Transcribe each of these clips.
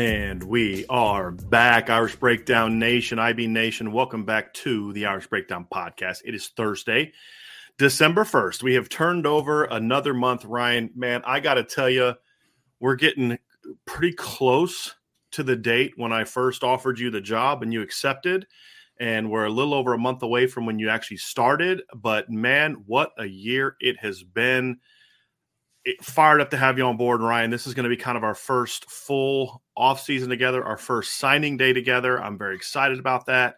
And we are back, Irish Breakdown Nation, IB Nation. Welcome back to the Irish Breakdown Podcast. It is Thursday, December 1st. We have turned over another month, Ryan. Man, I got to tell you, we're getting pretty close to the date when I first offered you the job and you accepted. And we're a little over a month away from when you actually started. But man, what a year it has been It, fired up to have you on board, Ryan. This is going to be kind of our first full off season together, our first signing day together. I'm very excited about that.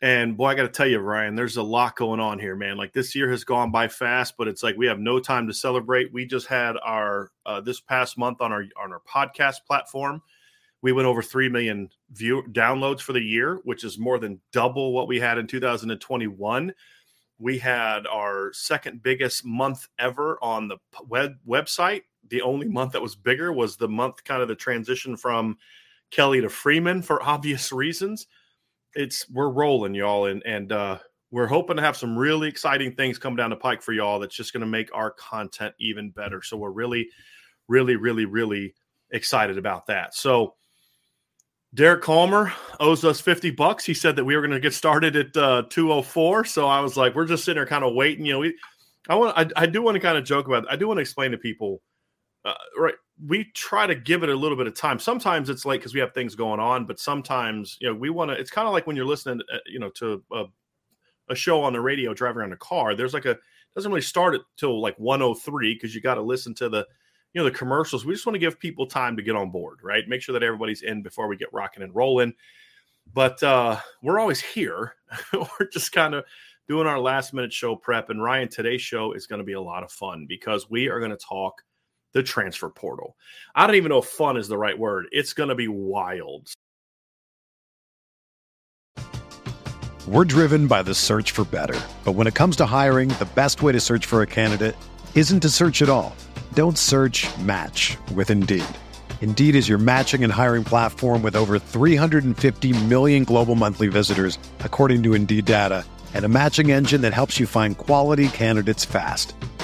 And boy, I got to tell you, Ryan, there's a lot going on here, man. Like this year has gone by fast, but it's like we have no time to celebrate. We just had our uh, this past month on our on our podcast platform. We went over three million view downloads for the year, which is more than double what we had in 2021 we had our second biggest month ever on the web website. The only month that was bigger was the month kind of the transition from Kelly to Freeman for obvious reasons. It's we're rolling, y'all, and and uh, we're hoping to have some really exciting things come down the pike for y'all. That's just going to make our content even better. So we're really, really, really, really excited about that. So Derek Calmer owes us 50 bucks. He said that we were going to get started at uh, 204. So I was like, we're just sitting there kind of waiting. You know, we, I want, I, I do want to kind of joke about it. I do want to explain to people, uh, right. We try to give it a little bit of time. Sometimes it's late because we have things going on, but sometimes, you know, we want to, it's kind of like when you're listening, uh, you know, to a, a show on the radio driving around a car, there's like a, doesn't really start it till like 103 because you got to listen to the, you know the commercials we just want to give people time to get on board right make sure that everybody's in before we get rocking and rolling but uh we're always here we're just kind of doing our last minute show prep and ryan today's show is going to be a lot of fun because we are going to talk the transfer portal. I don't even know if fun is the right word. It's going to be wild. We're driven by the search for better. But when it comes to hiring the best way to search for a candidate isn't to search at all. Don't search match with Indeed. Indeed is your matching and hiring platform with over 350 million global monthly visitors, according to Indeed data, and a matching engine that helps you find quality candidates fast.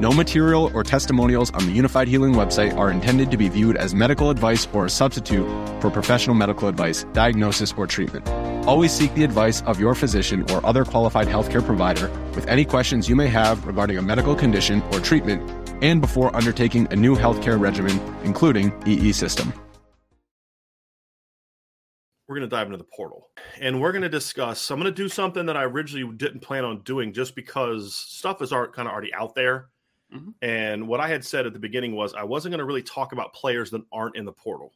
No material or testimonials on the Unifyd Healing website are intended to be viewed as medical advice or a substitute for professional medical advice, diagnosis, or treatment. Always seek the advice of your physician or other qualified healthcare provider with any questions you may have regarding a medical condition or treatment and before undertaking a new healthcare regimen, including EE system we're going to dive into the portal and we're going to discuss i'm going to do something that i originally didn't plan on doing just because stuff is kind of already out there mm-hmm. and what i had said at the beginning was i wasn't going to really talk about players that aren't in the portal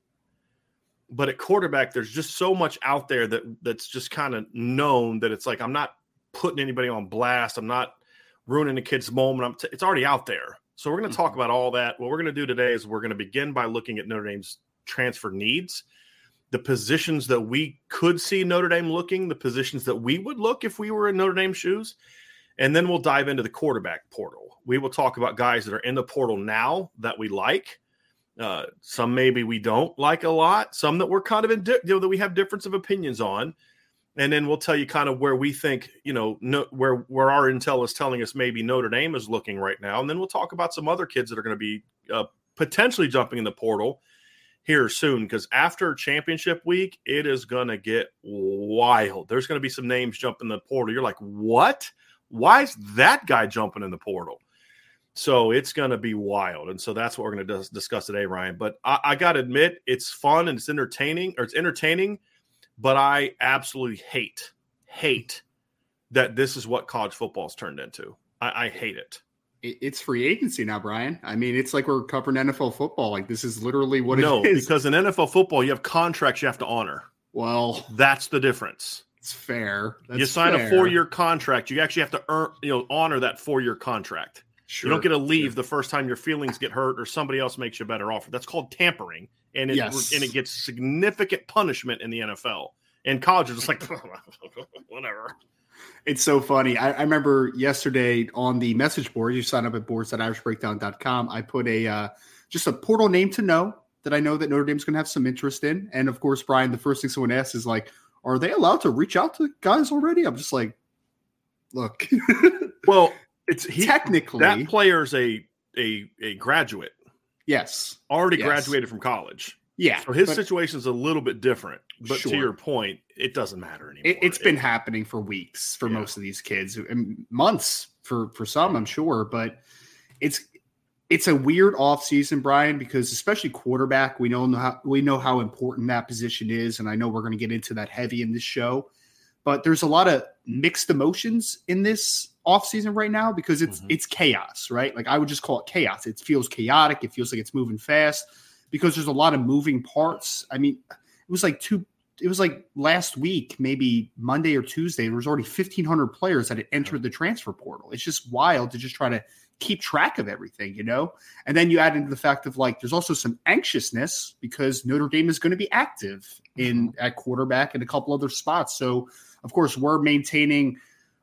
but at quarterback there's just so much out there that that's just kind of known that it's like i'm not putting anybody on blast i'm not ruining a kid's moment I'm t- it's already out there so we're going to mm-hmm. talk about all that what we're going to do today is we're going to begin by looking at notre dame's transfer needs the positions that we could see Notre Dame looking, the positions that we would look if we were in Notre Dame shoes. And then we'll dive into the quarterback portal. We will talk about guys that are in the portal now that we like. Uh, some maybe we don't like a lot. Some that we're kind of in, you know, that we have difference of opinions on. And then we'll tell you kind of where we think, you know, no, where where our intel is telling us maybe Notre Dame is looking right now. And then we'll talk about some other kids that are going to be uh, potentially jumping in the portal here soon because after championship week, it is going to get wild. There's going to be some names jumping the portal. You're like, what? Why is that guy jumping in the portal? So it's going to be wild. And so that's what we're going to discuss today, Ryan. But I, I got to admit, it's fun and it's entertaining, or it's entertaining, but I absolutely hate, hate that this is what college football's turned into. I, I hate it it's free agency now, Brian. I mean, it's like we're covering NFL football. Like this is literally what no, it is. because in NFL football, you have contracts you have to honor. Well, that's the difference. It's fair. That's you sign fair. a four-year contract. You actually have to earn, you know, honor that four-year contract. Sure. You don't get to leave the first time your feelings get hurt or somebody else makes you a better offer. That's called tampering, and it yes. and it gets significant punishment in the NFL. And college is just like whatever it's so funny. I, I, remember yesterday on the message board, you sign up at boards.irishbreakdown.com. I put a uh, just a portal name to know that I know that Notre Dame's going to have some interest in. And of course, Brian, the first thing someone asks is like, are they allowed to reach out to guys already? I'm just like, look. well, it's he, technically that player's a a a graduate. Yes, already yes. graduated from college. Yeah. So his situation is a little bit different. But sure. to your point, it doesn't matter anymore. It, has been it, happening for weeks for yeah. most of these kids and months for for some, I'm sure. But it's it's a weird off season, Brian, because especially quarterback, we know how we know how important that position is, and I know we're going to get into that heavy in this show. But there's a lot of mixed emotions in this off season right now because it's mm-hmm. it's chaos, right? Like I would just call it chaos. It feels chaotic. It feels like it's moving fast because there's a lot of moving parts. I mean, it was like two. It was like last week, maybe Monday or Tuesday. There was already 1,500 players that had entered the transfer portal. It's just wild to just try to keep track of everything, you know. And then you add into the fact of like, there's also some anxiousness because Notre Dame is going to be active in mm-hmm. at quarterback and a couple other spots. So, of course, we're maintaining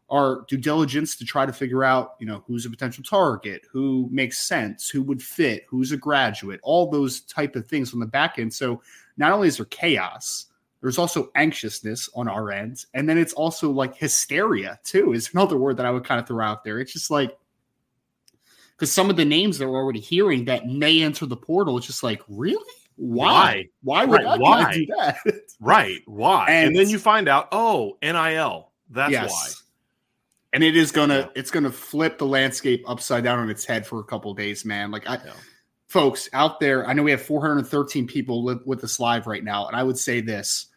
our due diligence to try to figure out, you know, who's a potential target, who makes sense, who would fit, who's a graduate, all those type of things on the back end. So not only is there chaos, there's also anxiousness on our end. And then it's also like hysteria, too, is another word that I would kind of throw out there. It's just like because some of the names that we're already hearing that may enter the portal, it's just like, really? Why? Why, would right. Why? do that? right. Why? And, and, then you find out, oh, NIL. That's yes. why and it is gonna yeah. it's gonna flip the landscape upside down on its head for a couple days, man. Like I, yeah. folks out there, I know we have 413 people live with us live right now, and I would say this: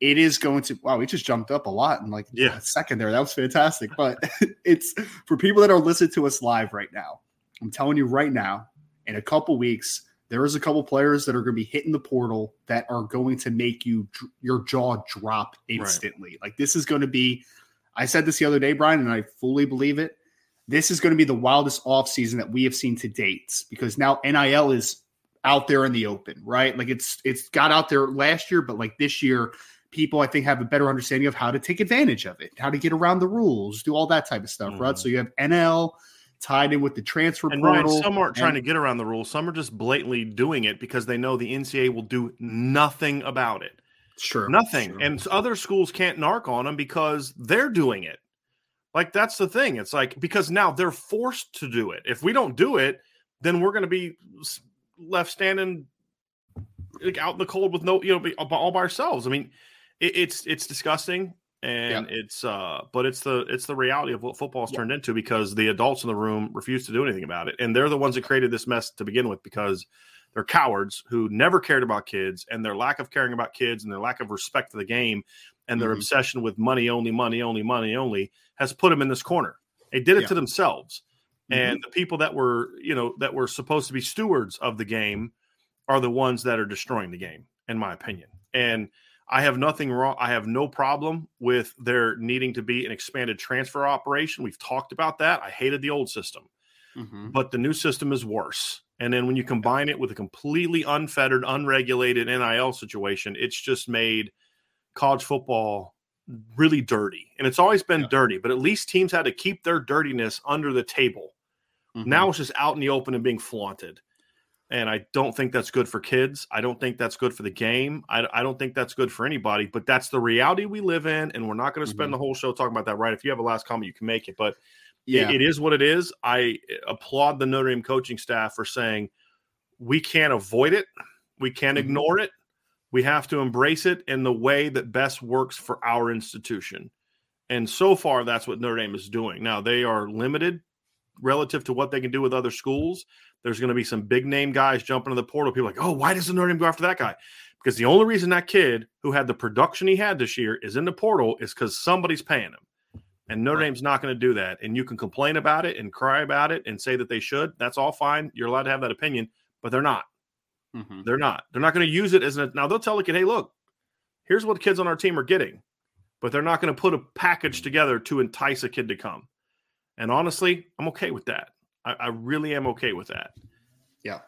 it is going to wow, we just jumped up a lot in like yeah. a second there. That was fantastic. But it's for people that are listening to us live right now. I'm telling you right now, in a couple weeks, there is a couple players that are going to be hitting the portal that are going to make you your jaw drop instantly. Right. Like this is going to be I said this the other day, Brian, and I fully believe it. this is going to be the wildest offseason that we have seen to date because now NIL is out there in the open, right? Like it's it's got out there last year, but like this year, people I think have a better understanding of how to take advantage of it, how to get around the rules, do all that type of stuff, mm-hmm. right? So you have NL tied in with the transfer and portal. Ryan, some aren't trying to get around the rules. Some are just blatantly doing it because they know the NCAA will do nothing about it. Sure, nothing. Sure. And other schools can't narc on them because they're doing it. Like that's the thing. It's like because now they're forced to do it. If we don't do it, then we're going to be left standing like out in the cold with no, you know, all by ourselves. I mean, it, it's it's disgusting, and yeah. it's uh, but it's the it's the reality of what football's yeah. turned into because the adults in the room refuse to do anything about it, and they're the ones that created this mess to begin with because they're cowards who never cared about kids, and their lack of caring about kids and their lack of respect for the game and their mm-hmm. obsession with money only, money only, money only has put them in this corner. They did it yeah. to themselves. Mm-hmm. And the people that were, you know, that were supposed to be stewards of the game are the ones that are destroying the game, in my opinion. And I have nothing wrong. I have no problem with there needing to be an expanded transfer operation. We've talked about that. I hated the old system, mm-hmm. but the new system is worse. And then when you combine it with a completely unfettered, unregulated NIL situation, it's just made college football really dirty. And it's always been yeah. dirty, but at least teams had to keep their dirtiness under the table. Mm-hmm. Now it's just out in the open and being flaunted. And I don't think that's good for kids. I don't think that's good for the game. I, I don't think that's good for anybody, but that's the reality we live in. And we're not going to spend mm-hmm. the whole show talking about that, right? If you have a last comment, you can make it. But yeah. it, it is what it is. I applaud the Notre Dame coaching staff for saying we can't avoid it, we can't mm-hmm. ignore it. We have to embrace it in the way that best works for our institution. And so far, that's what Notre Dame is doing. Now, they are limited relative to what they can do with other schools. There's going to be some big name guys jumping in the portal. People like, oh, why doesn't Notre Dame go after that guy? Because the only reason that kid who had the production he had this year is in the portal is because somebody's paying him. And Notre right. Dame's not going to do that. And you can complain about it and cry about it and say that they should. That's all fine. You're allowed to have that opinion, but they're not. Mm-hmm. They're not. They're not going to use it as a now. They'll tell a kid, "Hey, look, here's what kids on our team are getting," but they're not going to put a package together to entice a kid to come. And honestly, I'm okay with that. I, I really am okay with that. Yeah.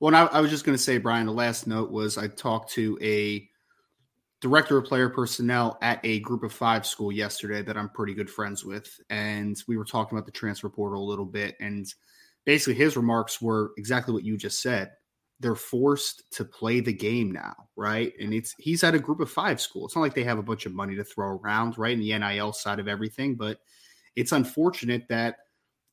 Well, I, I was just going to say, Brian. The last note was I talked to a director of player personnel at a group of five school yesterday that I'm pretty good friends with, and we were talking about the transfer portal a little bit, and basically his remarks were exactly what you just said they're forced to play the game now, right? And it's he's at a group of five school. It's not like they have a bunch of money to throw around, right? In the NIL side of everything, but it's unfortunate that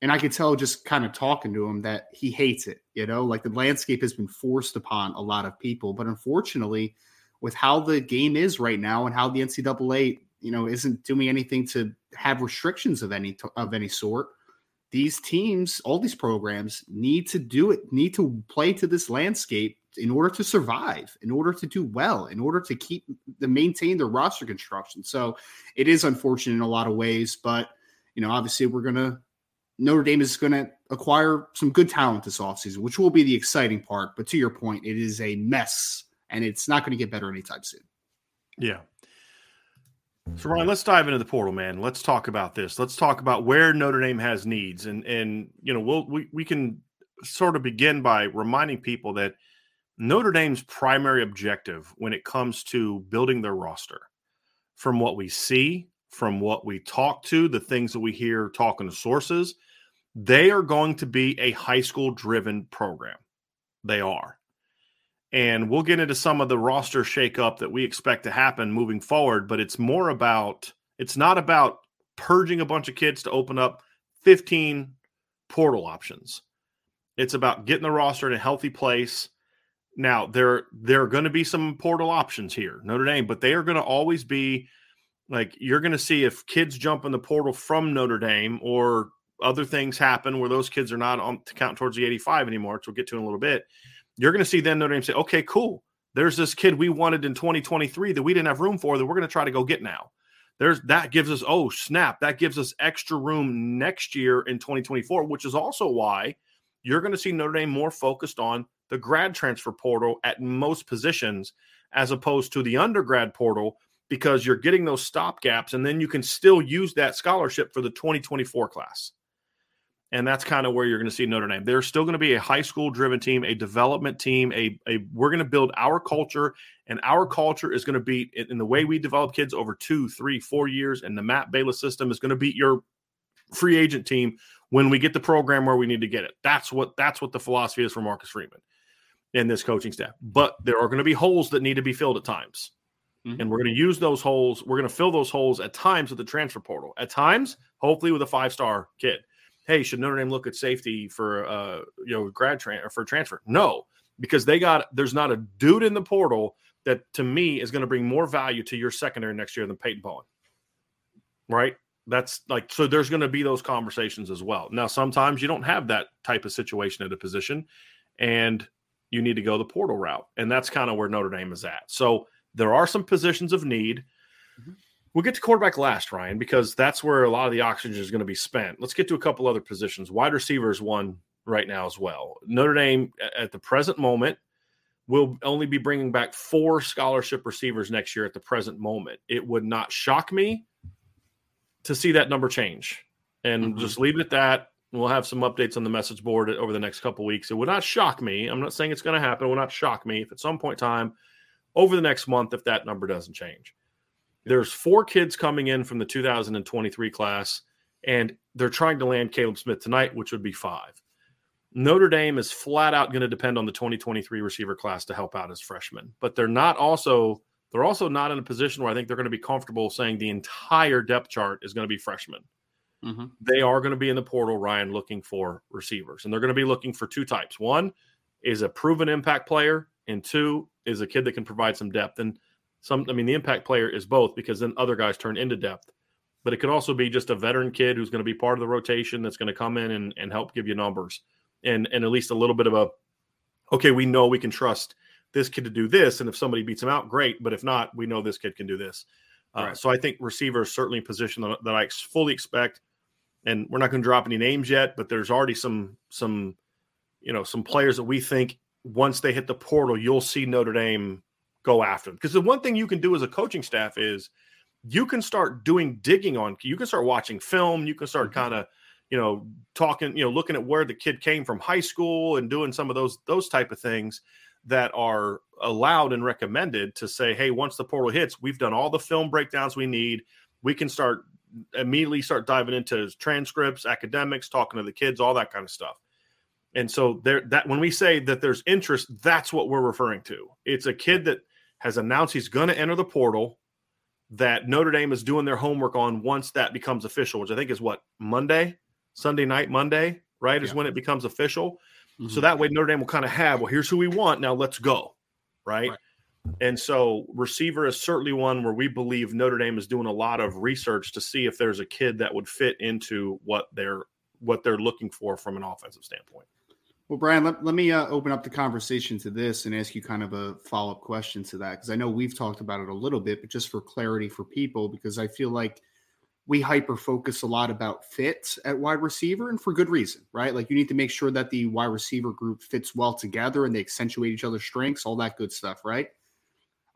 and I could tell just kind of talking to him that he hates it, you know, like the landscape has been forced upon a lot of people. But unfortunately, with how the game is right now and how the NCAA, you know, isn't doing anything to have restrictions of any of any sort, these teams, all these programs need to do it, need to play to this landscape in order to survive, in order to do well, in order to keep to maintain their roster construction. So it is unfortunate in a lot of ways, but you know, obviously we're gonna Notre Dame is gonna acquire some good talent this offseason, which will be the exciting part. But to your point, it is a mess and it's not going to get better anytime soon. Yeah. So Ryan, let's dive into the portal, man. Let's talk about this. Let's talk about where Notre Dame has needs, and and you know we'll we we can sort of begin by reminding people that Notre Dame's primary objective when it comes to building their roster, from what we see, from what we talk to, the things that we hear talking to sources, they are going to be a high school driven program. They are. And we'll get into some of the roster shakeup that we expect to happen moving forward, but it's more about, it's not about purging a bunch of kids to open up 15 portal options. It's about getting the roster in a healthy place. Now, there, there are going to be some portal options here, Notre Dame, but they are going to always be like you're going to see if kids jump in the portal from Notre Dame or other things happen where those kids are not on to count towards the 85 anymore, which we'll get to in a little bit you're going to see then Notre Dame say, okay, cool. There's this kid we wanted in 2023 that we didn't have room for that we're going to try to go get now. There's that gives us, oh, snap, that gives us extra room next year in 2024, which is also why you're going to see Notre Dame more focused on the grad transfer portal at most positions as opposed to the undergrad portal because you're getting those stop gaps and then you can still use that scholarship for the 2024 class. And that's kind of where you're going to see Notre Dame. They're still going to be a high school driven team, a development team, a, a we're going to build our culture, and our culture is going to be in the way we develop kids over two, three, four years. And the Matt Balis system is going to beat your free agent team when we get the program where we need to get it. That's what that's what the philosophy is for Marcus Freeman and this coaching staff. But there are going to be holes that need to be filled at times. Mm-hmm. And we're going to use those holes. We're going to fill those holes at times with the transfer portal. At times, hopefully with a five-star kid hey, should Notre Dame look at safety for uh, you know grad transfer for transfer? No, because they got there's not a dude in the portal that to me is going to bring more value to your secondary next year than Peyton Bowen. Right? That's like so there's going to be those conversations as well. Now sometimes you don't have that type of situation at a position and you need to go the portal route. And that's kind of where Notre Dame is at. So there are some positions of need. We'll get to quarterback last, Ryan, because that's where a lot of the oxygen is going to be spent. Let's get to a couple other positions. Wide receivers one right now as well. Notre Dame at the present moment will only be bringing back four scholarship receivers next year at the present moment. It would not shock me to see that number change. And mm-hmm. just leave it at that. We'll have some updates on the message board over the next couple weeks. It would not shock me. I'm not saying it's going to happen. It would not shock me if at some point in time over the next month if that number doesn't change. There's four kids coming in from the 2023 class, and they're trying to land Caleb Smith tonight, which would be five. Notre Dame is flat out going to depend on the 2023 receiver class to help out as freshmen, but they're not also they're also not in a position where I think they're going to be comfortable saying the entire depth chart is going to be freshmen. Mm-hmm. They are going to be in the portal, Ryan, looking for receivers, and they're going to be looking for two types. One is a proven impact player, and two is a kid that can provide some depth. And some I mean the impact player is both because then other guys turn into depth. But it could also be just a veteran kid who's going to be part of the rotation that's going to come in and, and help give you numbers and and at least a little bit of a okay, we know we can trust this kid to do this. And if somebody beats him out, great. But if not, we know this kid can do this. Uh, right. So I think receiver is certainly a position that, that I fully expect. And we're not going to drop any names yet, but there's already some some you know some players that we think once they hit the portal, you'll see Notre Dame go after them. Because the one thing you can do as a coaching staff is you can start doing digging on, you can start watching film, you can start mm-hmm. kind of, you know, talking, you know, looking at where the kid came from high school and doing some of those those type of things that are allowed and recommended to say, hey, once the portal hits, we've done all the film breakdowns we need. We can start immediately start diving into transcripts, academics, talking to the kids, all that kind of stuff. And so there that when we say that there's interest, that's what we're referring to. It's a kid that has announced he's going to enter the portal that Notre Dame is doing their homework on once that becomes official, which I think is what Monday, Sunday night, Monday, right? Is when it becomes official. Mm-hmm. So that way Notre Dame will kind of have, well, here's who we want. Now let's go. Right? right. And so receiver is certainly one where we believe Notre Dame is doing a lot of research to see if there's a kid that would fit into what they're what they're looking for from an offensive standpoint. Well, Brian, let, let me uh, open up the conversation to this and ask you kind of a follow up question to that because I know we've talked about it a little bit, but just for clarity for people, because I feel like we hyper focus a lot about fits at wide receiver and for good reason, right? Like you need to make sure that the wide receiver group fits well together and they accentuate each other's strengths, all that good stuff, right?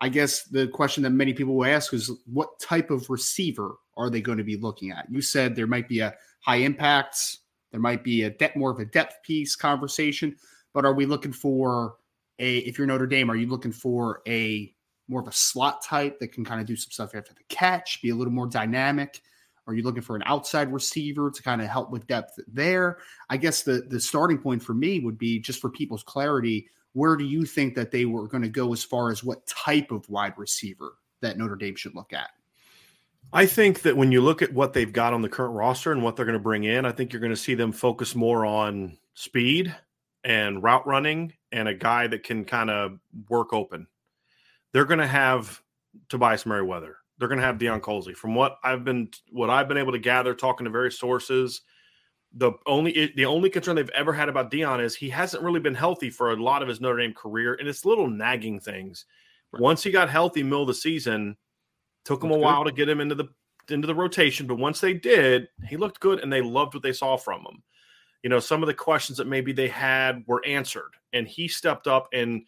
I guess the question that many people will ask is what type of receiver are they going to be looking at? You said there might be a high impact there might be a depth, more of a depth piece conversation, but are we looking for a? If you're Notre Dame, are you looking for a more of a slot type that can kind of do some stuff after the catch, be a little more dynamic? Are you looking for an outside receiver to kind of help with depth there? I guess the the starting point for me would be just for people's clarity. Where do you think that they were going to go as far as what type of wide receiver that Notre Dame should look at? I think that when you look at what they've got on the current roster and what they're going to bring in, I think you're going to see them focus more on speed and route running and a guy that can kind of work open. They're going to have Tobias Merriweather. They're going to have Deion Colzie. From what I've been what I've been able to gather, talking to various sources, the only the only concern they've ever had about Deion is he hasn't really been healthy for a lot of his Notre Dame career, and it's little nagging things. Once he got healthy, middle of the season Took him a while to get him into the into the rotation, but once they did, he looked good and they loved what they saw from him. You know, some of the questions that maybe they had were answered, and he stepped up. And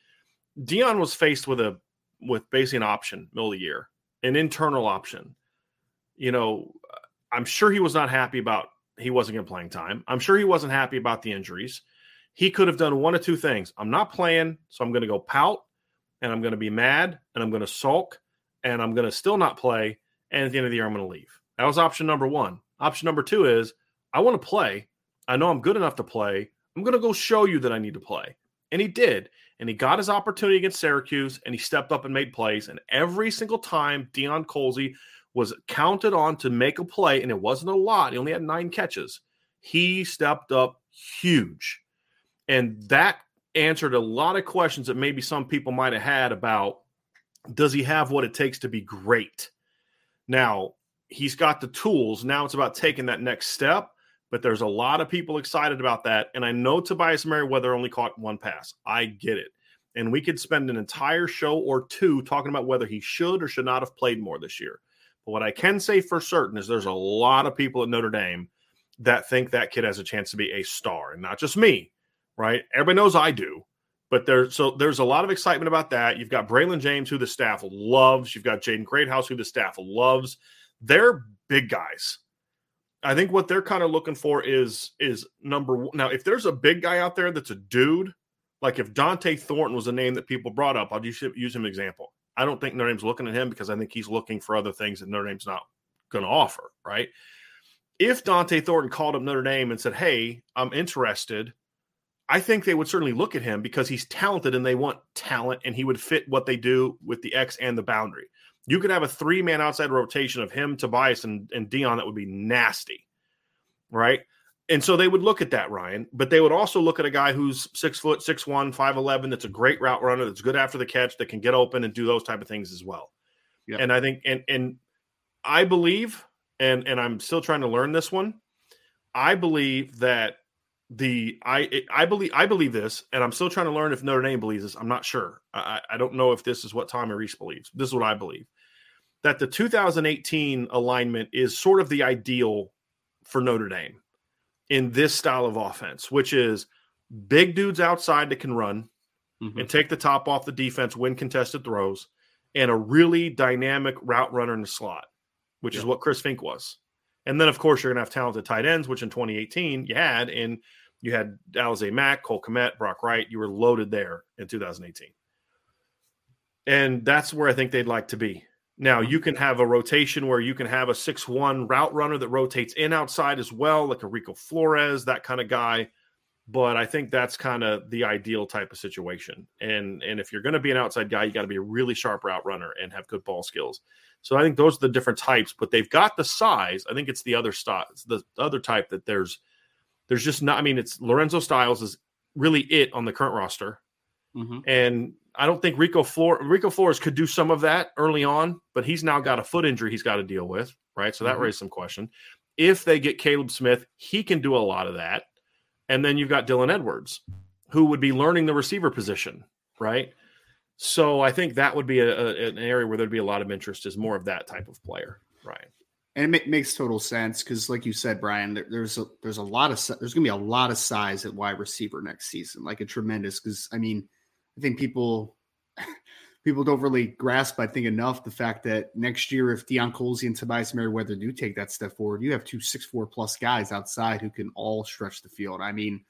Deion was faced with a with basically an option middle of the year, an internal option. You know, I'm sure he was not happy about he wasn't getting playing time. I'm sure he wasn't happy about the injuries. He could have done one of two things. I'm not playing, so I'm going to go pout and I'm going to be mad and I'm going to sulk and I'm going to still not play. And at the end of the year, I'm going to leave. That was option number one. Option number two is I want to play. I know I'm good enough to play. I'm going to go show you that I need to play. And he did. And he got his opportunity against Syracuse and he stepped up and made plays. And every single time Deion Colzie was counted on to make a play, and it wasn't a lot, he only had nine catches, he stepped up huge. And that answered a lot of questions that maybe some people might have had about does he have what it takes to be great? Now, he's got the tools. Now it's about taking that next step. But there's a lot of people excited about that. And I know Tobias Merriweather only caught one pass. I get it. And we could spend an entire show or two talking about whether he should or should not have played more this year. But what I can say for certain is there's a lot of people at Notre Dame that think that kid has a chance to be a star, and not just me, right? Everybody knows I do. But there's so there's a lot of excitement about that. You've got Braylon James, who the staff loves. You've got Jaden Greathouse, who the staff loves. They're big guys. I think what they're kind of looking for is is number one. Now, if there's a big guy out there that's a dude, like if Dont'e Thornton was a name that people brought up, I'll just use him example. I don't think Notre Dame's looking at him because I think he's looking for other things that Notre Dame's not going to offer, right? If Dont'e Thornton called up Notre Dame and said, "Hey, I'm interested," I think they would certainly look at him because he's talented and they want talent, and he would fit what they do with the X and the boundary. You could have a three man outside rotation of him, Tobias, and, and Deion that would be nasty, right? And so they would look at that, Ryan, but they would also look at a guy who's six foot, six one, five eleven, that's a great route runner, that's good after the catch, that can get open and do those type of things as well. Yep. And I think, and and I believe, and and I'm still trying to learn this one. I believe that the I I believe I believe this, and I'm still trying to learn if Notre Dame believes this. I'm not sure. I, I don't know if this is what Tommy Rees believes. This is what I believe that the 2018 alignment is sort of the ideal for Notre Dame in this style of offense, which is big dudes outside that can run mm-hmm. and take the top off the defense, win contested throws, and a really dynamic route runner in the slot, which yeah. is what Chris Finke was. And then, of course, you're going to have talented tight ends, which in 2018 you had, and you had Alize Mack, Cole Kmet, Brock Wright. You were loaded there in 2018. And that's where I think they'd like to be. Now you can have a rotation where you can have a six-one route runner that rotates in outside as well, like a Rico Flores, that kind of guy. But I think that's kind of the ideal type of situation. And and if you're going to be an outside guy, you got to be a really sharp route runner and have good ball skills. So I think those are the different types. But they've got the size. I think it's the other style, the other type that there's there's just not. I mean, it's Lorenzo Styles is really it on the current roster. Mm-hmm. And I don't think Rico Flor- Rico Flores could do some of that early on, but he's now got a foot injury he's got to deal with, right? So that mm-hmm. raised some question. If they get Caleb Smith, he can do a lot of that. And then you've got Dylan Edwards, who would be learning the receiver position, right? So I think that would be a, a, an area where there'd be a lot of interest is more of that type of player, right? And it makes total sense because, like you said, Brian, there, there's a there's a lot of there's going to be a lot of size at wide receiver next season, like a tremendous. Because I mean, I think people people don't really grasp, I think, enough the fact that next year, if Deion Colzie and Tobias Merriweather do take that step forward, you have two six four plus guys outside who can all stretch the field. I mean,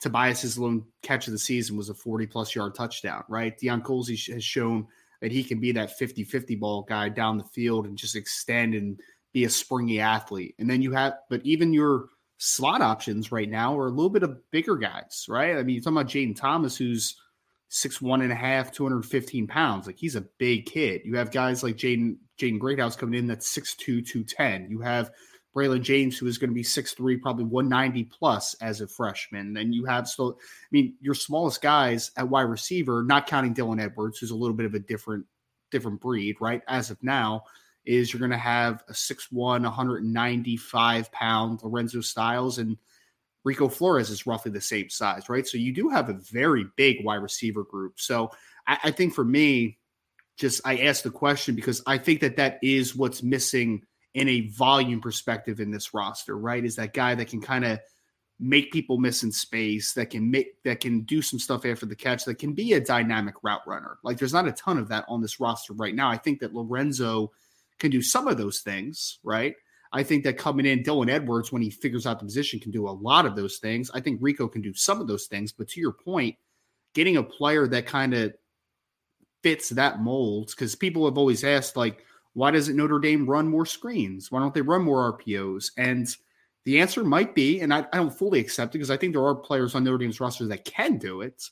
Tobias's lone catch of the season was a 40 plus yard touchdown, right? Deion Colzie has shown that he can be that 50 50 ball guy down the field and just extend and be a springy athlete. And then you have, but even your slot options right now are a little bit of bigger guys, right? I mean, you're talking about Jayden Thomas, who's six one and a half, 215 pounds. Like he's a big kid. You have guys like Jaden Jaden Greathouse coming in that's 6'2, 210. You have Braylon James, who is going to be 6'3, probably 190 plus as a freshman. Then you have still, I mean, your smallest guys at wide receiver, not counting Dylan Edwards, who's a little bit of a different, different breed, right? As of now, is you're going to have a 6'1, 195 pound Lorenzo Styles and Rico Flores is roughly the same size, right? So you do have a very big wide receiver group. So I, I think for me, just I asked the question because I think that that is what's missing in a volume perspective in this roster, right? Is that guy that can kind of make people miss in space, that can make that can do some stuff after the catch, that can be a dynamic route runner. Like there's not a ton of that on this roster right now. I think that Lorenzo can do some of those things, right? I think that coming in, Dylan Edwards, when he figures out the position, can do a lot of those things. I think Rico can do some of those things. But to your point, getting a player that kind of fits that mold, because people have always asked, like, why doesn't Notre Dame run more screens? Why don't they run more RPOs? And the answer might be, and I, I don't fully accept it because I think there are players on Notre Dame's roster that can do it.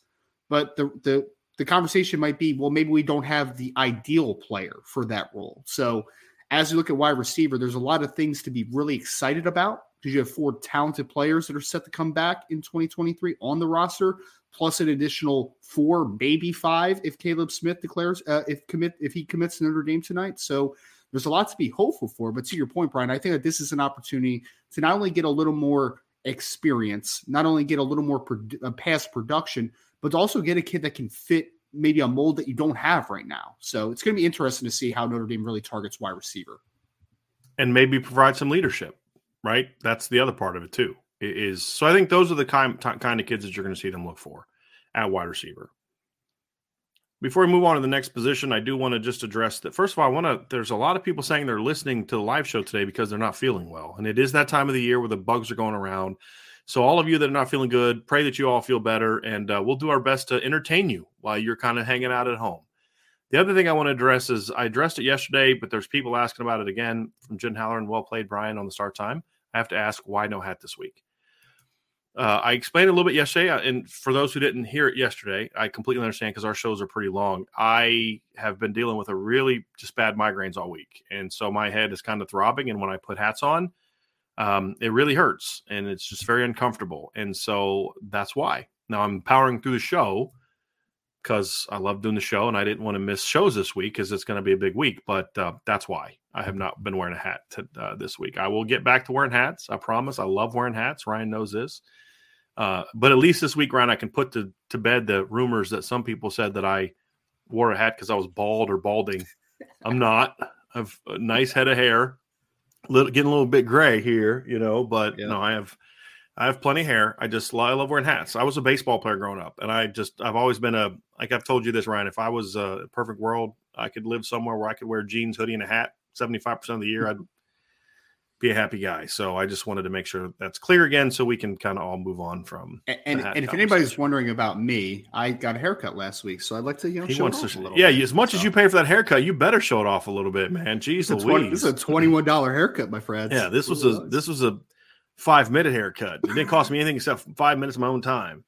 But the the the conversation might be, well, maybe we don't have the ideal player for that role. So as you look at wide receiver, there's a lot of things to be really excited about because you have four talented players that are set to come back in 2023 on the roster, plus an additional four, maybe five if Caleb Smith declares uh, if commit if he commits to Notre Dame tonight. So there's a lot to be hopeful for. But to your point, Brian, I think that this is an opportunity to not only get a little more experience, not only get a little more pro- uh, past production, but also get a kid that can fit maybe a mold that you don't have right now. So it's going to be interesting to see how Notre Dame really targets wide receiver. And maybe provide some leadership, right? That's the other part of it too. Is so I think those are the kind kind of kids that you're going to see them look for at wide receiver. Before we move on to the next position, I do want to just address that. First of all, I want to. There's a lot of people saying they're listening to the live show today because they're not feeling well, and it is that time of the year where the bugs are going around. So, all of you that are not feeling good, pray that you all feel better, and uh, we'll do our best to entertain you while you're kind of hanging out at home. The other thing I want to address is I addressed it yesterday, but there's people asking about it again from Jen Haller and well played Brian on the start time. I have to ask why no hat this week. Uh, I explained a little bit yesterday, uh, and for those who didn't hear it yesterday, I completely understand because our shows are pretty long. I have been dealing with a really just bad migraines all week, and so my head is kind of throbbing. And when I put hats on, um, it really hurts and it's just very uncomfortable. And so that's why. Now I'm powering through the show because I love doing the show and I didn't want to miss shows this week because it's going to be a big week. But uh, that's why I have not been wearing a hat to, uh, this week. I will get back to wearing hats. I promise. I love wearing hats. Ryan knows this. Uh, but at least this week, Ryan, I can put to, to bed the rumors that some people said that I wore a hat because I was bald or balding. I'm not. I have a nice head of hair little getting a little bit gray here, you know, but yeah. no, I have I have plenty of hair. I just I love wearing hats. I was a baseball player growing up, and I just I've always been a like I've told you this, Ryan. If I was a perfect world, I could live somewhere where I could wear jeans, hoodie, and a hat seventy five percent of the year. I'd be a happy guy. So I just wanted to make sure that's clear again, so we can kind of all move on from. And, and, and if anybody's wondering about me, I got a haircut last week, so I'd like to you know he show wants to, Yeah, bit, as much so. as you pay for that haircut, you better show it off a little bit, man. Jeez, this, 20, this is a twenty one dollar haircut, my friend. Yeah, this was a this was a five minute haircut. It didn't cost me anything except five minutes of my own time.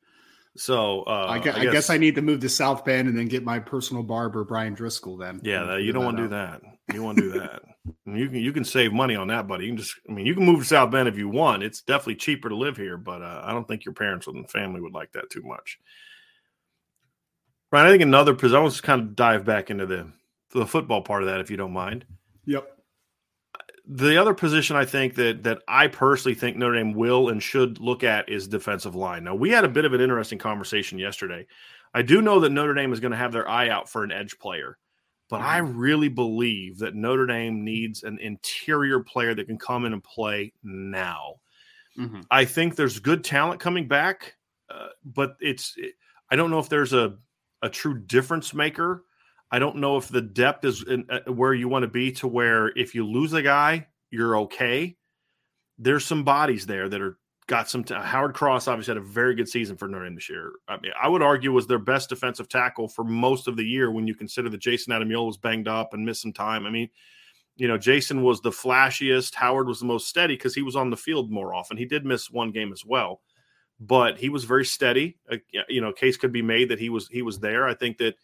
So uh, I, guess, I, guess, I need to move to South Bend and then get my personal barber Bryan Driskell. Then yeah, you don't want to do that. You want to do that. you can you can save money on that, buddy. You can just I mean you can move to South Bend if you want. It's definitely cheaper to live here, but uh, I don't think your parents and family would like that too much. Right, I think another because I want to kind of dive back into the the football part of that, if you don't mind. Yep the other position I think that that I personally think Notre Dame will and should look at is defensive line. Now we had a bit of an interesting conversation yesterday. I do know that Notre Dame is going to have their eye out for an edge player, but I mm-hmm. really believe that Notre Dame needs an interior player that can come in and play now. Mm-hmm. I think there's good talent coming back, uh, but it's I don't know if there's a a true difference maker I don't know if the depth is in, uh, where you want to be to where if you lose a guy, you're okay. There's some bodies there that are got some. T- Howard Cross obviously had a very good season for Notre Dame this year. I mean, I would argue was their best defensive tackle for most of the year when you consider that Jayson Ademilola was banged up and missed some time. I mean, you know, Jason was the flashiest. Howard was the most steady because he was on the field more often. He did miss one game as well, but he was very steady. Uh, you know, case could be made that he was he was there. I think that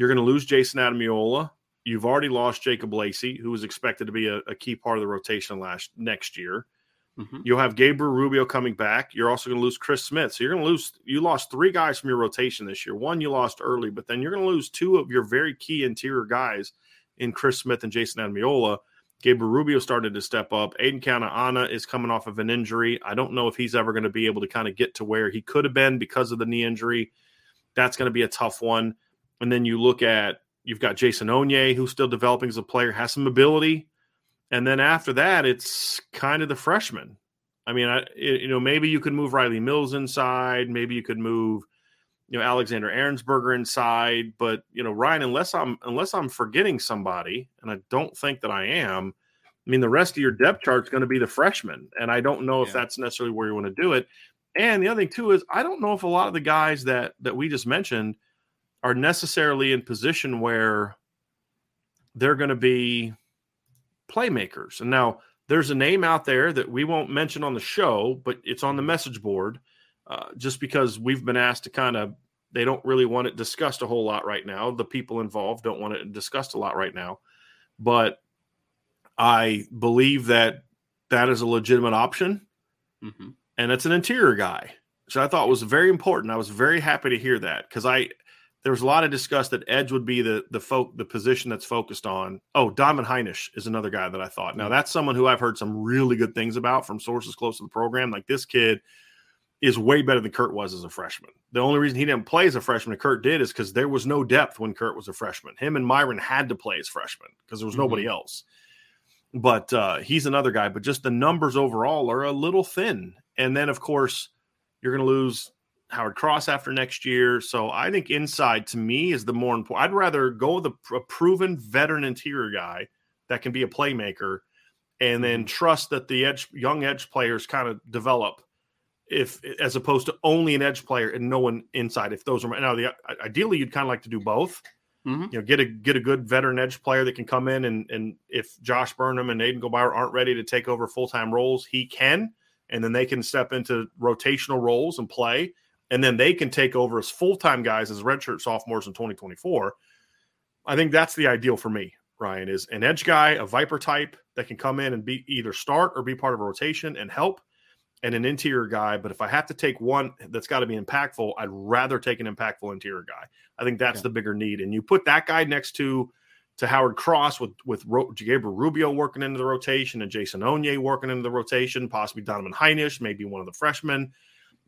you're going to lose Jayson Ademilola. You've already lost Jacob Lacey, who was expected to be a, a key part of the rotation last next year. Mm-hmm. You'll have Gabriel Rubio coming back. You're also going to lose Chris Smith. So you're going to lose. You lost three guys from your rotation this year. One you lost early, but then you're going to lose two of your very key interior guys in Chris Smith and Jayson Ademilola. Gabriel Rubio started to step up. Aiden Kana is coming off of an injury. I don't know if he's ever going to be able to kind of get to where he could have been because of the knee injury. That's going to be a tough one. And then you look at you've got Jason Onye, who's still developing as a player, has some ability. And then after that, it's kind of the freshman. I mean, I, you know, maybe you could move Riley Mills inside. Maybe you could move, you know, Alexander Ehrensberger inside. But you know, Ryan, unless I'm unless I'm forgetting somebody, and I don't think that I am, I mean, the rest of your depth chart is going to be the freshmen, and I don't know if yeah. that's necessarily where you want to do it. And the other thing too is I don't know if a lot of the guys that that we just mentioned are necessarily in position where they're going to be playmakers. And now there's a name out there that we won't mention on the show, but it's on the message board uh, just because we've been asked to kind of, they don't really want it discussed a whole lot right now. The people involved don't want it discussed a lot right now. But I believe that that is a legitimate option. Mm-hmm. And it's an interior guy. So I thought was very important. I was very happy to hear that because I there was a lot of discuss that edge would be the the folk the position that's focused on. Oh, Diamond Hinish is another guy that I thought. Now that's someone who I've heard some really good things about from sources close to the program. Like this kid is way better than Kurt was as a freshman. The only reason he didn't play as a freshman, Kurt did, is because there was no depth when Kurt was a freshman. Him and Myron had to play as freshmen because there was mm-hmm. nobody else. But uh, he's another guy. But just the numbers overall are a little thin. And then, of course, you're going to lose Howard Cross after next year. So I think inside to me is the more important. I'd rather go with a, a proven veteran interior guy that can be a playmaker and then mm-hmm. trust that the edge young edge players kind of develop if as opposed to only an edge player and no one inside if those are now the ideally you'd kind of like to do both mm-hmm. you know get a get a good veteran edge player that can come in and and if josh burnham and Aiden Gobaira aren't ready to take over full-time roles he can and then they can step into rotational roles and play and then they can take over as full time guys as redshirt sophomores in 2024. I think that's the ideal for me. Ryan is an edge guy, a Viper type that can come in and be either start or be part of a rotation and help, and an interior guy. But if I have to take one that's got to be impactful, I'd rather take an impactful interior guy. I think that's yeah. the bigger need. And you put that guy next to to Howard Cross with with Ro- Gabriel Rubio working into the rotation and Jason Onye working into the rotation, possibly Donovan Hinish, maybe one of the freshmen.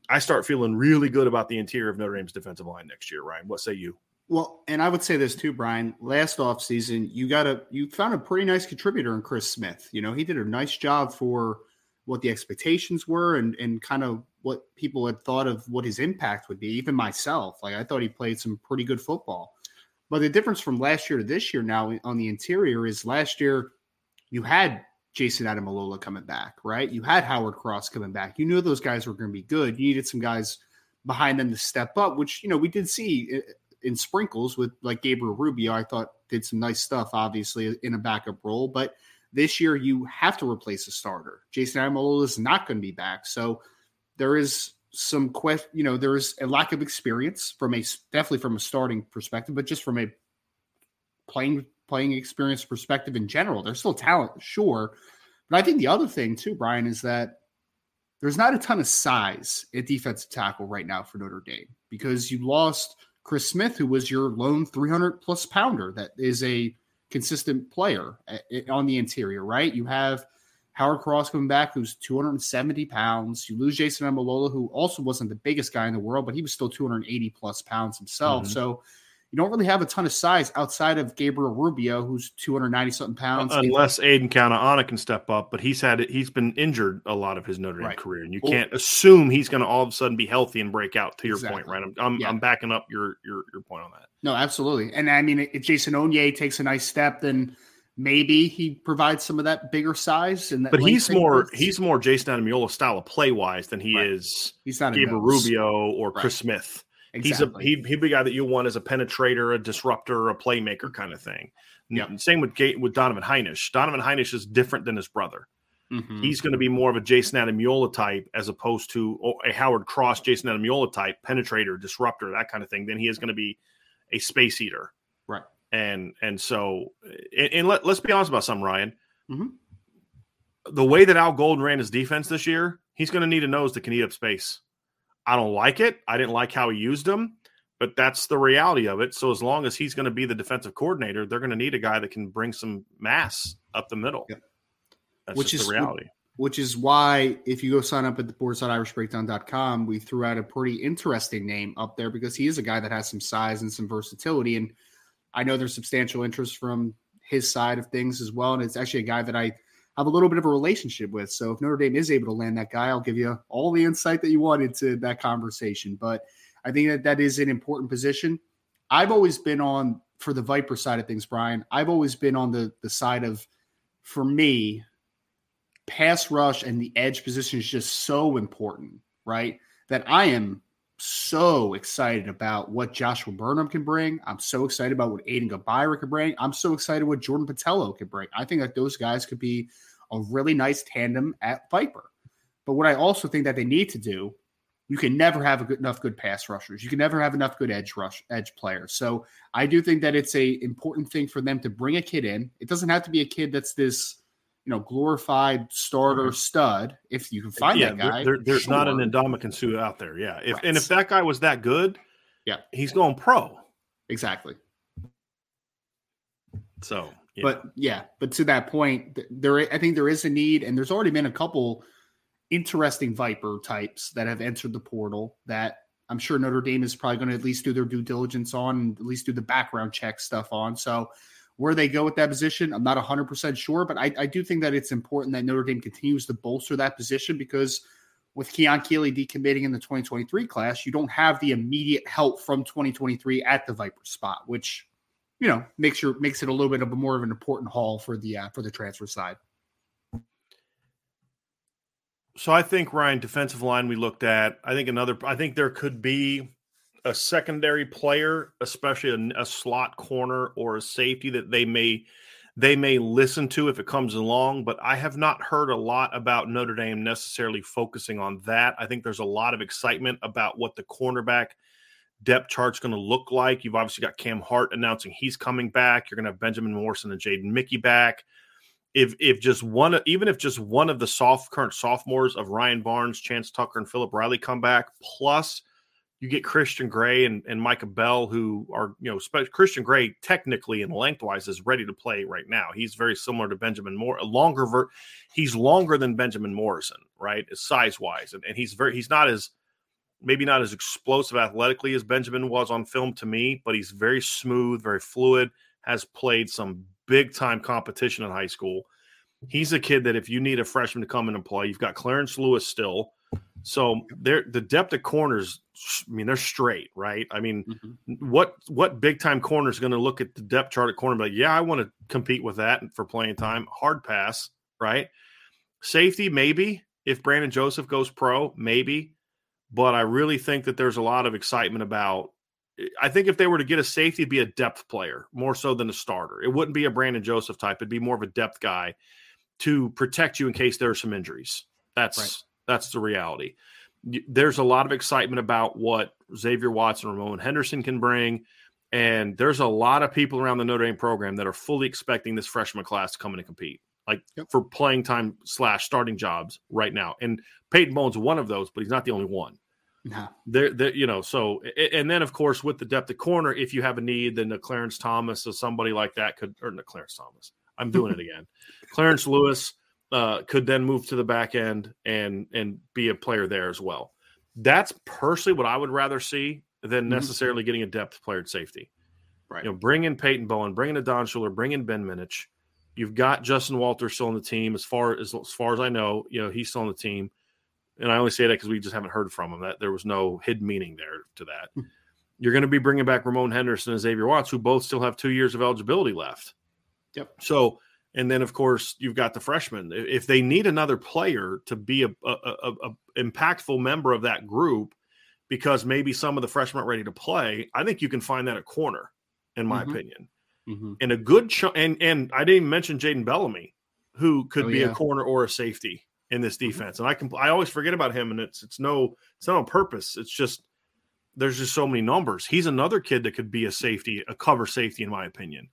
I start feeling really good about the interior of Notre Dame's defensive line next year. Ryan, what say you? Well, and I would say this too, Brian. Last offseason, you got a you found a pretty nice contributor in Chris Smith. You know, he did a nice job for what the expectations were and and kind of what people had thought of what his impact would be. Even myself, like I thought he played some pretty good football. But the difference from last year to this year now on the interior is last year you had Jayson Ademilola coming back, right? You had Howard Cross coming back. You knew those guys were going to be good. You needed some guys behind them to step up, which you know we did see in sprinkles with like Gabriel Rubio. I thought did some nice stuff, obviously in a backup role, but this year you have to replace a starter. Jayson Ademilola is not going to be back, so there is some question. You know, there is a lack of experience from a definitely from a starting perspective, but just from a playing playing experience perspective in general. There's still talent, sure. But I think the other thing too, Brian, is that there's not a ton of size at defensive tackle right now for Notre Dame because you lost Chris Smith, who was your lone 300 plus pounder that is a consistent player on the interior, right? You have Howard Cross coming back, who's 270 pounds. You lose Jayson Ademilola, who also wasn't the biggest guy in the world, but he was still 280 plus pounds himself. Mm-hmm. So you don't really have a ton of size outside of Gabriel Rubio, who's 290 something pounds. Unless Aidan Keanaaina can step up, but he's had he's been injured a lot of his Notre Dame right. career, and you well, can't assume he's going to all of a sudden be healthy and break out. To your exactly. point, right? I'm I'm, yeah. I'm, backing up your your your point on that. No, absolutely, and I mean if Jason Onye takes a nice step, then maybe he provides some of that bigger size. And but he's more he's more Jayson Ademilola style of play wise than he right. is. He's not Gabriel Rubio or Chris Smith. Exactly. He's a he, he'd be a guy that you want as a penetrator, a disruptor, a playmaker kind of thing. Yeah. Same with with Donovan Hinish. Donovan Hinish is different than his brother. Mm-hmm. He's going to be more of a Jayson Ademilola type as opposed to a Howard Cross, Jayson Ademilola type, penetrator, disruptor, that kind of thing. Then he is going to be a space eater. Right. And and so and, and let, let's be honest about something, Ryan. Mm-hmm. The way that Al Golden ran his defense this year, he's going to need a nose that can eat up space. I don't like it. I didn't like how he used them, but that's the reality of it. So as long as he's going to be the defensive coordinator, they're going to need a guy that can bring some mass up the middle. That's which is the reality. Which is why if you go sign up at the boards.irishbreakdown.com, we threw out a pretty interesting name up there because he is a guy that has some size and some versatility. And I know there's substantial interest from his side of things as well. And it's actually a guy that I – have a little bit of a relationship with. So if Notre Dame is able to land that guy, I'll give you all the insight that you wanted to that conversation. But I think that that is an important position. I've always been on for the Viper side of things, Brian. I've always been on the the side of for me, pass rush and the edge position is just so important, right? That I am so excited about what Joshua Burnham can bring. I'm so excited about what Aiden Gobaira can bring. I'm so excited what Jordan Botelho can bring. I think that those guys could be a really nice tandem at Viper. But what I also think that they need to do, you can never have good, enough good pass rushers. You can never have enough good edge rush edge players. So I do think that it's a important thing for them to bring a kid in. It doesn't have to be a kid that's this you know, glorified starter mm-hmm. stud. If you can find yeah, that guy, there, there's sure. not an Ndamukong Suh out there. Yeah, if right. and if that guy was that good, yeah, he's going pro. Exactly. So, yeah. but yeah, but to that point, there I think there is a need, and there's already been a couple interesting Viper types that have entered the portal that I'm sure Notre Dame is probably going to at least do their due diligence on, and at least do the background check stuff on. So where they go with that position, I'm not 100% sure, but I, I do think that it's important that Notre Dame continues to bolster that position because with Keon Keeley decommitting in the 2023 class, you don't have the immediate help from 2023 at the Viper spot, which you know makes your makes it a little bit of a more of an important haul for the uh, for the transfer side. So I think Ryan defensive line we looked at. I think another. I think there could be a secondary player, especially a, a, slot corner or a safety that they may they may listen to if it comes along. But I have not heard a lot about Notre Dame necessarily focusing on that. I think there's a lot of excitement about what the cornerback depth chart's going to look like. You've obviously got Cam Hart announcing he's coming back. You're going to have Benjamin Morrison and Jaden Mickey back. If if just one, even if just one of the soft current sophomores of Ryan Barnes, Chance Tucker, and Philip Riley come back, plus you get Christian Gray and, and Micah Bell, who are, you know, Christian Gray technically and lengthwise is ready to play right now. He's very similar to Benjamin Moore, a longer, ver- he's longer than Benjamin Morrison, right? Size wise. And, and he's very, he's not as, maybe not as explosive athletically as Benjamin was on film to me, but he's very smooth, very fluid, has played some big time competition in high school. He's a kid that if you need a freshman to come in and play, you've got Clarence Lewis still so they're the depth of corners. I mean, they're straight, right? I mean, mm-hmm. what what big time corner is going to look at the depth chart at corner? Like, yeah, I want to compete with that for playing time. Hard pass, right? Safety, maybe if Brandon Joseph goes pro, maybe. But I really think that there's a lot of excitement about. I think if they were to get a safety, it'd be a depth player more so than a starter. It wouldn't be a Brandon Joseph type. It'd be more of a depth guy to protect you in case there are some injuries. That's right that's the reality. There's a lot of excitement about what Xavier Watson and Ramon Henderson can bring. And there's a lot of people around the Notre Dame program that are fully expecting this freshman class to come in and compete, like yep. for playing time slash starting jobs right now. And Peyton Bowen's one of those, but he's not the only one. No. There, there, you know. So, and then of course, with the depth of corner, if you have a need, then the Clarence Thomas or somebody like that could, or the Clarence Thomas. I'm doing it again. Clarence Lewis uh, could then move to the back end and and be a player there as well. That's personally what I would rather see than mm-hmm. necessarily getting a depth player at safety. Right. You know, bring in Peyton Bowen, bring in a Don Shuler, bring in Ben Minich. You've got Justin Walter still on the team. As far as as far as I know, you know he's still on the team. And I only say that because we just haven't heard from him. That there was no hidden meaning there to that. Hmm. You're going to be bringing back Ramon Henderson and Xavier Watts, who both still have two years of eligibility left. Yep. So and then, of course, you've got the freshmen. If they need another player to be a, a, a, a impactful member of that group, because maybe some of the freshmen are ready to play, I think you can find that at corner, in my mm-hmm. opinion. Mm-hmm. And a good ch- and and I didn't even mention Jaden Bellamy, who could oh, be yeah. a corner or a safety in this mm-hmm. defense. Mm-hmm. And I can I always forget about him, and it's it's no it's not on purpose. It's just there's just so many numbers. He's another kid that could be a safety, a cover safety, in my opinion.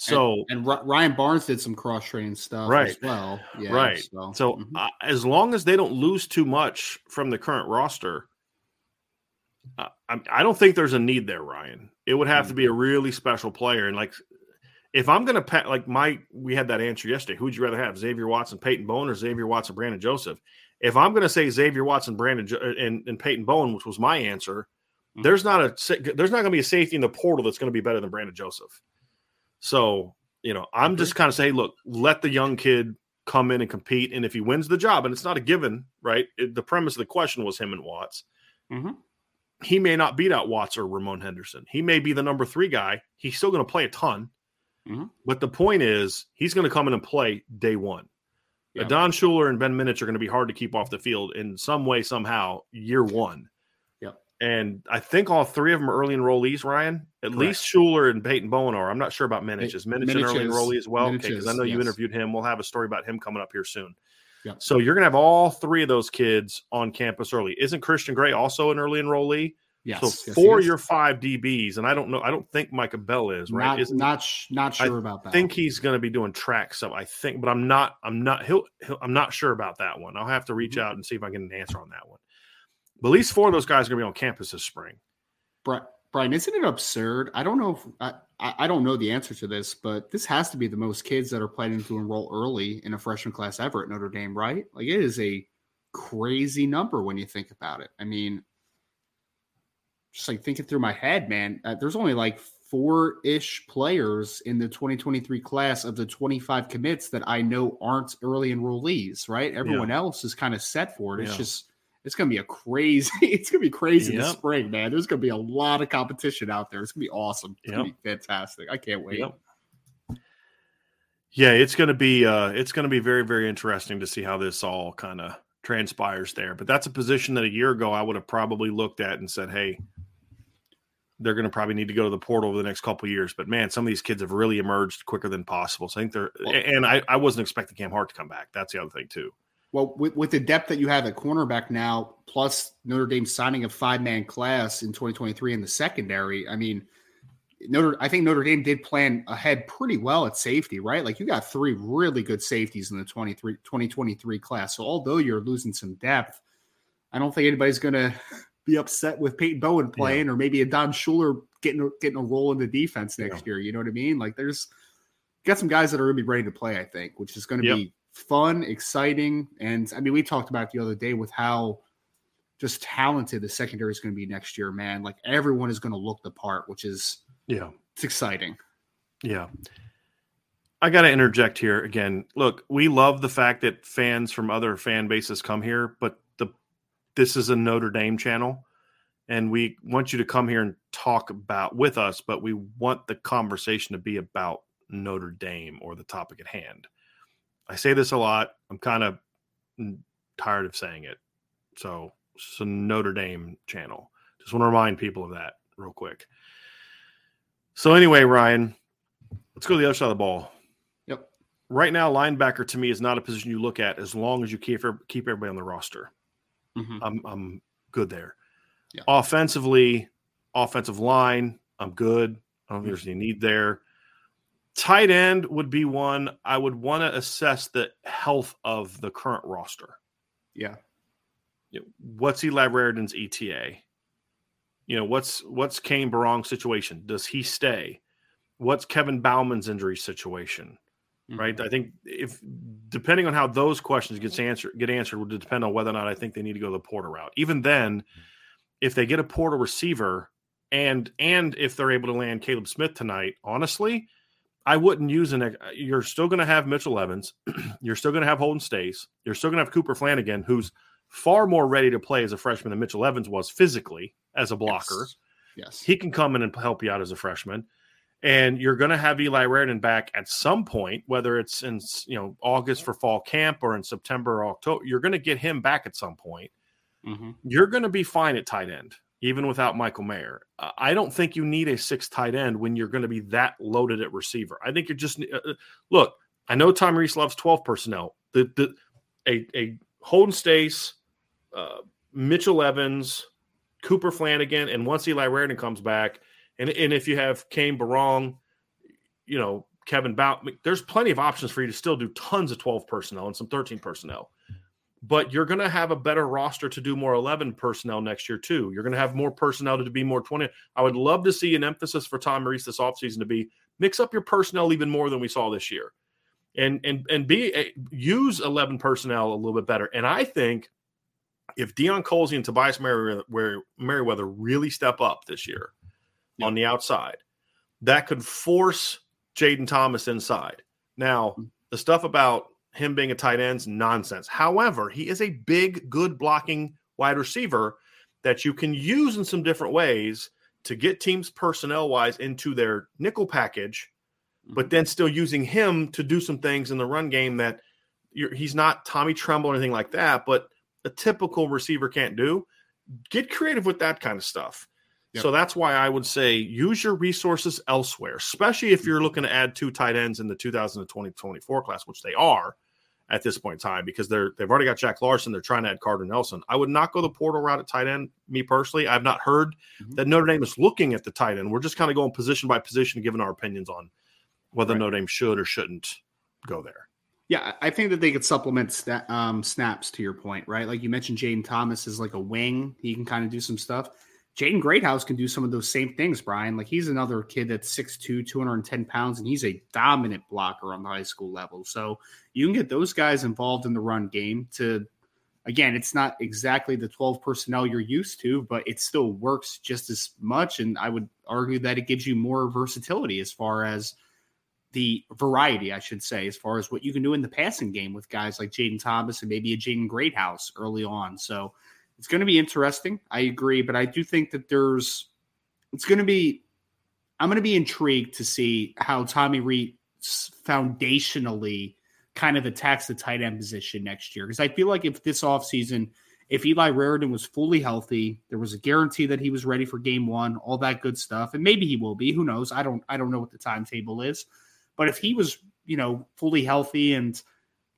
So and, and Ryan Barnes did some cross training stuff right. as well. Yeah, right. So, so mm-hmm. uh, as long as they don't lose too much from the current roster, uh, I, I, don't think there's a need there, Ryan. It would have mm-hmm. to be a mm-hmm. really special player, and like if I'm going to pet like my we had that answer yesterday. Who'd you rather have, Xavier Watson, Peyton Bowen, or Xavier Watson, Brandon Joseph? If I'm to say Xavier Watson, Brandon uh, and, and Peyton Bowen, which was my answer, mm-hmm. there's not a there's not to be a safety in the portal that's to be better than Brandon Joseph. So, you know, I'm just kind of saying, look, let the young kid come in and compete. And if he wins the job, and it's not a given, right? It, the premise of the question was him and Watts. Mm-hmm. He may not beat out Watts or Ramon Henderson. He may be the number three guy. He's still going to play a ton. Mm-hmm. But the point is, he's going to come in and play day one. Yeah. Don Shuler and Ben Minich are going to be hard to keep off the field in some way, somehow, year one. And I think all three of them are early enrollees, Ryan. At Correct. least Shuler and Peyton Bowen are. I'm not sure about Minich. Is Minich, Minich an early enrollee as well? okay, because I know you interviewed him. We'll have a story about him coming up here soon. Yep. So you're going to have all three of those kids on campus early. Isn't Christian Gray also an early enrollee? Yes. So yes, four your five DBs, and I don't know. I don't think Micah Bell is right. Not not, not sure I about that. I think he's going to be doing track stuff. I think, but I'm not. I'm not. He'll. he'll I'm not sure about that one. I'll have to reach mm-hmm. out and see if I get an answer on that one. But at least four of those guys are going to be on campus this spring. Brian, isn't it absurd? I don't know. If, I I don't know the answer to this, but this has to be the most kids that are planning to enroll early in a freshman class ever at Notre Dame, right? Like it is a crazy number when you think about it. I mean, just like thinking through my head, man, uh, there's only like four ish players in the 2023 class of the 25 commits that I know aren't early enrollees, right? Everyone yeah. else is kind of set for it. It's yeah. just, it's going to be a crazy, it's going to be crazy yep. in the spring, man. There's going to be a lot of competition out there. It's going to be awesome. It's yep. going to be fantastic. I can't wait. Yep. Yeah, it's going to be, uh, it's going to be very, very interesting to see how this all kind of transpires there. But that's a position that a year ago I would have probably looked at and said, hey, they're going to probably need to go to the portal over the next couple years. But man, some of these kids have really emerged quicker than possible. So I think they're, well, and I, I wasn't expecting Cam Hart to come back. That's the other thing too. Well, with, with the depth that you have at cornerback now, plus Notre Dame signing a five man class in 2023 in the secondary, I mean, Notre, I think Notre Dame did plan ahead pretty well at safety, right? Like you got three really good safeties in the 23, 2023 class. So although you're losing some depth, I don't think anybody's going to be upset with Peyton Bowen playing, yeah. or maybe a Don Shuler getting a, getting a role in the defense next yeah. year. You know what I mean? Like there's got some guys that are going to be ready to play. I think, which is going to yep. be fun, exciting, and I mean, we talked about the other day with how just talented the secondary is going to be next year. Man, like everyone is going to look the part, which is yeah, it's exciting. Yeah. I got to interject here again. Look, we love the fact that fans from other fan bases come here, but the this is a Notre Dame channel and we want you to come here and talk about with us, but we want the conversation to be about Notre Dame or the topic at hand. I say this a lot. I'm kind of tired of saying it. So it's a Notre Dame channel. Just want to remind people of that real quick. So anyway, Ryan, let's go to the other side of the ball. Yep. Right now, linebacker to me is not a position you look at as long as you keep keep everybody on the roster. Mm-hmm. I'm I'm good there. Yeah. Offensively, offensive line, I'm good. I don't think there's any need there. Tight end would be one I would want to assess the health of the current roster. Yeah. You know, what's Eli Raridon's ETA? You know, what's what's Cane Berrong's situation? Does he stay? What's Kevin Bauman's injury situation? mm-hmm. right? I think if depending on how those questions gets answered get answered would depend on whether or not I think they need to go the portal route. Even then, if they get a portal receiver and and if they're able to land Caleb Smith tonight, honestly, I wouldn't use an. You're still going to have Mitchell Evans. you're still going to have Holden Staes. You're still going to have Cooper Flanagan, who's far more ready to play as a freshman than Mitchell Evans was physically as a blocker. Yes. yes. He can come in and help you out as a freshman and you're going to have Eli Raridon back at some point, whether it's in you know August for fall camp or in September or October. You're going to get him back at some point. Mm-hmm. You're going to be fine at tight end, even without Michael Mayer. I don't think you need a six tight end when you're going to be that loaded at receiver. I think you're just uh, uh look. I know Tom Rees loves 12 personnel. The the a a Holden Staes, uh, Mitchell Evans, Cooper Flanagan, and once Eli Raridon comes back and and if you have Cane Berrong, you know, Kevin Bout, there's plenty of options for you to still do tons of 12 personnel and some 13 personnel. But you're going to have a better roster to do more 11 personnel next year, too. You're going to have more personnel to be more 20. I would love to see an emphasis for Tom Rees this offseason to be mix up your personnel even more than we saw this year and and and be use 11 personnel a little bit better. And I think if Deion Colzie and Tobias Merriweather, Merriweather really step up this year, yep. on the outside. That could force Jayden Thomas inside. Now, mm. the stuff about him being a tight end's nonsense. However, he is a big, good blocking wide receiver that you can use in some different ways to get teams personnel wise into their nickel package but mm-hmm. then still using him to do some things in the run game that he's not Tommy Tremble or anything like that, but a typical receiver can't do. Get creative with that kind of stuff. Yep. So that's why I would say use your resources elsewhere, especially if you're looking to add two tight ends in the 2020-24 class, which they are at this point in time because they're they've already got Jack Larsen. They're trying to add Carter Nelson. I would not go the portal route at tight end. Me personally, I've not heard mm-hmm. that Notre Dame is looking at the tight end. We're just kind of going position by position, giving our opinions on whether right. Notre Dame should or shouldn't go there. Yeah, I think that they could supplement um, snaps to your point, right? Like you mentioned, Jayden Thomas is like a wing; he can kind of do some stuff. Jaden Greathouse can do some of those same things, Brian. Like he's another kid that's 6'2, 210 pounds, and he's a dominant blocker on the high school level. So you can get those guys involved in the run game to again, it's not exactly the 12 personnel you're used to, but it still works just as much. And I would argue that it gives you more versatility as far as the variety, I should say, as far as what you can do in the passing game with guys like Jayden Thomas and maybe a Jaden Greathouse early on. So it's going to be interesting. I agree, but I do think that there's it's going to be I'm going to be intrigued to see how Tommy Rees foundationally kind of attacks the tight end position next year because I feel like if this offseason if Eli Raridon was fully healthy, there was a guarantee that he was ready for game 1, all that good stuff, and maybe he will be, who knows? I don't I don't know what the timetable is. But if he was, you know, fully healthy and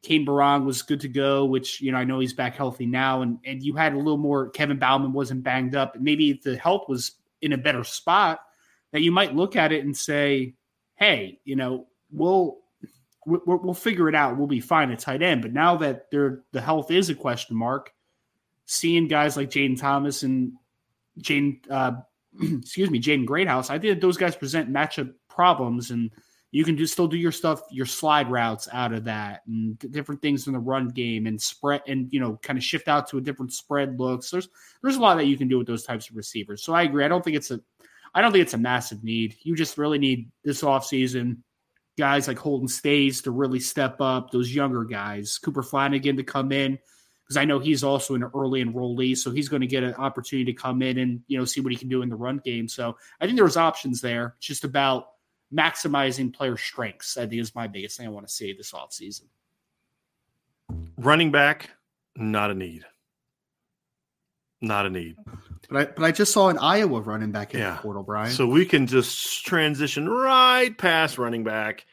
Cane Berrong was good to go, which you know I know he's back healthy now, and and you had a little more. Kevin Bauman wasn't banged up, maybe the health was in a better spot. That you might look at it and say, "Hey, you know, we'll we'll, we'll figure it out. We'll be fine at tight end." But now that they the health is a question mark, seeing guys like Jayden Thomas and Jane, uh, excuse me, Jaden Greathouse, I think those guys present matchup problems and you can do still do your stuff, your slide routes out of that, and different things in the run game, and spread, and you know, kind of shift out to a different spread looks. There's there's a lot that you can do with those types of receivers. So I agree. I don't think it's a, I don't think it's a massive need. You just really need this offseason guys like Holden Staes to really step up. Those younger guys, Cooper Flanagan to come in because I know he's also an early enrollee, so he's going to get an opportunity to come in and you know see what he can do in the run game. So I think there's options there. It's just about maximizing player strengths, I think is my biggest thing I want to see this offseason. Running back, not a need. Not a need. But I but I just saw an Iowa running back in yeah. the portal, Brian. So we can just transition right past running back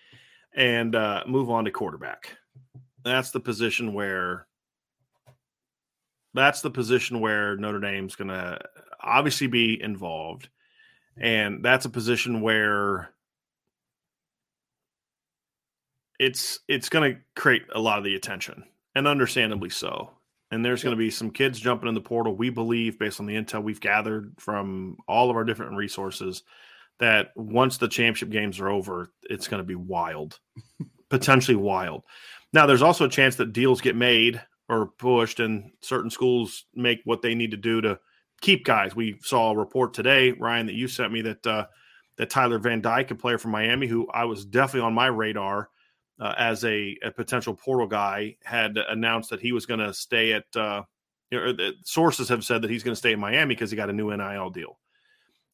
and uh, move on to quarterback. That's the position where that's the position where Notre Dame's going to obviously be involved. And that's a position where it's it's going to create a lot of the attention, and understandably so. And there's going to be some kids jumping in the portal. We believe, based on the intel we've gathered from all of our different resources, that once the championship games are over, it's going to be wild, potentially wild. Now, there's also a chance that deals get made or pushed, and certain schools make what they need to do to keep guys. We saw a report today, Ryan, that you sent me that uh, that Tyler Van Dyke, a player from Miami, who I was definitely on my radar uh, as a, a, potential portal guy, had announced that he was going to stay at. Uh, you know, sources have said that he's going to stay in Miami because he got a new NIL deal.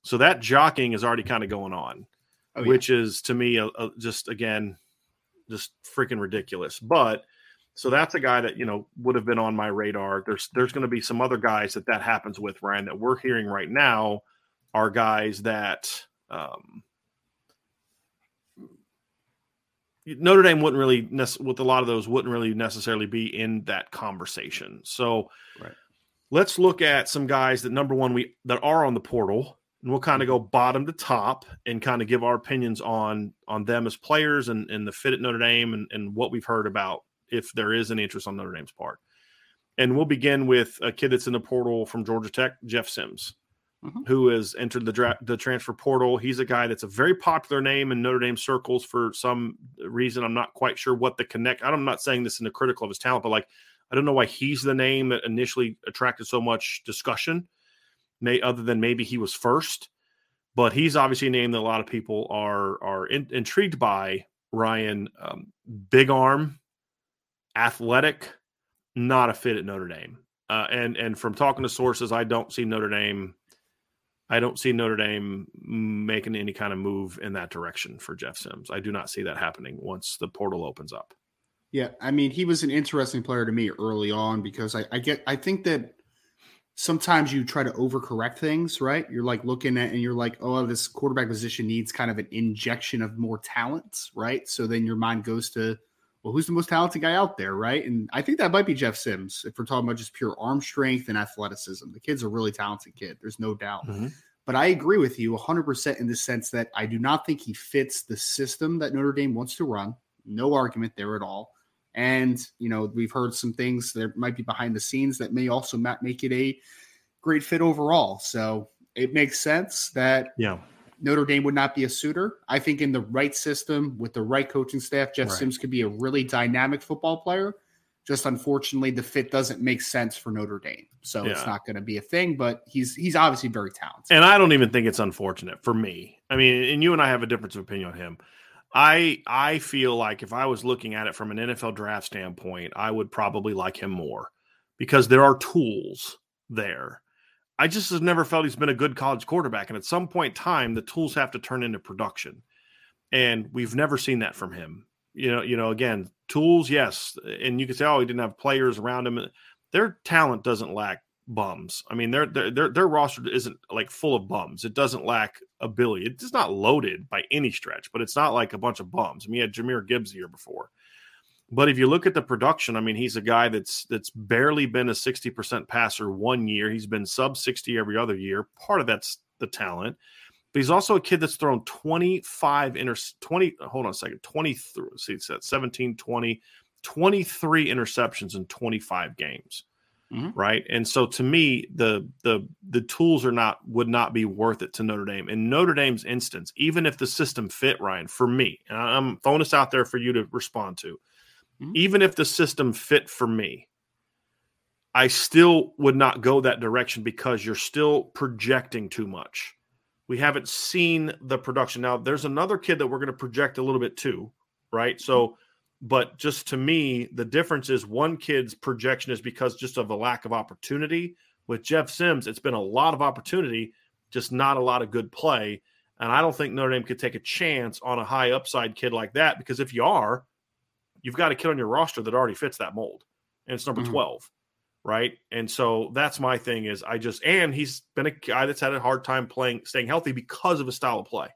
So that jockeying is already kind of going on, oh, yeah. which is to me a, a, just again, just freaking ridiculous. But so that's a guy that you know would have been on my radar. There's there's going to be some other guys that that happens with Ryan that we're hearing right now are guys that um, Notre Dame wouldn't really with a lot of those wouldn't really necessarily be in that conversation. So right. let's look at some guys that number one we that are on the portal, and we'll kind of mm-hmm. go bottom to top and kind of give our opinions on on them as players and, and the fit at Notre Dame and, and what we've heard about if there is an interest on Notre Dame's part. And we'll begin with a kid that's in the portal from Georgia Tech, Jeff Sims mm-hmm. who has entered the dra- the transfer portal. He's a guy that's a very popular name in Notre Dame circles for some reason. I'm not quite sure what the connect. I'm not saying this in the critical of his talent, but like I don't know why he's the name that initially attracted so much discussion. May other than maybe he was first, but he's obviously a name that a lot of people are are in, intrigued by. Ryan, um, big arm, athletic, not a fit at Notre Dame. Uh, and and from talking to sources, I don't see Notre Dame I don't see Notre Dame making any kind of move in that direction for Jeff Sims. I do not see that happening once the portal opens up. Yeah, I mean, he was an interesting player to me early on because I, I get, I think that sometimes you try to overcorrect things, right? You're like looking at and you're like, oh, this quarterback position needs kind of an injection of more talent, right? So then your mind goes to, well, who's the most talented guy out there, right? And I think that might be Jeff Sims if we're talking about just pure arm strength and athleticism. The kid's a really talented kid, there's no doubt. Mm-hmm. But I agree with you 100% in the sense that I do not think he fits the system that Notre Dame wants to run. No argument there at all. And, you know, we've heard some things that might be behind the scenes that may also make it a great fit overall. So it makes sense that yeah. Notre Dame would not be a suitor. I think in the right system with the right coaching staff, Jeff right. Sims could be a really dynamic football player. Just unfortunately, the fit doesn't make sense for Notre Dame, so yeah. it's not going to be a thing. But he's he's obviously very talented, and I don't even think it's unfortunate for me. I mean, and you and I have a difference of opinion on him. I I feel like if I was looking at it from an NFL draft standpoint, I would probably like him more because there are tools there. I just have never felt he's been a good college quarterback, and at some point in time, the tools have to turn into production, and we've never seen that from him. You know, you know, again, tools, yes, and you can say, oh, he didn't have players around him. Their talent doesn't lack bums. I mean, their their their roster isn't like full of bums. It doesn't lack ability. It's not loaded by any stretch, but it's not like a bunch of bums. I mean, he had Jahmyr Gibbs the year before. But if you look at the production, I mean, he's a guy that's that's barely been a 60% passer one year. He's been sub 60 every other year. Part of that's the talent. But he's also a kid that's thrown 25 inter 20 hold on a second, 23 see it's at 17 20 23 interceptions in 25 games mm-hmm. right? And so to me, the the the tools are not would not be worth it to Notre Dame. In Notre Dame's instance, even if the system fit, Ryan, for me, I'm throwing this out there for you to respond to, mm-hmm. even if the system fit for me, I still would not go that direction because you're still projecting too much. We haven't seen the production. Now, there's another kid that we're going to project a little bit too, right? So but just to me, the difference is one kid's projection is because just of a lack of opportunity. With Jeff Sims, it's been a lot of opportunity, just not a lot of good play. And I don't think Notre Dame could take a chance on a high upside kid like that because if you are, you've got a kid on your roster that already fits that mold, and it's number mm-hmm. 12 right? And so that's my thing is I just and he's been a guy that's had a hard time playing staying healthy because of his style of play.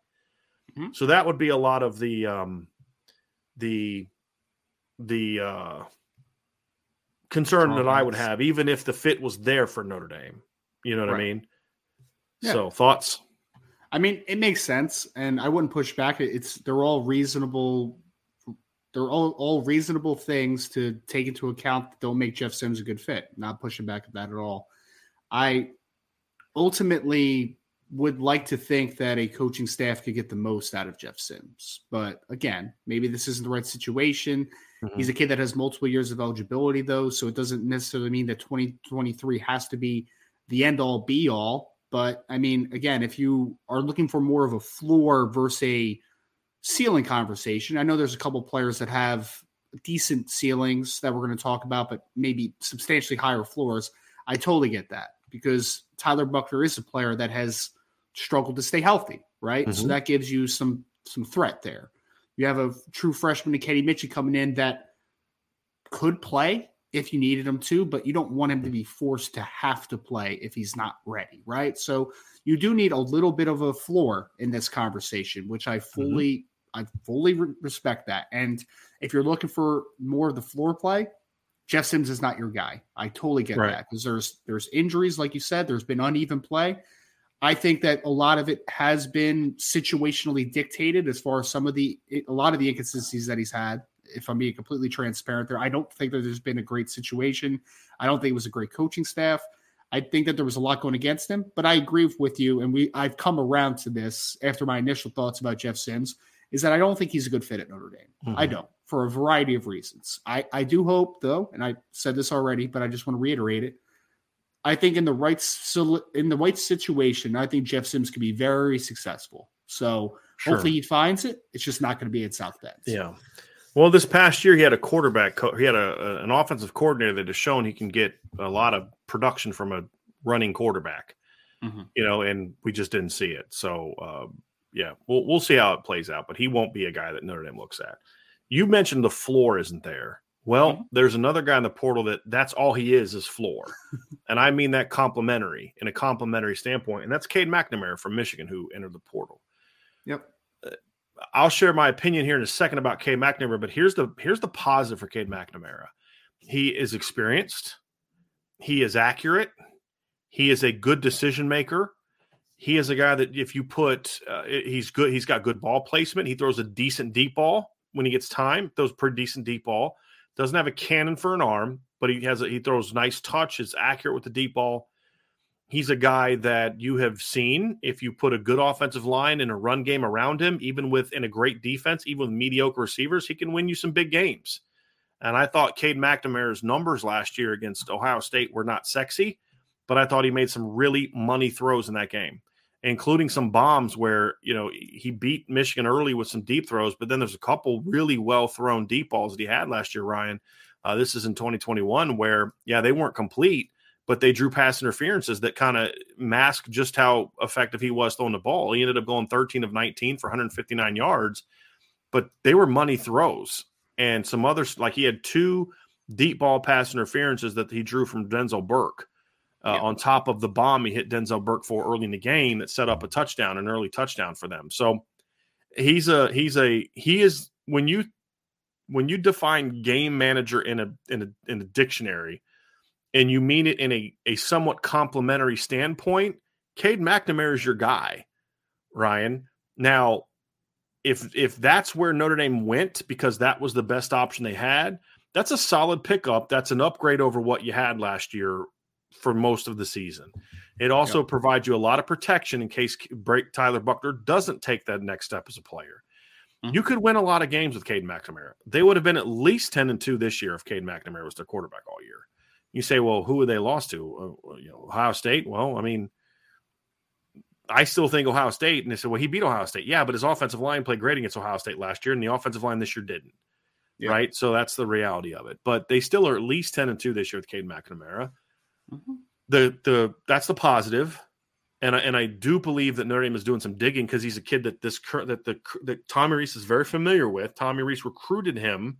Mm-hmm. So that would be a lot of the um the the uh, concern that I would have, even if the fit was there for Notre Dame. You know what right. I mean? Yeah. So thoughts? I mean, it makes sense, and I wouldn't push back. It's they're all reasonable. They're all all reasonable things to take into account that don't make Jeff Sims a good fit. Not pushing back at that at all. I ultimately would like to think that a coaching staff could get the most out of Jeff Sims, but again, maybe this isn't the right situation. Mm-hmm. He's a kid that has multiple years of eligibility, though, so it doesn't necessarily mean that 2023 has to be the end all be all. But I mean, again, if you are looking for more of a floor versus a ceiling conversation, I know there's a couple players that have decent ceilings that we're going to talk about, but maybe substantially higher floors. I totally get that because Tyler Buchner is a player that has struggled to stay healthy, right? Mm-hmm. So that gives you some some threat there. You have a true freshman, Kenny Minchey, coming in that could play if you needed him to, but you don't want him to be forced to have to play if he's not ready, right? So you do need a little bit of a floor in this conversation, which I mm-hmm. fully. I fully re- respect that. And if you're looking for more of the floor play, Jeff Sims is not your guy. I totally get right. that because there's there's injuries, like you said, there's been uneven play. I think that a lot of it has been situationally dictated as far as some of the a lot of the inconsistencies that he's had. If I'm being completely transparent there, I don't think that there's been a great situation. I don't think it was a great coaching staff. I think that there was a lot going against him, but I agree with you, and we I've come around to this after my initial thoughts about Jeff Sims is that I don't think he's a good fit at Notre Dame. Mm-hmm. I don't for a variety of reasons. I I do hope though, and I said this already, but I just want to reiterate it I think in the right in the right situation, I think Jeff Sims could be very successful. So sure. hopefully he finds it. It's just not going to be at South Bend. Yeah. Well, this past year he had a quarterback. Co- he had a, a, an offensive coordinator that has shown he can get a lot of production from a running quarterback. mm-hmm. you know, and we just didn't see it. So, uh, yeah, we'll we'll see how it plays out. But he won't be a guy that Notre Dame looks at. You mentioned the floor isn't there. Well, mm-hmm. there's another guy in the portal that that's all he is is floor, and I mean that complimentary in a complimentary standpoint, and that's Cade McNamara from Michigan who entered the portal. Yep. Uh, I'll share my opinion here in a second about Cade McNamara, but here's the here's the positive for Cade McNamara. He is experienced. He is accurate. He is a good decision maker. He is a guy that if you put, uh, he's good. He's got good ball placement. He throws a decent deep ball when he gets time. Throws pretty decent deep ball. Doesn't have a cannon for an arm, but he has a, he throws nice touch. Is accurate with the deep ball. He's a guy that you have seen if you put a good offensive line and a run game around him, even with in a great defense, even with mediocre receivers, he can win you some big games. And I thought Cade McNamara's numbers last year against Ohio State were not sexy, but I thought he made some really money throws in that game, including some bombs where, you know, he beat Michigan early with some deep throws, but then there's a couple really well thrown deep balls that he had last year, Ryan. Uh, this is in 2021 where, yeah, they weren't complete, but they drew pass interferences that kind of masked just how effective he was throwing the ball. He ended up going 13 of 19 for 159 yards, but they were money throws. And some others, like he had two deep ball pass interferences that he drew from Denzel Burke. Uh, yeah. On top of the bomb he hit Denzel Burke for early in the game that set up a touchdown, an early touchdown for them. So he's a he's a he is when you when you define game manager in a in a in a dictionary, and you mean it in a, a somewhat complimentary standpoint, Cade McNamara is your guy, Ryan. Now, if if that's where Notre Dame went because that was the best option they had, that's a solid pickup. That's an upgrade over what you had last year for most of the season. It also provides you a lot of protection in case break Tyler Buchner doesn't take that next step as a player. Mm-hmm. You could win a lot of games with Cade McNamara. They would have been at least 10 and 2 this year if Cade McNamara was their quarterback all year. You say, well, who would they lost to? Uh, you know, Ohio State. Well, I mean, I still think Ohio State. And they said, well, he beat Ohio State. Yeah, but his offensive line played great against Ohio State last year, and the offensive line this year didn't. Yeah. Right. So that's the reality of it. But they still are at least 10 and 2 this year with Cade McNamara. Mm-hmm. The the that's the. And I, and I do believe that Notre Dame is doing some digging because he's a kid that this that the that Tommy Rees is very familiar with. Tommy Rees recruited him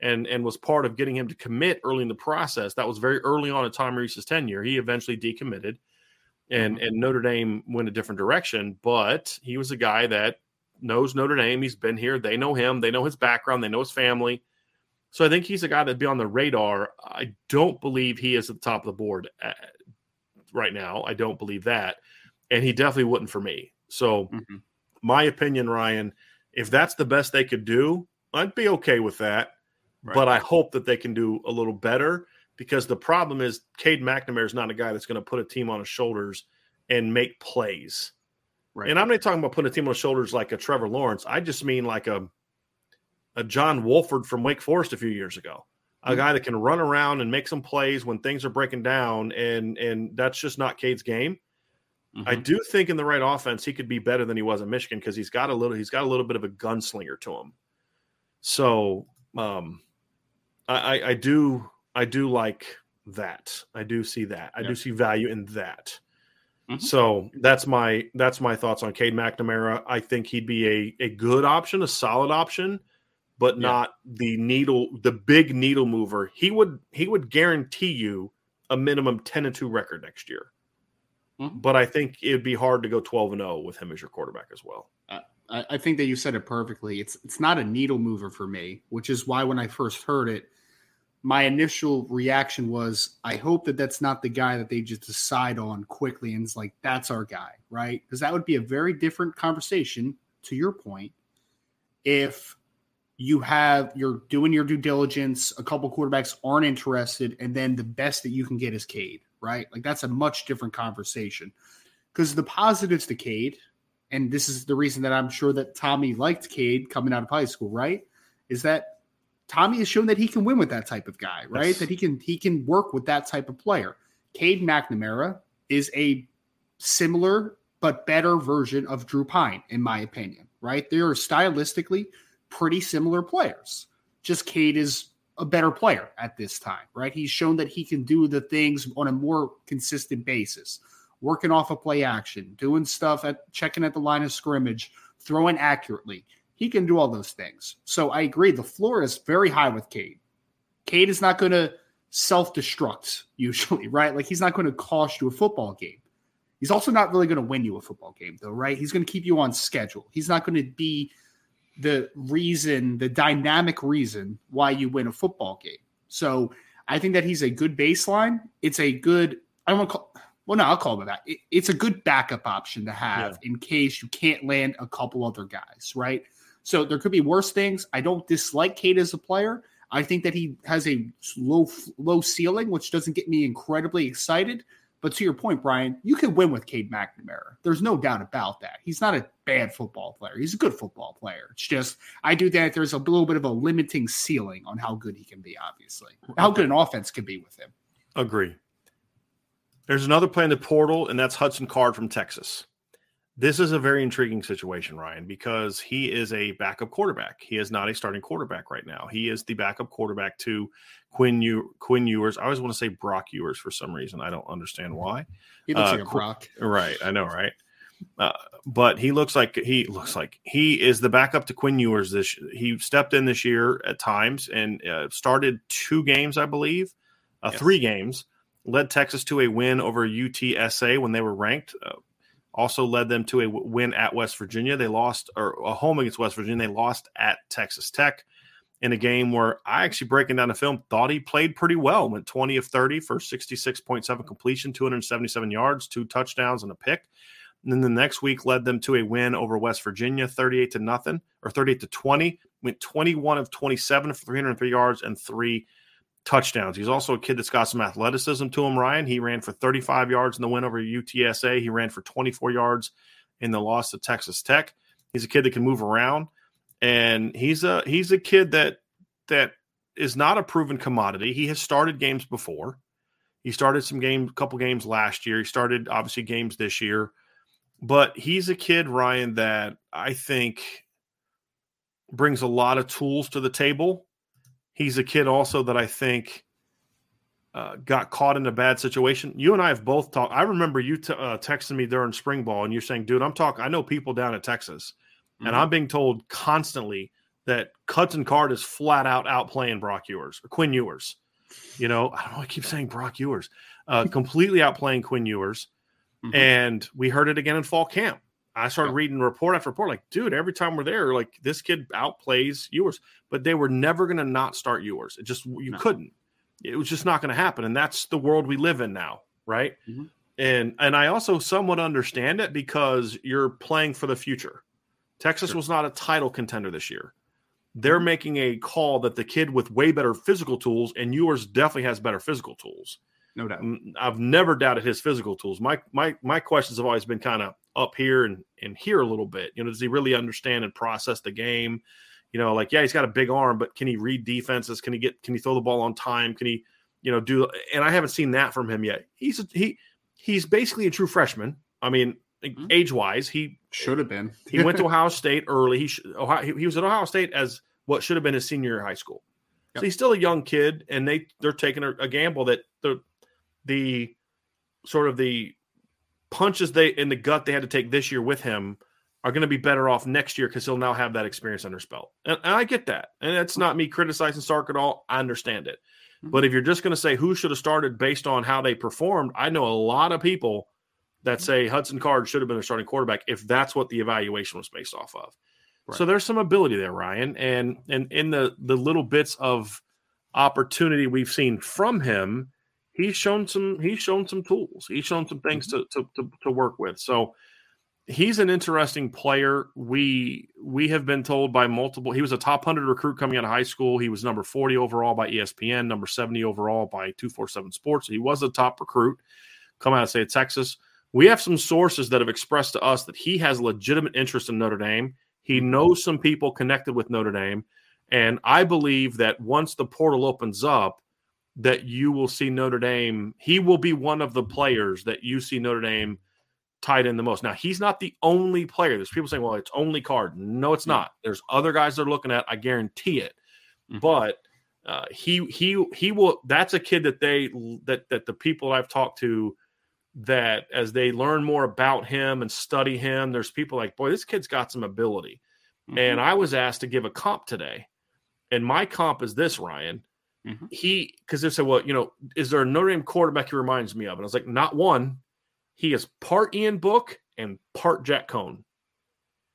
and and was part of getting him to commit early in the process. That was very early on in Tommy Rees's tenure. He eventually decommitted, and mm-hmm. and Notre Dame went a different direction. But he was a guy that knows Notre Dame. He's been here. They know him. They know his background. They know his family. So I think he's a guy that'd be on the radar. I don't believe he is at the top of the board uh, right now. I don't believe that, and he definitely wouldn't for me. So, mm-hmm. my opinion, Ryan, if that's the best they could do, I'd be okay with that. Right. But I hope that they can do a little better because the problem is Cade McNamara is not a guy that's going to put a team on his shoulders and make plays. Right. And I'm not talking about putting a team on his shoulders like a Trevor Lawrence. I just mean like a a John Wolford from Wake Forest a few years ago. A mm-hmm. guy that can run around and make some plays when things are breaking down, and and that's just not Cade's game. Mm-hmm. I do think in the right offense he could be better than he was in Michigan because he's got a little he's got a little bit of a gunslinger to him. So um, I, I do I do like that. I do see that. I yeah. do see value in that. Mm-hmm. So that's my that's my thoughts on Cade McNamara. I think he'd be a, a good option, a solid option, but yeah. not the needle, the big needle mover. He would he would guarantee you a minimum ten and two record next year. Mm-hmm. But I think it'd be hard to go twelve and zero with him as your quarterback as well. I, I think that you said it perfectly. It's it's not a needle mover for me, which is why when I first heard it, my initial reaction was, I hope that that's not the guy that they just decide on quickly and it's like, that's our guy, right? Because that would be a very different conversation, to your point, if you have, you're doing your due diligence, a couple quarterbacks aren't interested, and then the best that you can get is Cade, right? Like, that's a much different conversation. Because the positives to Cade, and this is the reason that I'm sure that Tommy liked Cade coming out of high school, right? Is that Tommy has shown that he can win with that type of guy, right? Yes. That he can he can work with that type of player. Cade McNamara is a similar but better version of Drew Pyne, in my opinion, right? They are stylistically pretty similar players. Just Cade is a better player at this time, right? He's shown that he can do the things on a more consistent basis. working off a of play action, doing stuff at checking at the line of scrimmage, throwing accurately. He can do all those things. So I agree. The floor is very high with Cade. Cade is not going to self destruct usually, right? Like he's not going to cost you a football game. He's also not really going to win you a football game, though, right? He's going to keep you on schedule. He's not going to be the reason, the dynamic reason why you win a football game. So I think that he's a good baseline. It's a good, I don't want to call, well, no, I'll call it that. It, it's a good backup option to have yeah. in case you can't land a couple other guys, right? So there could be worse things. I don't dislike Cade as a player. I think that he has a low low ceiling, which doesn't get me incredibly excited. But to your point, Brian, you can win with Cade McNamara. There's no doubt about that. He's not a bad football player. He's a good football player. It's just I do that there's a little bit of a limiting ceiling on how good he can be, obviously. How good an offense can be with him. Agree. There's another play in the portal, and that's Hudson Card from Texas. This is a very intriguing situation, Ryan, because he is a backup quarterback. He is not a starting quarterback right now. He is the backup quarterback to Quinn Ew- Quinn Ewers. I always want to say Brock Ewers for some reason. I don't understand why. He looks uh, like a Brock. Right, I know, right? Uh, but he looks like he looks like he is the backup to Quinn Ewers. This he stepped in this year at times and uh, started two games, I believe, uh, yes. three games. Led Texas to a win over UTSA when they were ranked. Uh, also led them to a win at West Virginia. They lost, or a home against West Virginia. They lost at Texas Tech in a game where I actually breaking down the film thought he played pretty well. Went 20 of 30 for 66.7 completion, 277 yards, two touchdowns, and a pick. And then the next week led them to a win over West Virginia, 38 to nothing or 38 to 20. Went 21 of 27 for 303 yards and three touchdowns. He's also a kid that's got some athleticism to him, Ryan. He ran for 35 yards in the win over UTSA. He ran for 24 yards in the loss to Texas Tech. He's a kid that can move around and he's a he's a kid that that is not a proven commodity. He has started games before. He started some games, a couple games last year. He started obviously games this year. But he's a kid, Ryan, that I think brings a lot of tools to the table He's a kid also that I think uh, got caught in a bad situation. You and I have both talked. I remember you t- uh, texting me during spring ball, and you're saying, "Dude, I'm talking. I know people down in Texas, mm-hmm. and I'm being told constantly that Hudson Card is flat out outplaying Brock Ewers or Quinn Ewers. You know, I don't know. I keep saying Brock Ewers, uh, completely outplaying Quinn Ewers, mm-hmm. and we heard it again in fall camp. I started reading report after report, like, dude, every time we're there, like this kid outplays Ewers, but they were never going to not start Ewers. It just you no. couldn't. It was just not going to happen, and that's the world we live in now, right? Mm-hmm. And and I also somewhat understand it because you're playing for the future. Texas sure. was not a title contender this year. They're mm-hmm. making a call that the kid with way better physical tools, and Ewers definitely has better physical tools. No doubt. I've never doubted his physical tools. My my my questions have always been kind of up here and and here a little bit. You know, does he really understand and process the game? You know, like yeah, he's got a big arm, but can he read defenses? Can he get? Can he throw the ball on time? Can he, you know, do? And I haven't seen that from him yet. He's a, he he's basically a true freshman. I mean, mm-hmm. age wise, he should have been. he went to Ohio State early. He Ohio, he, he was at Ohio State as what should have been his senior year of high school. Yep. So he's still a young kid, and they they're taking a, a gamble that the the sort of the punches they in the gut they had to take this year with him are going to be better off next year because he'll now have that experience under spell. And, and, I get that. And that's not me criticizing Sark at all. I understand it. Mm-hmm. But if you're just going to say who should have started based on how they performed, I know a lot of people that say Hudson Card should have been a starting quarterback if that's what the evaluation was based off of. Right. So there's some ability there, Ryan. And and in the the little bits of opportunity we've seen from him, he's shown some he's shown some tools. He's shown some things mm-hmm. to, to, to to work with. So he's an interesting player. We we have been told by multiple. He was a top hundred recruit coming out of high school. He was number forty overall by ESPN, number seventy overall by two four seven Sports. he was a top recruit. Come out of say Texas. We have some sources that have expressed to us that he has legitimate interest in Notre Dame. He mm-hmm. knows some people connected with Notre Dame, and I believe that once the portal opens up, that you will see Notre Dame. He will be one of the players that you see Notre Dame tied in the most. Now, he's not the only player. There's people saying, well, it's only card. No, it's not. There's other guys they're looking at. I guarantee it. Mm-hmm. But uh, he he he will. That's a kid that they that that the people I've talked to that as they learn more about him and study him, there's people like, boy, this kid's got some ability. Mm-hmm. And I was asked to give a comp today. And my comp is this, Ryan. Mm-hmm. He, because they said, well, you know, is there a Notre Dame quarterback he reminds me of? And I was like, not one. He is part Ian Book and part Jack Coan.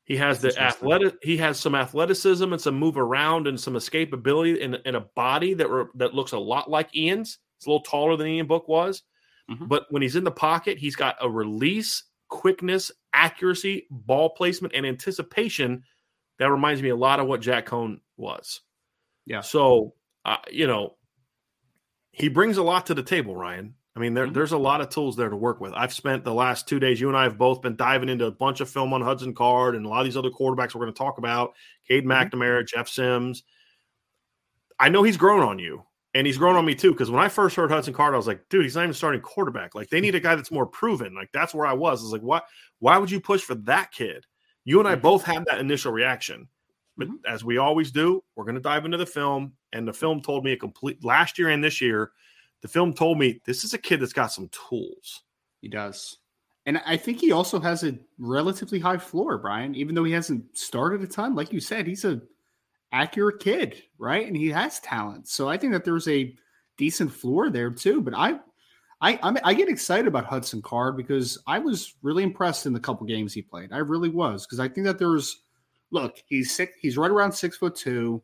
He has the athletic. He has some athleticism and some move around and some escapability in, in a body that re, that looks a lot like Ian's. It's a little taller than Ian Book was, mm-hmm. but when he's in the pocket, he's got a release, quickness, accuracy, ball placement, and anticipation that reminds me a lot of what Jack Coan was. Yeah. So, uh, you know, he brings a lot to the table, Ryan. I mean, there, mm-hmm. there's a lot of tools there to work with. I've spent the last two days, you and I have both been diving into a bunch of film on Hudson Card and a lot of these other quarterbacks we're going to talk about Cade mm-hmm. McNamara, Jeff Sims. I know he's grown on you, and he's grown on me too. Because when I first heard Hudson Card, I was like, dude, he's not even starting quarterback. Like, they need a guy that's more proven. Like, that's where I was. I was like, what? Why would you push for that kid? You and I mm-hmm. both had that initial reaction. But mm-hmm. as we always do, we're going to dive into the film. And the film told me a complete last year and this year the film told me this is a kid that's got some tools. He does. And I think he also has a relatively high floor, Brian, even though he hasn't started a ton. Like you said, he's a accurate kid, right? And he has talent. So I think that there's a decent floor there too. But I I I'm, i get excited about Hudson Card because I was really impressed in the couple games he played. I really was because I think that there's look he's six he's right around six foot two,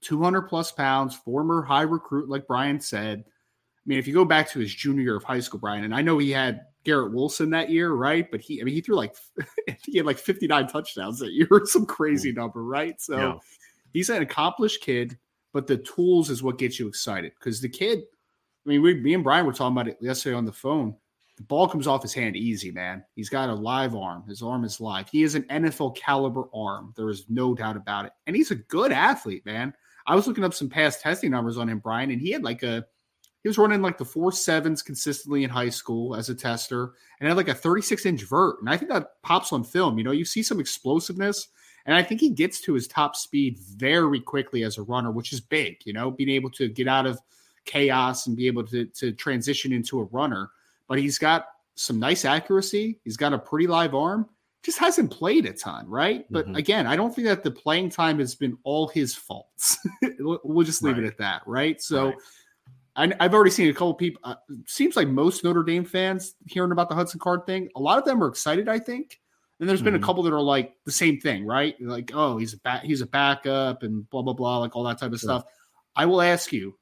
two hundred plus pounds, former high recruit like Brian said. I mean, if you go back to his junior year of high school, Brian, and I know he had Garrett Wilson that year, right? But he, I mean, he threw like he had like 59 touchdowns that year, some crazy mm. number, right? So yeah. He's an accomplished kid, but the tools is what gets you excited because the kid. I mean, we, me and Brian were talking about it yesterday on the phone. The ball comes off his hand easy, man. He's got a live arm. His arm is live. He is an NFL caliber arm. There is no doubt about it. And he's a good athlete, man. I was looking up some past testing numbers on him, Brian, and he had like a he was running like the four sevens consistently in high school as a tester and had like a 36 inch vert. And I think that pops on film. You know, you see some explosiveness. And I think he gets to his top speed very quickly as a runner, which is big, you know, being able to get out of chaos and be able to, to transition into a runner. But he's got some nice accuracy. He's got a pretty live arm. Just hasn't played a ton, right? But mm-hmm. again, I don't think that the playing time has been all his faults. we'll just leave right. it at that, right? So right. I, have already seen a couple people. Uh, seems like most Notre Dame fans hearing about the Hudson Card thing. A lot of them are excited. I think. And there's been mm-hmm. a couple that are like the same thing, right? Like, oh, he's a back, he's a backup, and blah blah blah, like all that type of sure. stuff. I will ask you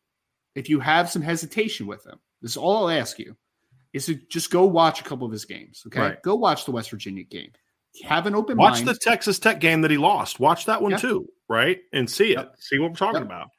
if you have some hesitation with him. This is all I'll ask you: is to just go watch a couple of his games. Okay, right. go watch the West Virginia game. Have an open mind. watch mind. the Texas Tech game that he lost. Watch that one yeah. too, right? And see it. Yep. See what we're talking yep. about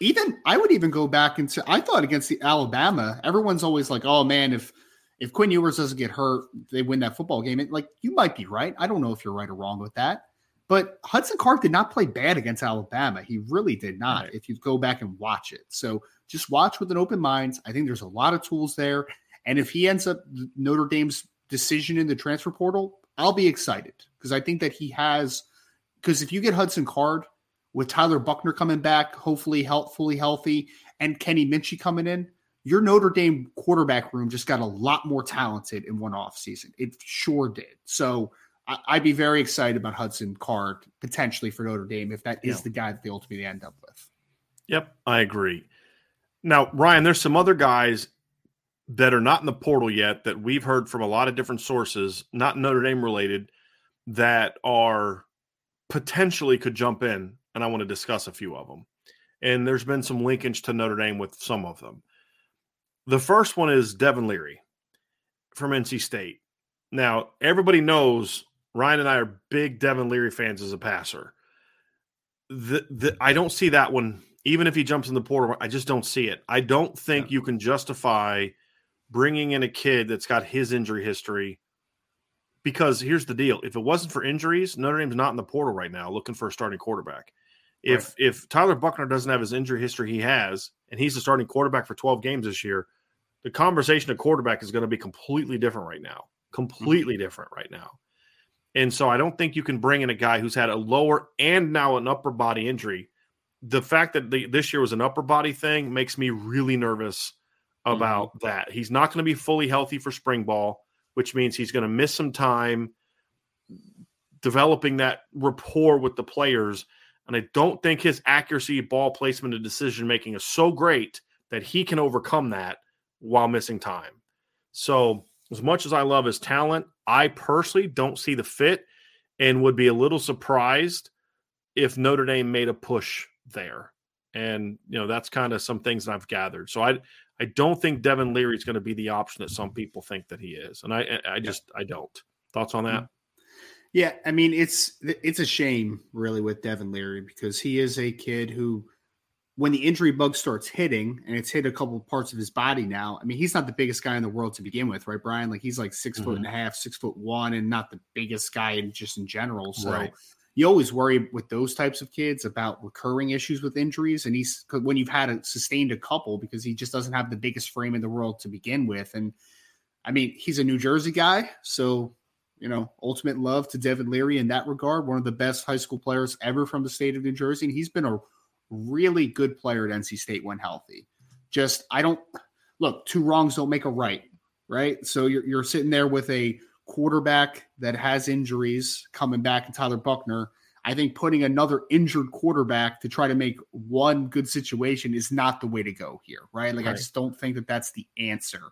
even I would even go back and say I thought against the Alabama, everyone's always like, "Oh man, if if Quinn Ewers doesn't get hurt, they win that football game." like you might be right. I don't know if you're right or wrong with that. But Hudson Card did not play bad against Alabama. He really did not. Right. If you go back and watch it, so just watch with an open mind. I think there's a lot of tools there, and if he ends up Notre Dame's decision in the transfer portal, I'll be excited because I think that he has. Because if you get Hudson Card with Tyler Buchner coming back, hopefully health, fully healthy, and Kenny Minchey coming in, your Notre Dame quarterback room just got a lot more talented in one off season. It sure did. So I, would be very excited about Hudson Card potentially for Notre Dame if that is yeah. the guy that they ultimately end up with. Yep, I agree. Now, Ryan, there's some other guys that are not in the portal yet that we've heard from a lot of different sources, not Notre Dame related, that are potentially could jump in and I want to discuss a few of them. And there's been some linkage to Notre Dame with some of them. The first one is Devin Leary from NC State. Now, everybody knows Ryan and I are big Devin Leary fans as a passer. The, the, I don't see that one, even if he jumps in the portal, I just don't see it. I don't think yeah. you can justify bringing in a kid that's got his injury history because here's the deal if it wasn't for injuries, Notre Dame's not in the portal right now looking for a starting quarterback. If right. if Tyler Buchner doesn't have his injury history he has, and he's the starting quarterback for 12 games this year, the conversation of quarterback is going to be completely different right now. Completely mm-hmm. different right now. And so I don't think you can bring in a guy who's had a lower and now an upper body injury. The fact that the, this year was an upper body thing makes me really nervous about mm-hmm. that. He's not going to be fully healthy for spring ball, which means he's going to miss some time developing that rapport with the players. And I don't think his accuracy, ball placement, and decision making is so great that he can overcome that while missing time. So, as much as I love his talent, I personally don't see the fit and would be a little surprised if Notre Dame made a push there. And you know that's kind of some things that I've gathered. So I I don't think Devin Leary is going to be the option that some people think that he is, and I I just I don't. Thoughts on that? Yeah, I mean it's it's a shame really with Devin Leary because he is a kid who when the injury bug starts hitting and it's hit a couple parts of his body now, I mean, he's not the biggest guy in the world to begin with, right, Brian? Like he's like 6 mm-hmm. foot and a half, six foot one, and not the biggest guy in just in general. So right. you always worry with those types of kids about recurring issues with injuries. And he's when you've had a sustained a couple because he just doesn't have the biggest frame in the world to begin with. And I mean, he's a New Jersey guy, so you know, ultimate love to Devin Leary in that regard. One of the best high school players ever from the state of New Jersey. And he's been a really good player at NC State when healthy. Just I don't look, two wrongs don't make a right, right? So you're you're sitting there with a quarterback that has injuries coming back and Tyler Buchner. I think putting another injured quarterback to try to make one good situation is not the way to go here, right? Like right. I just don't think that that's the answer.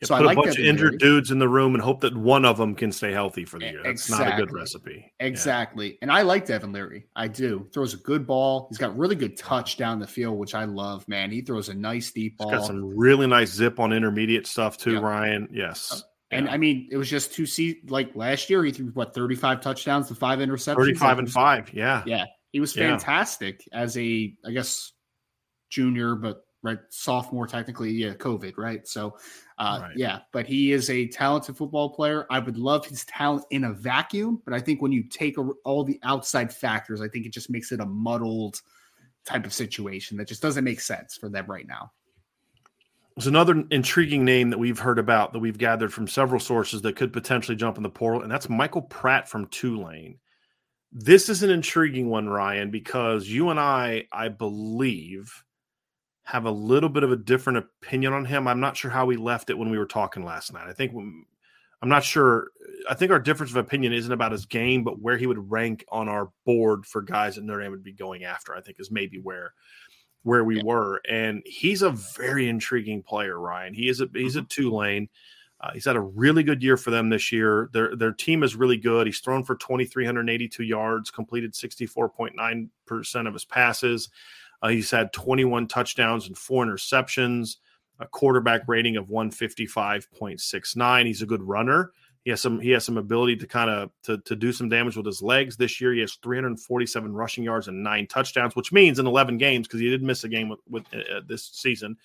Yeah, so put I like a bunch of injured dudes in the room and hope that one of them can stay healthy for the year. That's exactly. not a good recipe. Exactly. Yeah. And I like Devin Leary. I do. Throws a good ball. He's got really good touch down the field, which I love, man. He throws a nice deep ball. He's got some really nice zip on intermediate stuff too, yeah. Ryan. Yes. And I mean, it was just two see like last year he threw what 35 touchdowns to five interceptions. 35 and 5. Yeah. Yeah. He was fantastic as a I guess junior, but right sophomore technically yeah covid right so uh, right. yeah but he is a talented football player. I would love his talent in a vacuum but i think when you take a, all the outside factors i think it just makes it a muddled type of situation that just doesn't make sense for them right now. There's another intriguing name that we've heard about that we've gathered from several sources that could potentially jump in the portal and that's michael pratt from tulane. This is an intriguing one ryan because you and i i believe have a little bit of a different opinion on him. I'm not sure how we left it when we were talking last night. I think I'm not sure. I think our difference of opinion isn't about his game, but where he would rank on our board for guys that Notre Dame would be going after. I think is maybe where where we yeah. were. And he's a very intriguing player, Ryan. He is a he's a mm-hmm. Tulane. Uh, he's had a really good year for them this year. Their their team is really good. He's thrown for 2,382 yards, completed 64.9 percent of his passes. Uh, he's had 21 touchdowns and four interceptions, a quarterback rating of 155.69. He's a good runner. He has some he has some ability to kind of to, to do some damage with his legs. This year he has 347 rushing yards and nine touchdowns, which means in 11 games because he did miss a game with, with uh, this season.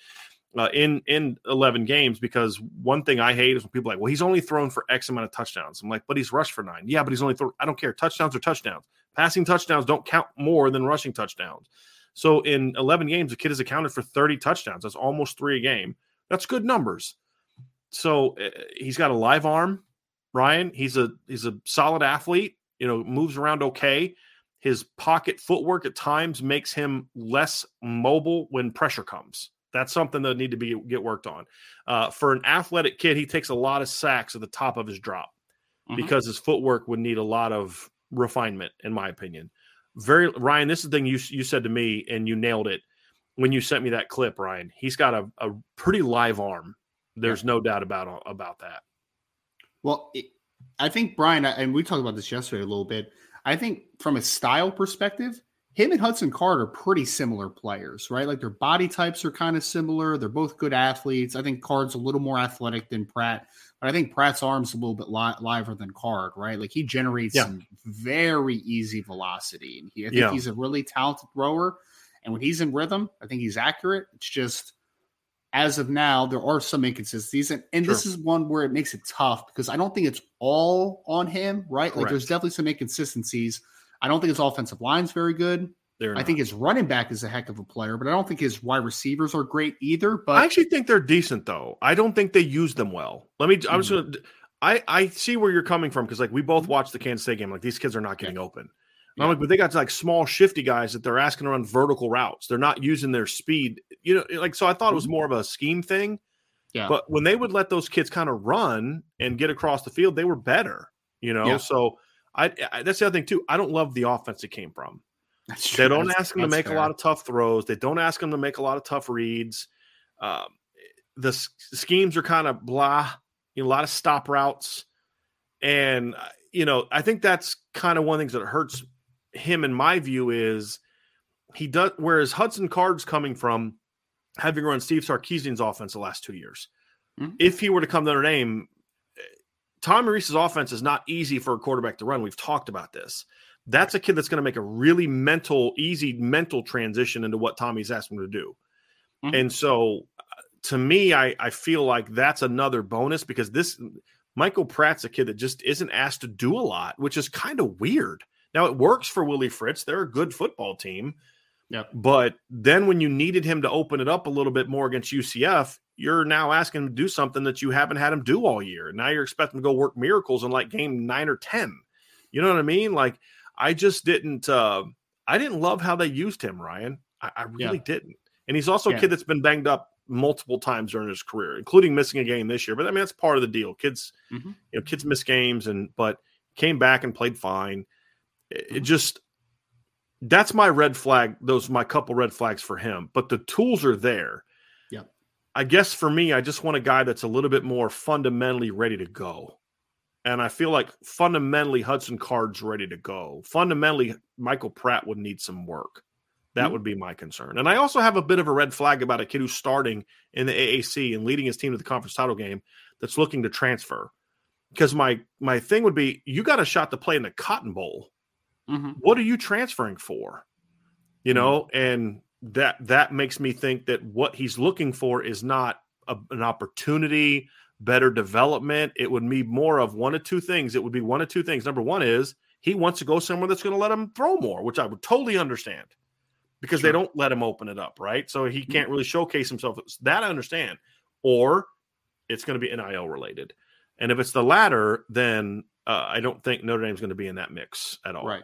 Uh, in in 11 games because one thing I hate is when people are like, well, he's only thrown for X amount of touchdowns. I'm like, but he's rushed for nine. Yeah, but he's only thrown. I don't care. Touchdowns are touchdowns. Passing touchdowns don't count more than rushing touchdowns. So in 11 games, the kid has accounted for 30 touchdowns. That's almost three a game. That's good numbers. So uh, he's got a live arm, Ryan. He's a he's a solid athlete. You know, moves around okay. His pocket footwork at times makes him less mobile when pressure comes. That's something that need to be get worked on. Uh, for an athletic kid, he takes a lot of sacks at the top of his drop mm-hmm. because his footwork would need a lot of refinement, in my opinion very Ryan, this is the thing you you said to me, and you nailed it when you sent me that clip. Ryan, he's got a, a pretty live arm. There's yeah. no doubt about about that. Well, it, I think Brian, and we talked about this yesterday a little bit. I think from a style perspective, him and Hudson Card are pretty similar players, right? Like their body types are kind of similar. They're both good athletes. I think Card's a little more athletic than Pratt. But I think Pratt's arm's a little bit li- liver than Card, right? Like he generates yeah. some very easy velocity. And he, I think yeah. he's a really talented thrower. And when he's in rhythm, I think he's accurate. It's just as of now, there are some inconsistencies. And, and sure. this is one where it makes it tough because I don't think it's all on him, right? Correct. Like there's definitely some inconsistencies. I don't think his offensive line's very good. They're I not. think his running back is a heck of a player, but I don't think his wide receivers are great either. But I actually think they're decent, though. I don't think they use them well. Let me. Mm-hmm. I'm just gonna. I I see where you're coming from because like we both mm-hmm. watched the Kansas State game. Like these kids are not getting yeah. open. Yeah. I'm like, but they got like small, shifty guys that they're asking to run vertical routes. They're not using their speed. You know, like so. I thought it was mm-hmm. more of a scheme thing. Yeah. But when they would let those kids kind of run and get across the field, they were better. You know, yeah. so I, I, that's the other thing too. I don't love the offense it came from. They don't that's, ask them to make fair. a lot of tough throws. They don't ask them to make a lot of tough reads. Um, the s- schemes are kind of blah. You know, a lot of stop routes, and uh, you know, I think that's kind of one of the things that hurts him, in my view, is he does. Whereas Hudson Card's coming from having run Steve Sarkisian's offense the last two years. Mm-hmm. If he were to come to Notre Dame, Tom Rees's offense is not easy for a quarterback to run. We've talked about this. That's a kid that's going to make a really mental, easy mental transition into what Tommy's asked him to do. Mm-hmm. And so, uh, to me, I, I feel like that's another bonus because this Michael Pratt's a kid that just isn't asked to do a lot, which is kind of weird. Now it works for Willie Fritz; they're a good football team. Yep. But then when you needed him to open it up a little bit more against UCF, you're now asking him to do something that you haven't had him do all year. Now you're expecting to go work miracles in like game nine or ten. You know what I mean? Like I just didn't uh I didn't love how they used him, Ryan. I, I really yeah. didn't. And he's also yeah. a kid that's been banged up multiple times during his career, including missing a game this year. But I mean that's part of the deal. Kids, mm-hmm. you know, kids miss games and but came back and played fine. It, mm-hmm. it just that's my red flag. Those my couple red flags for him. But the tools are there. Yeah. I guess for me, I just want a guy that's a little bit more fundamentally ready to go. And I feel like fundamentally Hudson Card's ready to go. Fundamentally, Michael Pratt would need some work. That mm-hmm. would be my concern. And I also have a bit of a red flag about a kid who's starting in the AAC and leading his team to the conference title game that's looking to transfer. Because my my thing would be you got a shot to play in the Cotton Bowl Mm-hmm. What are you transferring for? You mm-hmm. know, and that that makes me think that what he's looking for is not a, an opportunity, better development. It would be more of one of two things. It would be one of two things. Number one is he wants to go somewhere that's going to let him throw more, which I would totally understand because sure. they don't let him open it up, right? So he mm-hmm. can't really showcase himself. That I understand. Or it's going to be NIL related. And if it's the latter, then uh, I don't think Notre Dame's going to be in that mix at all. Right.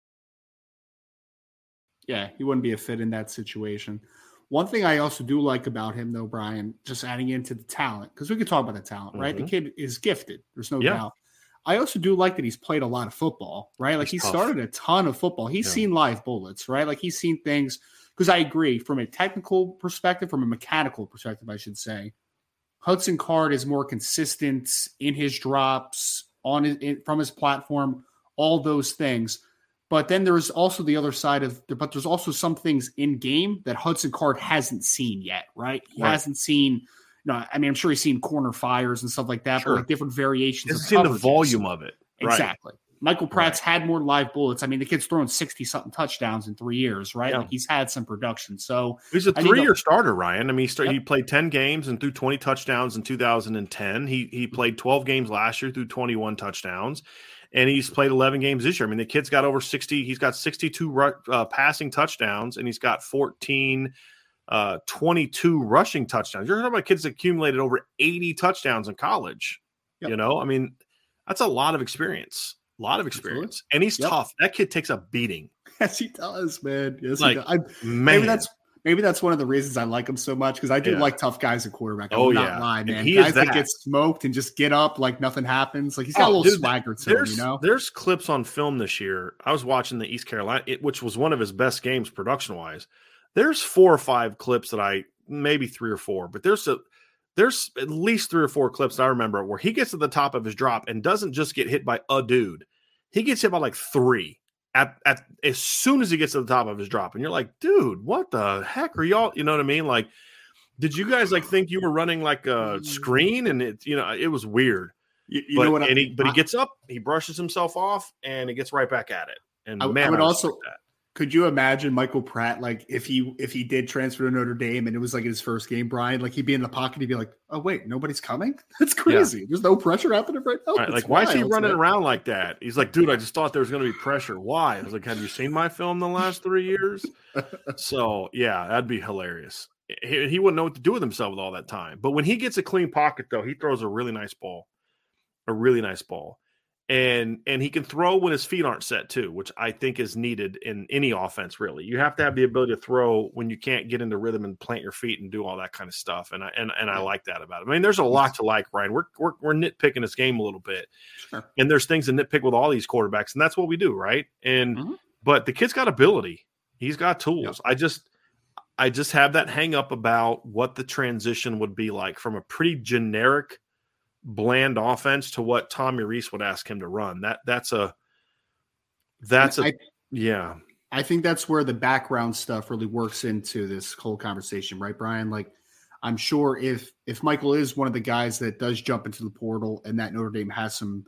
Yeah, he wouldn't be a fit in that situation. One thing I also do like about him, though, Brian, just adding into the talent, because we could talk about the talent, right? Mm-hmm. The kid is gifted. There's no yeah. doubt. I also do like that he's played a lot of football, right? Like he started a ton of football. He's yeah. seen live bullets, right? Like he's seen things. Because I agree, from a technical perspective, from a mechanical perspective, I should say, Hudson Card is more consistent in his drops on his, in, from his platform, all those things. But then there's also the other side of, but there's also some things in game that Hudson Card hasn't seen yet, right? He right. hasn't seen. You know, I mean, I'm sure he's seen corner fires and stuff like that, sure. but like different variations. He's seen the volume of it. Exactly. Michael Pratt's right. had more live bullets. I mean, the kid's thrown 60 something touchdowns in three years, right? Yeah. Like he's had some production. So he's a three year starter, Ryan. I mean, he, started, yep. he played 10 games and threw 20 touchdowns in 2010. He, he played 12 games last year threw 21 touchdowns and he's played 11 games this year. I mean, the kid's got over 60. He's got 62 uh, passing touchdowns, and he's got 14, uh, 22 rushing touchdowns. You're talking about kids accumulated over 80 touchdowns in college. Yep. You know, I mean, that's a lot of experience. A lot of experience, Absolutely. and he's yep. tough. That kid takes a beating. Yes, he does, man. Yes, like, he does. I, man. Maybe that's maybe that's one of the reasons I like him so much because I do yeah. like tough guys at quarterback. I oh, not yeah. lie, man. He guys that. that. get smoked and just get up like nothing happens. Like he's got oh, a little dude, swagger to him, you know. There's clips on film this year. I was watching the East Carolina, it, which was one of his best games production wise. There's four or five clips that I maybe three or four, but there's a there's at least three or four clips I remember where he gets to the top of his drop and doesn't just get hit by a dude. He gets hit by like three at, at as soon as he gets to the top of his drop. And you're like, dude, what the heck are y'all? You know what I mean? Like, did you guys like think you were running like a screen? And it, you know, it was weird. You, you but, know what? and I, he, but he gets up, he brushes himself off, and he gets right back at it. And I- I man, would I also- that. Could you imagine Michael Pratt like if he if he did transfer to Notre Dame and it was like his first game, Brian? Like he'd be in the pocket, he'd be like, "Oh wait, nobody's coming. That's crazy. There's no pressure happening right now. Right, like, why is he running man." around like that? He's like, dude, I just thought there was going to be pressure. Why? I was like, have you seen my film the last three years? so, yeah, that'd be hilarious. He, he wouldn't know what to do with himself with all that time. But when he gets a clean pocket, though, he throws a really nice ball, a really nice ball. And and he can throw when his feet aren't set too, which I think is needed in any offense. Really, you have to have the ability to throw when you can't get into rhythm and plant your feet and do all that kind of stuff. And I and, and I like that about him. I mean, there's a lot to like, Ryan. We're we're, we're nitpicking this game a little bit, Sure. and there's things to nitpick with all these quarterbacks, and that's what we do, right? And Mhm. but the kid's got ability. He's got tools. I just I just have that hang up about what the transition would be like from a pretty generic bland offense to what Tommy Rees would ask him to run. That that's a that's a I, yeah. I think that's where the background stuff really works into this whole conversation, right, Brian? Like, I'm sure if if Michael is one of the guys that does jump into the portal and that Notre Dame has some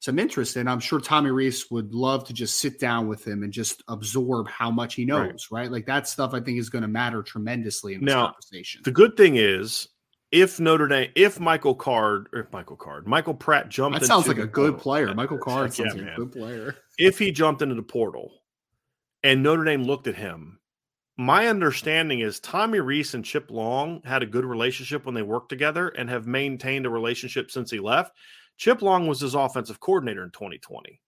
some interest in, I'm sure Tommy Rees would love to just sit down with him and just absorb how much he knows, right? Like that stuff I think is going to matter tremendously in this Now, conversation. The good thing is if Notre Dame if Michael Card or if Michael Card, Michael Pratt jumped that sounds like a good player. Michael Card Yeah, sounds like man. a good player. if he jumped into the portal and Notre Dame looked at him, my understanding is Tommy Rees and Chip Long had a good relationship when they worked together and have maintained a relationship since he left. Chip Long was his offensive coordinator in 2020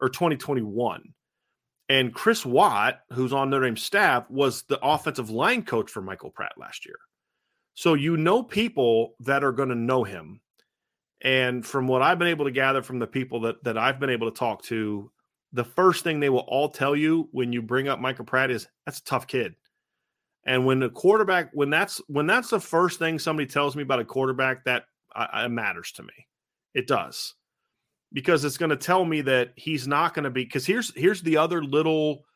or 2021. And Chris Watt, who's on Notre Dame's staff, was the offensive line coach for Michael Pratt last year. So you know people that are going to know him. And from what I've been able to gather from the people that that I've been able to talk to, the first thing they will all tell you when you bring up Michael Pratt is that's a tough kid. And when the quarterback, when that's when that's the first thing somebody tells me about a quarterback, that matters to me. It does because it's going to tell me that he's not going to be. Because here's here's the other little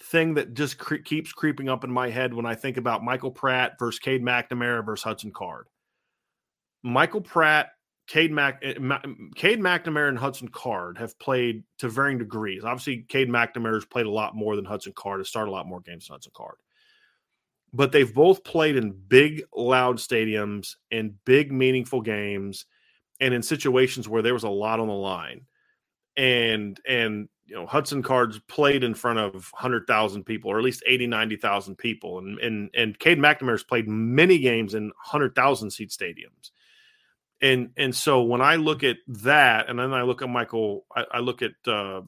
thing that just cre- keeps creeping up in my head when I think about Michael Pratt versus Cade McNamara versus Hudson Card. Michael Pratt Cade, Mac, eh, Cade McNamara and Hudson Card have played to varying degrees. Obviously, Cade McNamara has played a lot more than Hudson Card, has started a lot more games than Hudson Card. But they've both played in big, loud stadiums, in big, meaningful games, and in situations where there was a lot on the line. And, and, you know, Hudson Cards played in front of 100,000 people, or at least 80, 90,000 people. And, and, and Cade McNamara's played many games in 100,000 seat stadiums and and so when I look at that, and then I look at Michael, I, I look at uh,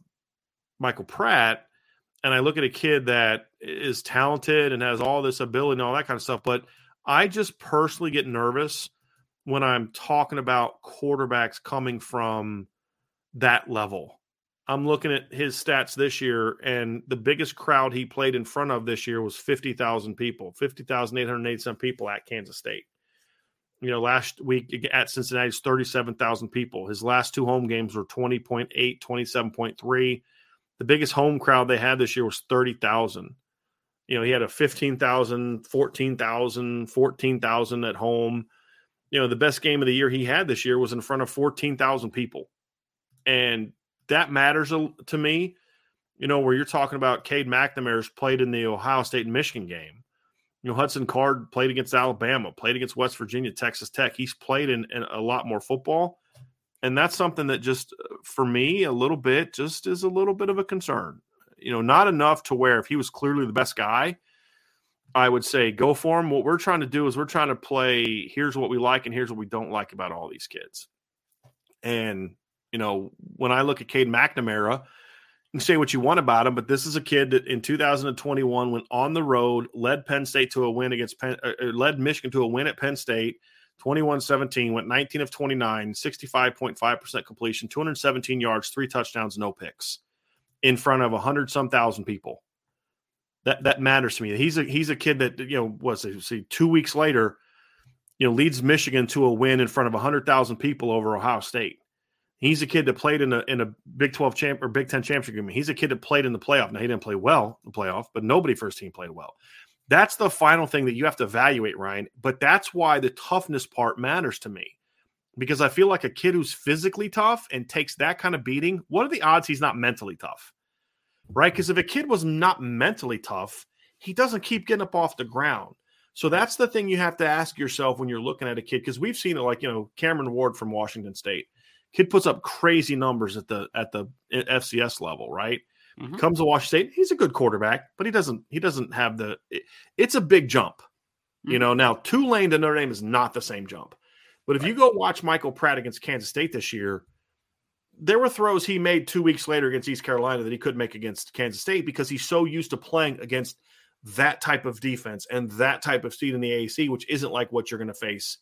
Michael Pratt, and I look at a kid that is talented and has all this ability and all that kind of stuff. But I just personally get nervous when I'm talking about quarterbacks coming from that level. I'm looking at his stats this year, and the biggest crowd he played in front of this year was 50,000 people, 50,887 people at Kansas State you know, last week at Cincinnati, it's 37,000 people. His last two home games were 20.8, 27.3. The biggest home crowd they had this year was 30,000. You know, he had a 15,000, 14,000, 14,000 at home. You know, the best game of the year he had this year was in front of 14,000 people. And that matters to me, you know, where you're talking about Cade McNamara's played in the Ohio State and Michigan game you know, Hudson Card played against Alabama, played against West Virginia, Texas Tech. He's played in, in, a lot more football. And that's something that just, uh, for me, a little bit, just is a little bit of a concern. You know, not enough to where if he was clearly the best guy, I would say go for him. What we're trying to do is we're trying to play here's what we like and here's what we don't like about all these kids. And, you know, when I look at Cade McNamara, can say what you want about him, but this is a kid that in 2021 went on the road, led Penn State to a win against Penn, uh, led Michigan to a win at Penn State, 21-17, went 19 of 29, 65.5% completion, 217 yards, three touchdowns, no picks in front of 100 some thousand people. That that matters to me. He's a he's a kid that you know was see two weeks later, you know leads Michigan to a win in front of hundred thousand people over Ohio State. He's a kid that played in a in a Big Twelve champ or Big Ten championship game. He's a kid that played in the playoff. Now he didn't play well in the playoff, but nobody first team played well. That's the final thing that you have to evaluate, Ryan. But that's why the toughness part matters to me because I feel like a kid who's physically tough and takes that kind of beating, what are the odds he's not mentally tough? Right? Because if a kid was not mentally tough, he doesn't keep getting up off the ground. So that's the thing you have to ask yourself when you're looking at a kid because we've seen it like, you know, Cameron Ward from Washington State. Kid puts up crazy numbers at the at the FCS level, right? Mm-hmm. Comes to Washington State, he's a good quarterback, but he doesn't he doesn't have the it, it's a big jump. Mm-hmm. You know, now Tulane to Notre Dame is not the same jump. But if right. you go watch Michael Pratt against Kansas State this year, there were throws he made two weeks later against East Carolina that he couldn't make against Kansas State because he's so used to playing against that type of defense and that type of seed in the AAC, which isn't like what you're going to face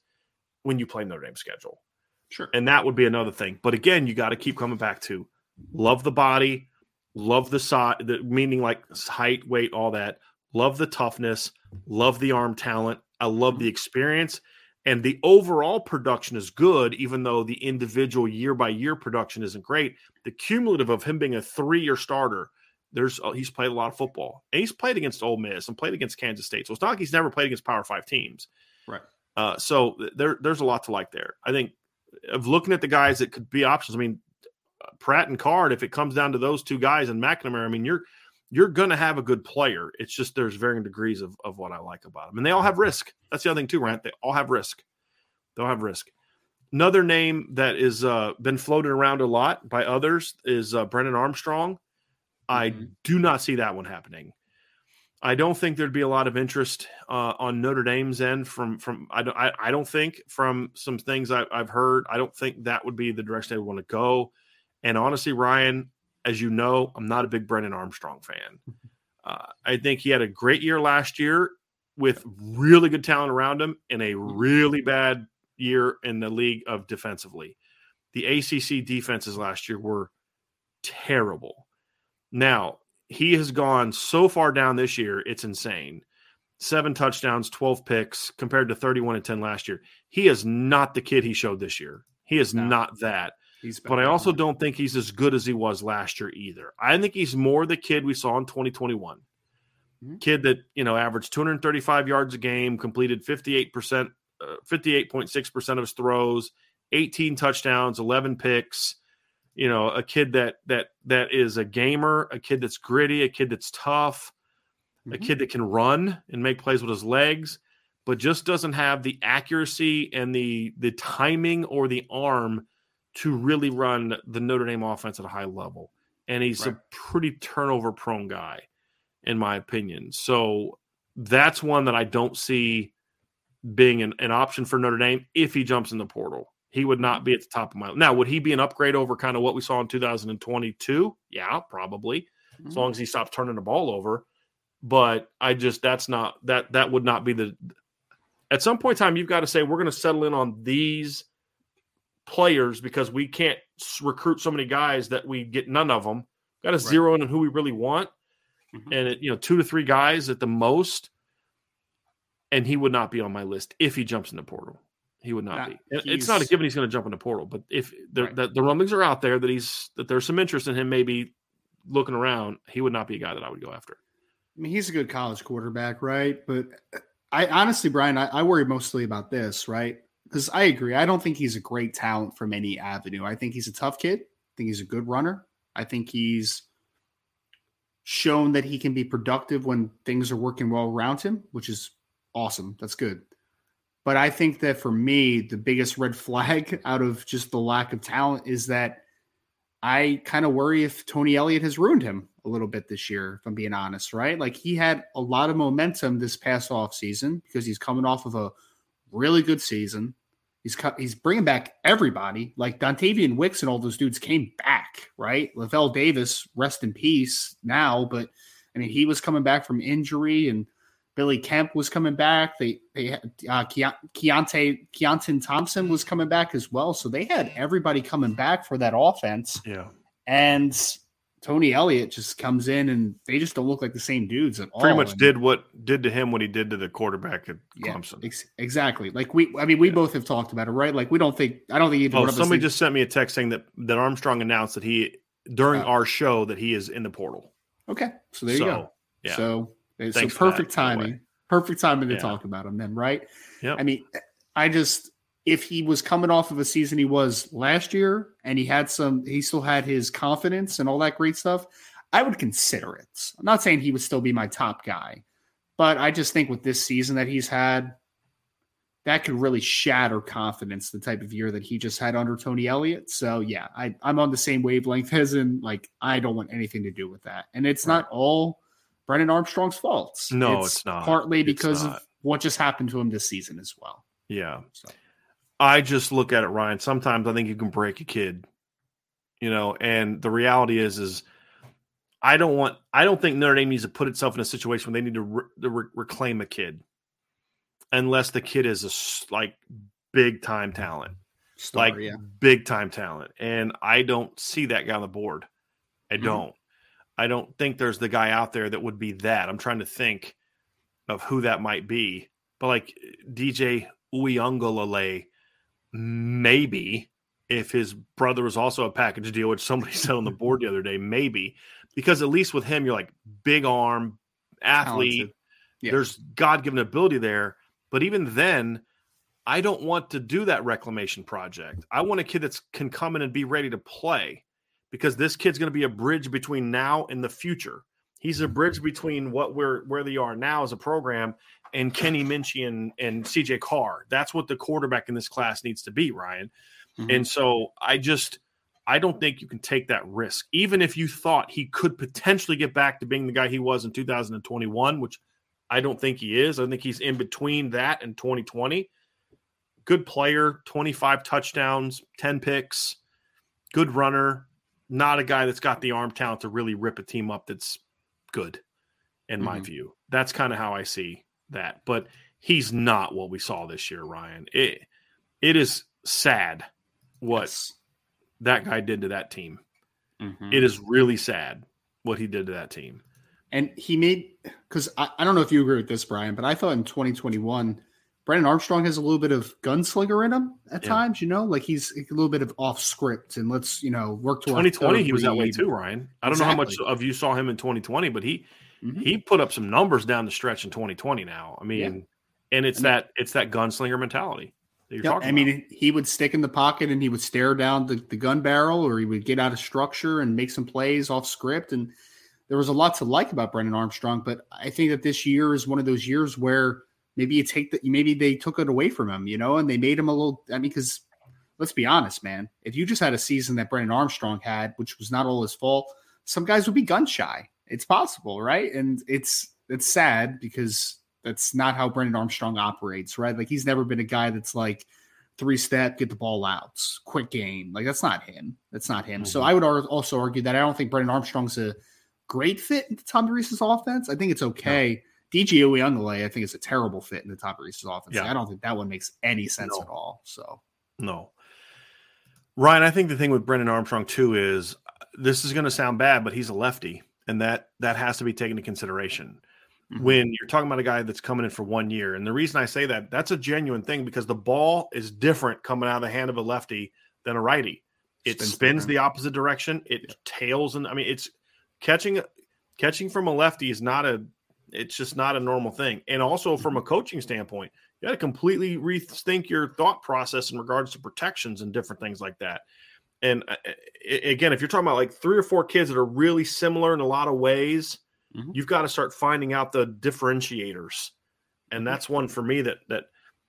when you play Notre Dame schedule. Sure. And that would be another thing. But again, you got to keep coming back to love the body, love the size, the, meaning like height, weight, all that. Love the toughness, love the arm talent. I love the experience and the overall production is good, even though the individual year by year production isn't great. The cumulative of him being a three year starter, there's uh, he's played a lot of football and he's played against Ole Miss and played against Kansas State. So it's not like he's never played against Power Five teams, right? Uh, so there there's a lot to like there. I think of looking at the guys that could be options. I mean, Pratt and Card. If it comes down to those two guys and McNamara, I mean you're you're going to have a good player. It's just there's varying degrees of, of what I like about them. And they all have risk. That's the other thing, too, Rant. They all have risk. They'll have risk. Another name that is uh, been floated around a lot by others is uh, Brennan Armstrong. Mm-hmm. I do not see that one happening. I don't think there'd be a lot of interest uh, on Notre Dame's end from from I don't I, I don't think from some things I, have heard I don't think that would be the direction they would want to go. And honestly, Ryan, as you know, I'm not a big Brennan Armstrong fan. Uh, I think he had a great year last year with really good talent around him and a really bad year in the league of defensively. The ACC defenses last year were terrible. Now, he has gone so far down this year, it's insane. Seven touchdowns, 12 picks compared to 31 and 10 last year. He is not the kid he showed this year. He is no. not that. He's but I also don't think he's as good as he was last year either. I think he's more the kid we saw in 2021. Mm-hmm. Kid that, you know, averaged 235 yards a game, completed 58%, uh, 58.6% of his throws, 18 touchdowns, 11 picks. You know, a kid that that that is a gamer, a kid that's gritty, a kid that's tough, mm-hmm. a kid that can run and make plays with his legs, but just doesn't have the accuracy and the the timing or the arm to really run the Notre Dame offense at a high level. And he's right. a pretty turnover prone guy, in my opinion. So that's one that I don't see being an, an option for Notre Dame if he jumps in the portal. He would not be at the top of my now. Would he be an upgrade over kind of what we saw in 2022? Yeah, probably, mm-hmm. as long as he stops turning the ball over. But I just that's not that that would not be the. At some point in time, you've got to say we're going to settle in on these players because we can't recruit so many guys that we get none of them. Got to right. zero in on who we really want, mm-hmm. and it, you know, two to three guys at the most. And he would not be on my list if he jumps in the portal. He would not, be. It's not a given he's going to jump in the portal, but if the, right. the, the rumblings are out there that he's that there's some interest in him, maybe looking around, he would not be a guy that I would go after. I mean, he's a good college quarterback, right? But I honestly, Brian, I, I worry mostly about this, right? because I agree. I don't think he's a great talent from any avenue. I think he's a tough kid. I think he's a good runner. I think he's shown that he can be productive when things are working well around him, which is awesome. That's good. But I think that for me, the biggest red flag out of just the lack of talent is that I kind of worry if Tony Elliott has ruined him a little bit this year, if I'm being honest, right? Like he had a lot of momentum this past off season because he's coming off of a really good season. He's he's bringing back everybody. Like Dontayvion Wicks and all those dudes came back, right? Lavel Davis, rest in peace now, but I mean he was coming back from injury, and Billy Kemp was coming back. They they had uh, Keytaon Keytaon Thompson was coming back as well, so they had everybody coming back for that offense. Yeah, and Tony Elliott just comes in and they just don't look like the same dudes at all. Pretty much And- did what did to him what he did to the quarterback at yeah, Clemson. ex- exactly. Like we, I mean, we both have talked about it, right? Like we don't think, I don't think either Oh, one of us somebody just sent me a text saying that that Armstrong announced that he during Oh. our show that he is in the portal. okay. So there so, you go. Yeah. So, so Thanks for that, perfect by timing. Perfect timing to Yeah. talk about him then, right? Yep. I mean, I just if he was coming off of a season he was last year and he had some he still had his confidence and all that great stuff, I would consider it. I'm not saying he would still be my top guy, but I just think with this season that he's had that could really shatter confidence the type of year that he just had under Tony Elliott. So yeah, I, I'm on the same wavelength as in like I don't want anything to do with that. And it's not all Brennan Armstrong's fault. No, it's not. Partly because not. of what just happened to him this season as well. Yeah. So I just look at it, Ryan. Sometimes I think you can break a kid, you know, and the reality is, is I don't want, I don't think Notre Dame needs to put itself in a situation where they need to, re- to re- reclaim a kid unless the kid is a like big time talent, star, like yeah. big time talent. And I don't see that guy on the board. I Mhm. don't. I don't think there's the guy out there that would be that. I'm trying to think of who that might be. But like DJ Uiagalelei, maybe if his brother was also a package deal, which somebody said on the mm-hmm. board the other day, maybe because at least with him, you're like big arm athlete. Yeah. There's God given ability there. But even then, I don't want to do that reclamation project. I want a kid that can come in and be ready to play because this kid's going to be a bridge between now and the future. He's a bridge between what we're where they are now as a program and Kenny Minchey and, and CJ Carr. That's what the quarterback in this class needs to be, Ryan. Mhm. And so I just I don't think you can take that risk, even if you thought he could potentially get back to being the guy he was in 2021, which I don't think he is. I think he's in between that and 2020. Good player, 25 touchdowns, 10 picks, good runner, not a guy that's got the arm talent to really rip a team up that's good, in my Mhm. view. That's kind of how I see that. But he's not what we saw this year, Ryan. It it is sad what Yes. that guy did to that team. Mhm. It is really sad what he did to that team. And he made because I, I don't know if you agree with this, Brian, but I thought in 2021, Brennan Armstrong has a little bit of gunslinger in him at Yeah. times, you know, like he's a little bit of off script and let's, you know, work to our 2020, he was that way too, Ryan. I don't know how much of you saw him in 2020, but he Mhm. he put up some numbers down the stretch in 2020 now. I mean, and it's And- that it's that gunslinger mentality that you're Yep, talking I mean, he would stick in the pocket and he would stare down the, the gun barrel or he would get out of structure and make some plays off script. And there was a lot to like about Brennan Armstrong, but I think that this year is one of those years where maybe you take that, maybe they took it away from him, you know, and they made him a little, I mean, because let's be honest, man, if you just had a season that Brennan Armstrong had, which was not all his fault, some guys would be gun shy. It's possible, right? And it's, it's sad because that's not how Brennan Armstrong operates, right? Like he's never been a guy that's like three step, get the ball out, quick game. Like that's not him. That's not him. So Mhm. I would ar- also argue that I don't think Brennan Armstrong's a great fit into Tom Rees's offense. I think it's okay. DJ Uiagalelei, I think is a terrible fit in the Tom Rees's offense. Yeah. I don't think that one makes any sense No. at all. So No. Ryan, I think the thing with Brennan Armstrong too is this is going to sound bad, but he's a lefty, and that that has to be taken into consideration Mhm. when you're talking about a guy that's coming in for one year. And the reason I say that that's a genuine thing because the ball is different coming out of the hand of a lefty than a righty. It Spins spins, the opposite direction. It tails, and I mean, it's catching catching from a lefty is not a. It's just not a normal thing. And also from a coaching standpoint, you got to completely rethink your thought process in regards to protections and different things like that. And uh, again, if you're talking about like three or four kids that are really similar in a lot of ways, Mhm. you've got to start finding out the differentiators. And that's one for me that that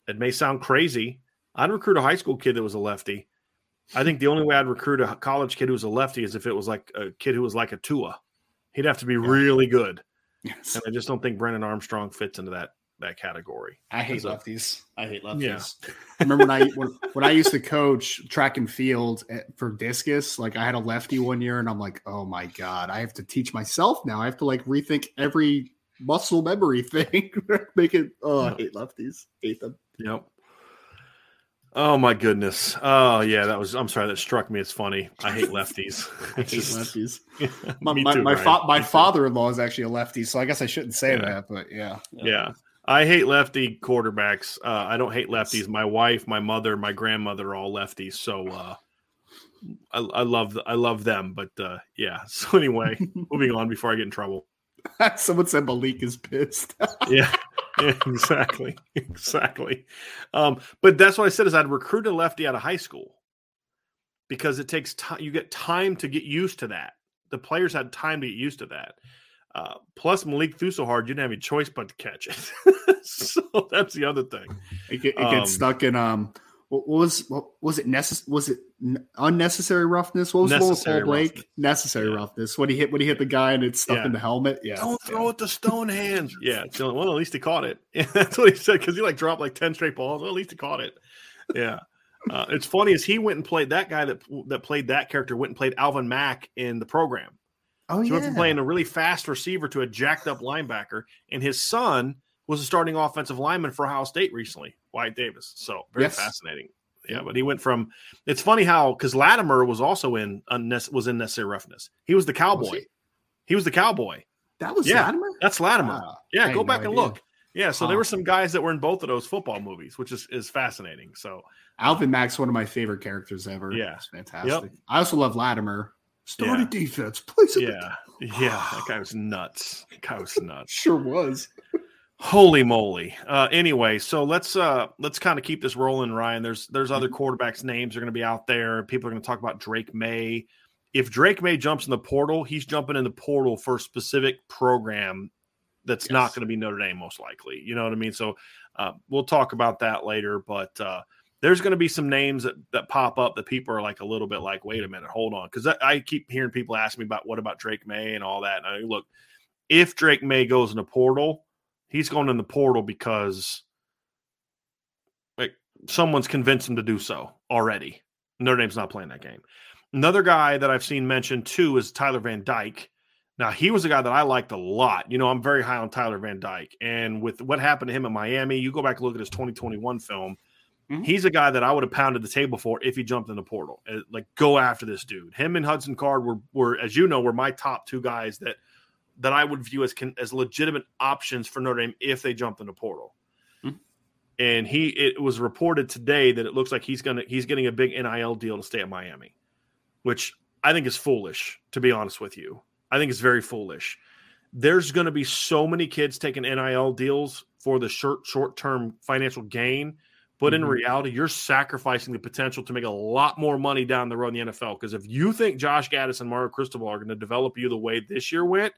it may sound crazy. I'd recruit a high school kid that was a lefty. I think the only way I'd recruit a college kid who was a lefty is if it was like a kid who was like a Tua. He'd have to be really good. Yes. And I just don't think Brennan Armstrong fits into that that category. I hate As lefties. I hate lefties. Yeah. I remember when I when, when I used to coach track and field at, for discus, like I had a lefty one year, and I'm like, oh my god, I have to teach myself now. I have to like rethink every muscle memory thing, make it. Oh, I hate lefties. Hate them. Yep. Oh my goodness. Oh yeah, that was. I'm sorry, that struck me. It's funny. I hate lefties. I hate Just- lefties. Yeah, My me my, too, my, fa- my father-in-law is actually a lefty, so I guess I shouldn't say Yeah. that. But yeah, Yeah. I hate lefty quarterbacks. Uh, I don't hate lefties. My wife, my mother, my grandmother are all lefties. So uh, I, I love I love them. But uh, yeah. So anyway, moving on before I get in trouble. Someone said Malik is pissed. Yeah. Yeah exactly. Exactly. Um, but that's what I said is I'd recruit a lefty out of high school because it takes time. You get time to get used to that. The players had time to get used to that. Uh, plus, Malik threw so hard, you didn't have any choice but to catch it. so that's the other thing. it, get, it Um, gets stuck in um. What was what was it necess- Was it unnecessary roughness? What was the one with Paul Necessary Blake? roughness. Necessary Yeah. roughness. When he hit when he hit the guy and it's stuck Yeah. in the helmet. Yeah, Don't yeah. throw it to stone hands. Yeah. Well, at least he caught it. that's what he said because he like dropped like 10 straight balls. Well, at least he caught it. Yeah. Uh, it's funny as he went and played that guy that that played that character went and played Alvin Mack in the program. Oh He yeah. went from playing a really fast receiver to a jacked up linebacker, and his son was a starting offensive lineman for Ohio State recently, Wyatt Davis. So very Yes. fascinating. Yeah, but he went from. It's funny how because Latimer was also in unnecess- was in necessary roughness. He was the oh, cowboy. he? he? was the cowboy. that was Yeah. Latimer. That's Latimer. Yeah, go no back and idea. look. Yeah, so there were some guys that were in both of those football movies, which is is fascinating. So Alvin Mack's one of my favorite characters ever. Yeah. it's fantastic. I also love Latimer. Started Yeah. defense. Place it. yeah, yeah, that guy was nuts. That guy was nuts. Sure was. Holy moly! Uh, anyway, so let's uh, let's kind of keep this rolling, Ryan. There's there's other quarterbacks' names are going to be out there. People are going to talk about Drake Maye. If Drake Maye jumps in the portal, he's jumping in the portal for a specific program that's not going to be Notre Dame, most likely. You know what I mean? So uh, we'll talk about that later. But uh, there's going to be some names that, that pop up that people are like a little bit like, wait a minute, hold on, because I, I keep hearing people ask me about what about Drake Maye and all that. And I look, if Drake Maye goes in the portal, he's going in the portal because like someone's convinced him to do so already. Notre Dame's not playing that game. Another guy that I've seen mentioned too is Tyler Van Dyke. Now he was a guy that I liked a lot. You know, I'm very high on Tyler Van Dyke, and with what happened to him in Miami, you go back and look at his 2021 film. Mhm. He's a guy that I would have pounded the table for if he jumped in the portal. Uh, Like, go after this dude. Him and Hudson Card were, were, as you know, were my top two guys that that I would view as can, as legitimate options for Notre Dame if they jumped in the portal. Mhm. And he, it was reported today that it looks like he's gonna he's getting a big NIL deal to stay at Miami, which I think is foolish. To be honest with you, I think it's very foolish. There's going to be so many kids taking NIL deals for the short short term financial gain, but in Mhm. reality, you're sacrificing the potential to make a lot more money down the road in the NFL. Because if you think Josh Gattis and Mario Cristobal are going to develop you the way this year went,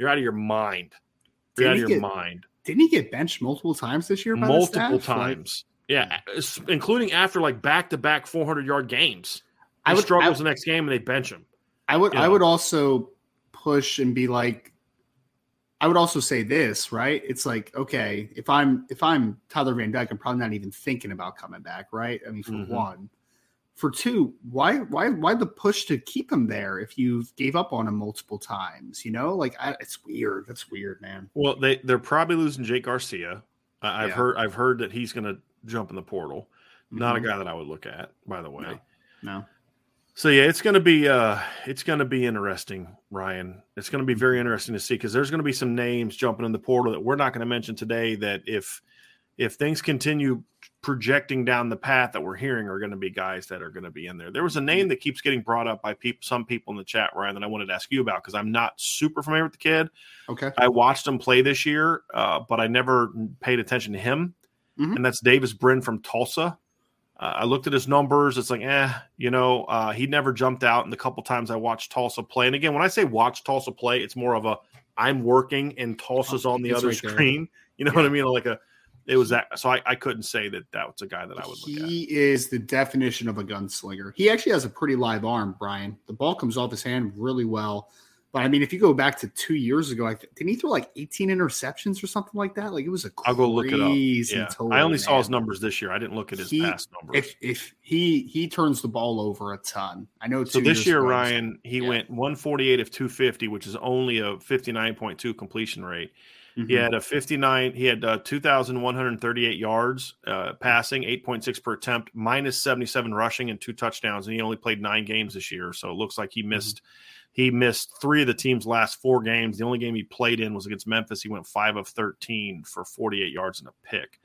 you're out of your mind. You're Did out of your get mind. Didn't he get benched multiple times this year? By the Multiple staff? Like, times. yeah, including after like back to back 400 yard games. I He would- struggles I- the next game and they bench him. I would. you I would also push and be like. I would also say this, right? It's like, okay, if I'm if I'm Tyler Van Dyke, I'm probably not even thinking about coming back, right? I mean, for Mhm. one. For two, why why why the push to keep him there if you gave up on him multiple times? You know, like I, it's weird. That's weird, man. Well, they they're probably losing Jake Garcia. I, I've Yeah. heard I've heard that he's going to jump in the portal. Not a Mhm. guy that I would look at, by the way. No. No. So yeah, it's going to be uh it's going to be interesting, Ryan. It's going to be very interesting to see because there's going to be some names jumping in the portal that we're not going to mention today. That if if things continue projecting down the path that we're hearing, are going to be guys that are going to be in there. There was a name that keeps getting brought up by people, some people in the chat, Ryan, that I wanted to ask you about because I'm not super familiar with the kid. Okay. I watched him play this year, uh, but I never paid attention to him. Mhm. And that's Davis Brin from Tulsa. Uh, I looked at his numbers. It's like, eh, you know, uh, he never jumped out. And the couple times I watched Tulsa play, and again, when I say watch Tulsa play, it's more of a I'm working and Tulsa's on the It's other right there. screen. You know what I mean? Like a, it was that. So I, I couldn't say that that was a guy that I would look at. He is the definition of a gunslinger. He actually has a pretty live arm, Brian. The ball comes off his hand really well. But I mean, if you go back to two years ago, I th- didn't he throw like 18 interceptions or something like that? Like it was a I'll go look it up. Yeah, total, I only saw his numbers this year. I didn't look at his He- past numbers. If if he he turns the ball over a ton, I know. So this year, ago, Ryan, he yeah. went 148 of 250, which is only a 59.2 completion rate. Mm-hmm. He had a 59. He had uh, 2,138 yards uh, passing, 8.6 per attempt, minus 77 rushing, and two touchdowns. And he only played nine games this year, so it looks like he mm-hmm. missed. Mm-hmm. He missed three of the team's last four games. The only game he played in was against Memphis. He went five of 13 for 48 yards and a pick.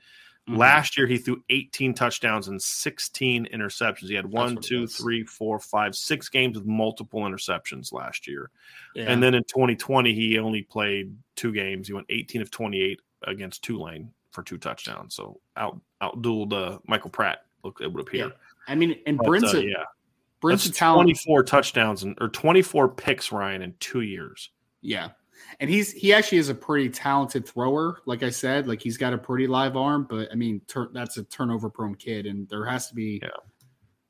Mm-hmm. Last year, he threw 18 touchdowns and 16 interceptions. He had one, two, three, four, five, six games with multiple interceptions last year. Yeah. And then in 2020, he only played two games. He went 18 of 28 against Tulane for two touchdowns. So out outdueled uh, Michael Pratt. Look, it would appear. Yeah. I mean, and Brin's uh, yeah, Brin's 24 touchdowns and or 24 picks, Ryan, in two years. Yeah, and he's he actually is a pretty talented thrower. Like I said, like he's got a pretty live arm, but I mean tur- that's a turnover prone kid, and there has to be yeah.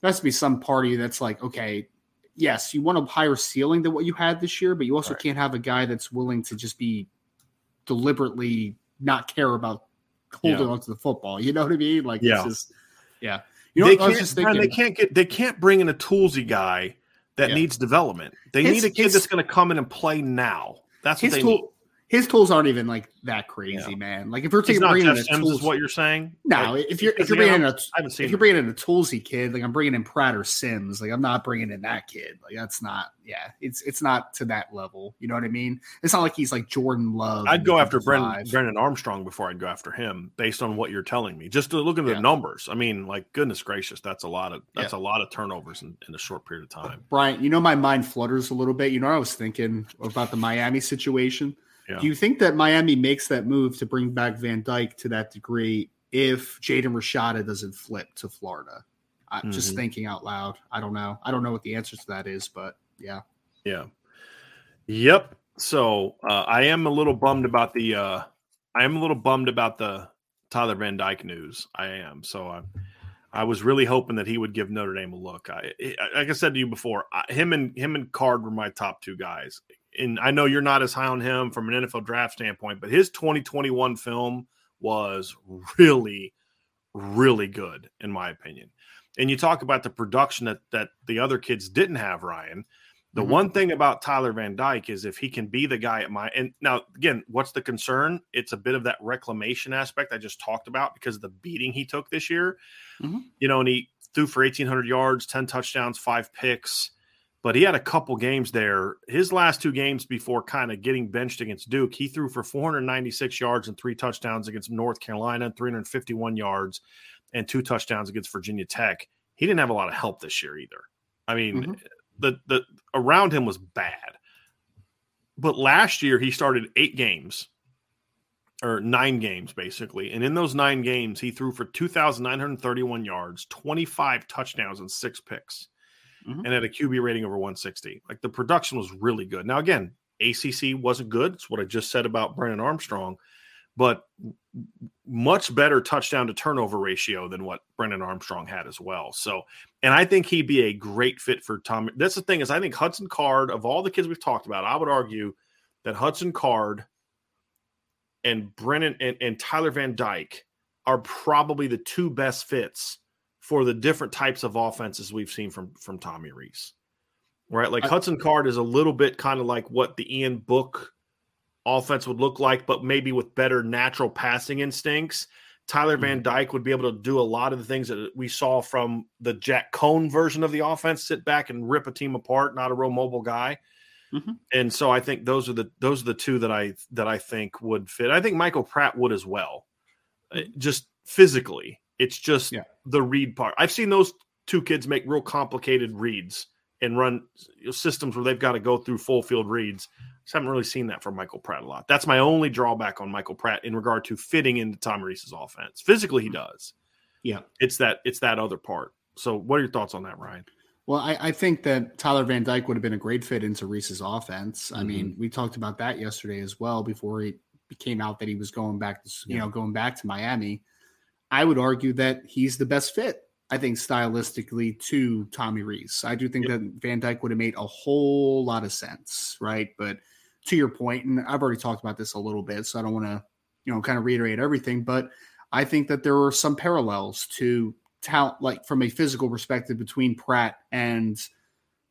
there has to be some party that's like, okay, yes, you want a higher ceiling than what you had this year, but you also right. can't have a guy that's willing to just be deliberately not care about holding yeah. onto the football. You know what I mean? Like, yeah, just, yeah. You know, they can't, thinking, they can't get they can't bring in a toolsy guy that yeah. needs development. They need a kid that's going to come in and play now. That's what his they tool, need. His tools aren't even like that crazy, yeah. man. Like if you're taking bringing Jeff in a tools, is what you're saying. No, like, if you're if you're bringing in a I haven't seen if you're bringing in a toolsy kid, like I'm bringing in Pratt or Sims, like I'm not bringing in that kid. Like that's not, yeah, it's it's not to that level. You know what I mean? It's not like he's like Jordan Love. I'd go after Brennan, Brennan Armstrong before I'd go after him, based on what you're telling me. Just to look at the yeah. numbers. I mean, like goodness gracious, that's a lot of that's yeah. a lot of turnovers in, in a short period of time. Brian, you know my mind flutters a little bit. You know, what I was thinking about the Miami situation yeah. Do you think that Miami makes that move to bring back Van Dyke to that degree if Jaden Rashada doesn't flip to Florida? I'm mm-hmm. just thinking out loud. I don't know. I don't know what the answer to that is, but yeah. Yeah. Yep. So uh, I am a little bummed about the. Uh, I am a little bummed about the Tyler Van Dyke news. I am. So I, I was really hoping that he would give Notre Dame a look. I, like I said to you before, I, him and him and Card were my top two guys and I know you're not as high on him from an NFL draft standpoint, but his 2021 film was really, really good in my opinion. And you talk about the production that that the other kids didn't have, Ryan. The mm-hmm. one thing about Tyler Van Dyke is if he can be the guy at my and now again, what's the concern? It's a bit of that reclamation aspect I just talked about because of the beating he took this year. Mm-hmm. You know, and he threw for 1800 yards, 10 touchdowns, five picks but he had a couple games there. His last two games before kind of getting benched against Duke, he threw for 496 yards and three touchdowns against North Carolina, 351 yards, and two touchdowns against Virginia Tech. He didn't have a lot of help this year either. I mean, mm-hmm. the the around him was bad. But last year he started eight games or nine games basically. And in those nine games, he threw for 2,931 yards, 25 touchdowns, and six picks mm-hmm. and had a QB rating over 160. Like the production was really good. Now, again, ACC wasn't good. It's what I just said about Brennan Armstrong, but much better touchdown to turnover ratio than what Brennan Armstrong had as well. So, and I think he'd be a great fit for Tom. That's the thing is, I think Hudson Card, of all the kids we've talked about, I would argue that Hudson Card and Brennan and, and Tyler Van Dyke are probably the two best fits for the different types of offenses we've seen from from Tommy Rees. Right? Like I, Hudson Card is a little bit kind of like what the Ian Book offense would look like, but maybe with better natural passing instincts. Tyler Van mm-hmm. Dyke would be able to do a lot of the things that we saw from the Jack Coan version of the offense, sit back and rip a team apart, not a real mobile guy. Mm-hmm. And so I think those are the those are the two that I that I think would fit. I think Michael Pratt would as well. Uh, just physically. It's just yeah. The read part. I've seen those two kids make real complicated reads and run systems where they've got to go through full field reads. Just haven't really seen that from Michael Pratt a lot. That's my only drawback on Michael Pratt in regard to fitting into Tom Rees's offense. Physically, he does. Yeah, it's that it's that other part. So, what are your thoughts on that, Ryan? Well, I, I think that Tyler Van Dyke would have been a great fit into Rees's offense. I mm-hmm. mean, we talked about that yesterday as well before he came out that he was going back to you yeah. know going back to Miami. I would argue that he's the best fit. I think stylistically to Tommy Rees. I do think yep. that Van Dyke would have made a whole lot of sense, right? But to your point, and I've already talked about this a little bit, so I don't want to, you know, kind of reiterate everything, but I think that there are some parallels to talent, like from a physical perspective between Pratt and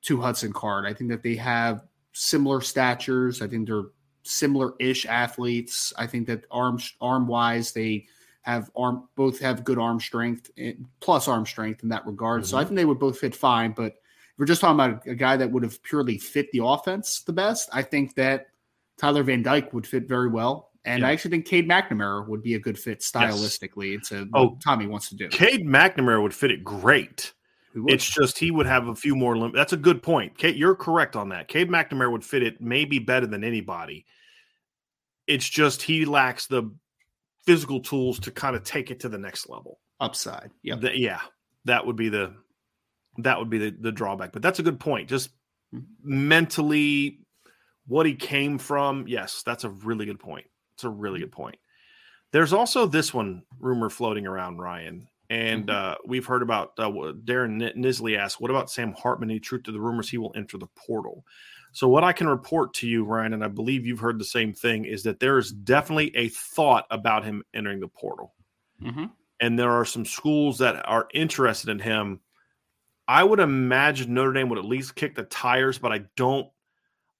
to Hudson Card. I think that they have similar statures. I think they're similar-ish athletes. I think that arm arm wise, they have arm both have good arm strength eh, plus arm strength in that regard. Mm-hmm. So I mm-hmm. think they would both fit fine. But if we're just talking about a guy that would have purely fit the offense the best, I think that Tyler Van Dyke would fit very well. And yeah. I actually think Cade McNamara would be a good fit stylistically. Yes. It's a oh, Tommy wants to do. Cade McNamara would fit it great. It's just he would have a few more. Lim- That's a good point. Kate, you're correct on that. Cade McNamara would fit it maybe better than anybody. It's just he lacks the physical tools to kind of take it to the next level. Upside. Yeah. yeah. That would be the that would be the, the drawback. But that's a good point. Just mm-hmm. mentally what he came from. Yes, that's a really good point. It's a really good point. There's also this one rumor floating around, Ryan, and mm-hmm. uh, we've heard about uh, Darren Nisley asked, "What about Sam Hartman? Any truth to the rumors he will enter the portal?" So, what I can report to you, Ryan, and I believe you've heard the same thing, is that there is definitely a thought about him entering the portal, mm-hmm. and there are some schools that are interested in him. I would imagine Notre Dame would at least kick the tires, but I don't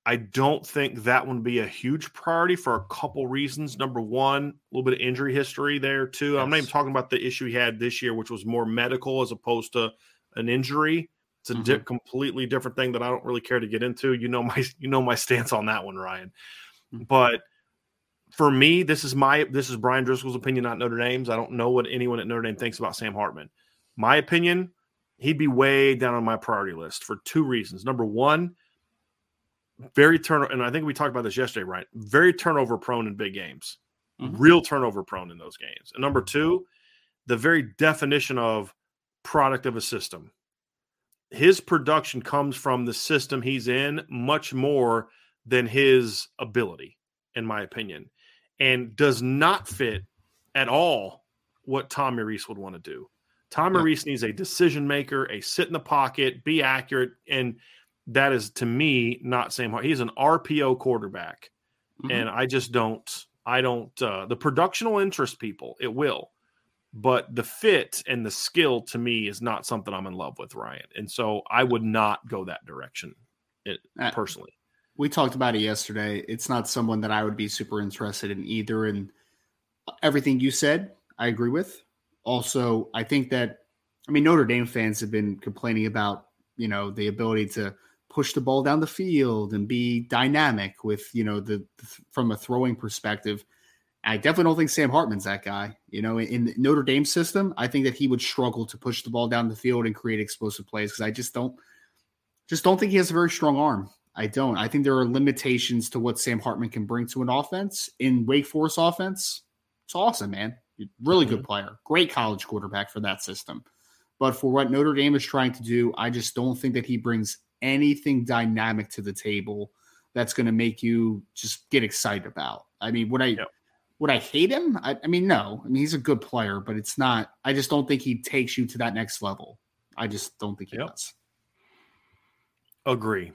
I don't think that would be a huge priority for a couple reasons. Number one, a little bit of injury history there too. Yes. I'm not even talking about the issue he had this year, which was more medical as opposed to an injury. It's a mm-hmm. di- completely different thing that I don't really care to get into. You know my you know my stance on that one, Ryan. Mm-hmm. But for me, this is my this is Bryan Driskell's opinion, not Notre Dame's. I don't know what anyone at Notre Dame thinks about Sam Hartman. My opinion, he'd be way down on my priority list for two reasons. Number one very turn and I think we talked about this yesterday, right? Very turnover prone in big games. Mm-hmm. Real turnover prone in those games. And number two, the very definition of product of a system. His production comes from the system he's in much more than his ability, in my opinion, and does not fit at all what Tommy Rees would want to do. Tommy yeah. Rees needs a decision maker, a sit in the pocket, be accurate, and that is to me not Sam He's an RPO quarterback, mm-hmm. and I just don't. I don't. Uh, the productional interest people. It will, but the fit and the skill to me is not something I'm in love with, Ryan. And so I would not go that direction, it, uh, personally. We talked about it yesterday. It's not someone that I would be super interested in either. And everything you said, I agree with. Also, I think that I mean Notre Dame fans have been complaining about you know the ability to push the ball down the field and be dynamic with you know the, the from a throwing perspective. I definitely don't think Sam Hartman's that guy. You know, in Notre Dame system, I think that he would struggle to push the ball down the field and create explosive plays because I just don't just don't think he has a very strong arm. I don't. I think there are limitations to what Sam Hartman can bring to an offense. In Wake Forest offense, it's awesome, man. Really good mm-hmm. player. Great college quarterback for that system. But for what Notre Dame is trying to do, I just don't think that he brings anything dynamic to the table that's going to make you just get excited about. I mean, what I yep. Would I hate him? I, I, mean, no. I mean, he's a good player, but it's not. I just don't think he takes you to that next level. I just don't think he yep. does. Agree.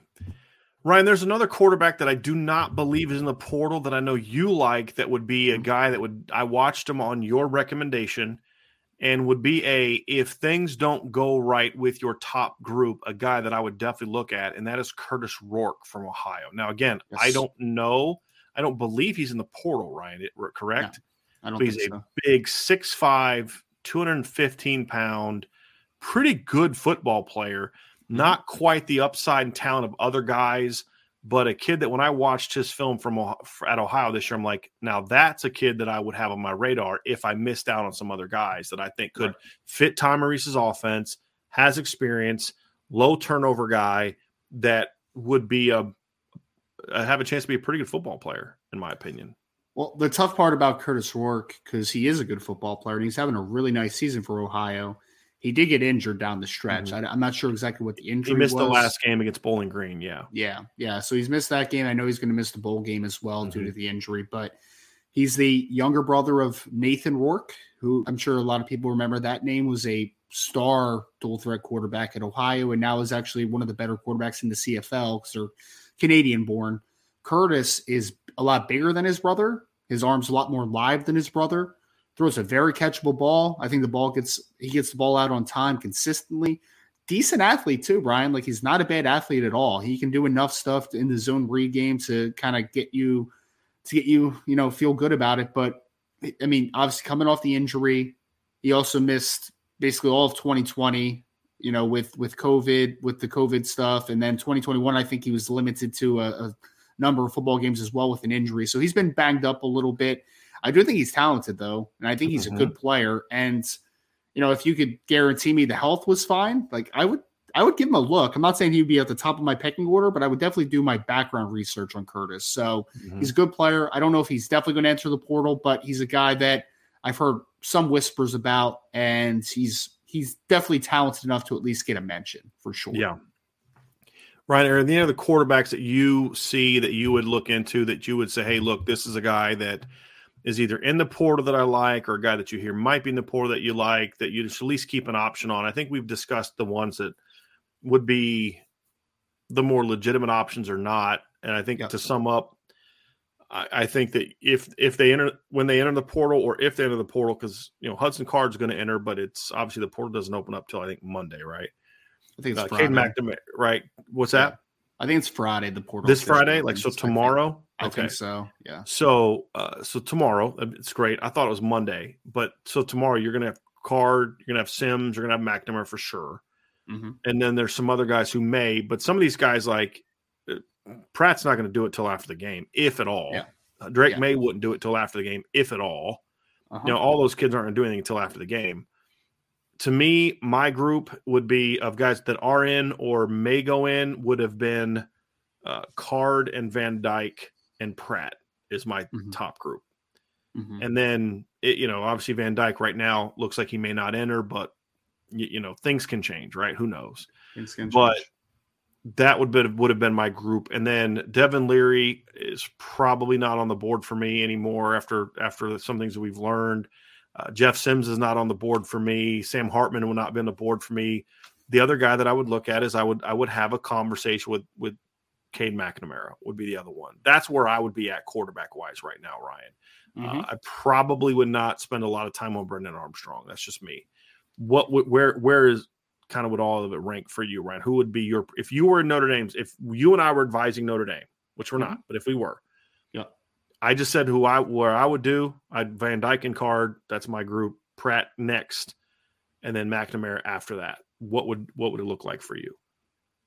Ryan, there's another quarterback that I do not believe is in the portal that I know you like. That would be a mm-hmm. guy that would I watched him on your recommendation and would be a if things don't go right with your top group, a guy that I would definitely look at, and that is Curtis Rourke from Ohio. Now, again, yes. I don't know, I don't believe he's in the portal, Ryan. It, correct? I don't. But he's a so. big 6'5", 215 pound, pretty good football player. Mm-hmm. Not quite the upside and talent of other guys but a kid that when I watched his film from at Ohio this year, I'm like, now that's a kid that I would have on my radar if I missed out on some other guys that I think could right. fit Tom Rees's offense, has experience, low turnover guy that would be a have a chance to be a pretty good football player, in my opinion. Well, the tough part about Curtis Rourke, because he is a good football player and he's having a really nice season for Ohio, he did get injured down the stretch. Mm-hmm. I, am not sure exactly what the injury. He missed was. the last game against Bowling Green. Yeah, yeah, yeah. So he's missed that game. I know he's going to miss the bowl game as well mm-hmm. due to the injury. But he's the younger brother of Nathan Rourke, who I'm sure a lot of people remember. That name was a star dual threat quarterback at Ohio, and now is actually one of the better quarterbacks in the CFL because they're Canadian born. Curtis is a lot bigger than his brother. His arm's a lot more live than his brother throws a very catchable ball. I think the ball gets he gets the ball out on time consistently. Decent athlete too, Brian. Like he's not a bad athlete at all. He can do enough stuff in the zone read game to kind of get you to get you, you know, feel good about it. But I mean, obviously coming off the injury, he also missed basically all of 2020. You know, with with COVID, with the COVID stuff, and then 2021, I think he was limited to a, a number of football games as well with an injury. So he's been banged up a little bit. I do think he's talented though, and I think he's mm-hmm. a good player. And you know, if you could guarantee me the health was fine, like I would I would give him a look. I'm not saying he'd be at the top of my pecking order, but I would definitely do my background research on Curtis. So mm-hmm. he's a good player. I don't know if he's definitely going to enter the portal, but he's a guy that I've heard some whispers about, and he's he's definitely talented enough to at least get a mention for sure. Yeah. Ryan, are any other quarterbacks that you see that you would look into that you would say, hey, look, this is a guy that is either in the portal that I like or a guy that you hear might be in the portal that you like that you should at least keep an option on? I think we've discussed the ones that – would be the more legitimate options or not. And I think to sum up, I, I, think that if if they enter when they enter the portal or if they enter the portal, because you know Hudson Card's going to enter, but it's obviously the portal doesn't open up till I think Monday, right? I think it's uh, Friday. McNamara, right? What's yeah. that? I think it's Friday. The portal this Friday, like so tomorrow. I think, think so. Yeah. So, uh, so tomorrow, it's great. I thought it was Monday, but so tomorrow you're gonna have Card, you're gonna have Sims, you're gonna have McNamara for sure. Mm-hmm. And then there's some other guys who may, but some of these guys like Pratt's not going to do it till after the game, if at all. Yeah. Uh, Drake yeah. Maye wouldn't do it till after the game, if at all. Uh-huh. You know, all those kids aren't going to do anything until after the game. To me, my group would be of guys that are in or may go in would have been uh, Card and Van Dyke and Pratt is my mm-hmm. top group. Mm-hmm. And then, it, you know, obviously Van Dyke right now looks like he may not enter, but you, you know things can change, right? Who knows? But that would be, would have been my group, and then Devin Leary is probably not on the board for me anymore after after some things that we've learned. Uh, Jeff Sims is not on the board for me. Sam Hartman will not be on the board for me. The other guy that I would look at is I would I would have a conversation with with Cade McNamara would be the other one. That's where I would be at quarterback wise right now, Ryan. Uh, mm-hmm. Uh, I probably would not spend a lot of time on Brennan Armstrong. That's just me what would where where is kind of would all of it rank for you, Ryan? Who would be your if you were in Notre Dame's if you and I were advising Notre Dame, which we're mm-hmm. not, but if we were, yeah, I just said who I where I would do. I'd Van Dyke and Card. That's my group. Pratt next, and then McNamara after that. What would what would it look like for you?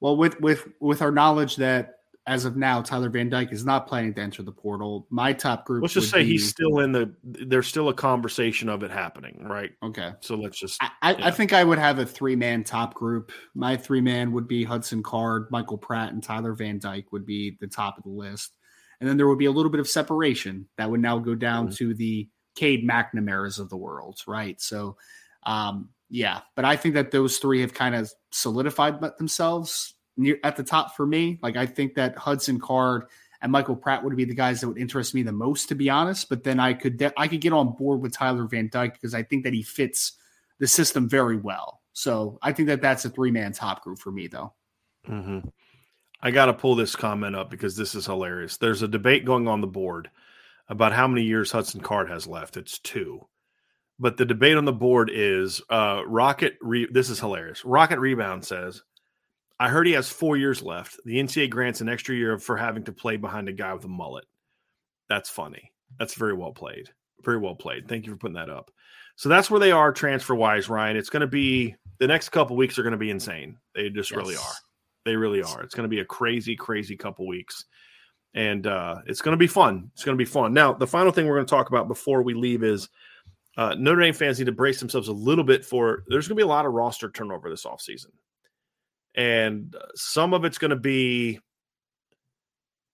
Well, with with with our knowledge that as of now, Tyler Van Dyke is not planning to enter the portal. My top group. Let's just say be, he's still in the. There's still a conversation of it happening, right? Okay. So let's just. I, I, I think I would have a three man top group. My three man would be Hudson Card, Michael Pratt, and Tyler Van Dyke would be the top of the list, and then there would be a little bit of separation that would now go down mm-hmm. to the Cade McNamara's of the world, right? So, um, yeah, but I think that those three have kind of solidified themselves near at the top for me. Like I think that Hudson Card and Michael Pratt would be the guys that would interest me the most, to be honest. But then I could de- I could get on board with Tyler Van Dyke because I think that he fits the system very well. So I think that that's a three man top group for me, though. Mm-hmm. I got to pull this comment up because this is hilarious. There's a debate going on the board about how many years Hudson Card has left. It's two. But the debate on the board is uh, Rocket. Re- this is hilarious. Rocket Rebound says I heard he has four years left. The NCAA grants an extra year for having to play behind a guy with a mullet. That's funny. That's very well played. Very well played. Thank you for putting that up. So that's where they are transfer wise, Ryan. It's going to be the next couple weeks are going to be insane. They just yes. really are. They really are. It's going to be a crazy, crazy couple weeks. And uh, it's going to be fun. It's going to be fun. Now, the final thing we're going to talk about before we leave is uh, Notre Dame fans need to brace themselves a little bit for there's going to be a lot of roster turnover this offseason and some of it's going to be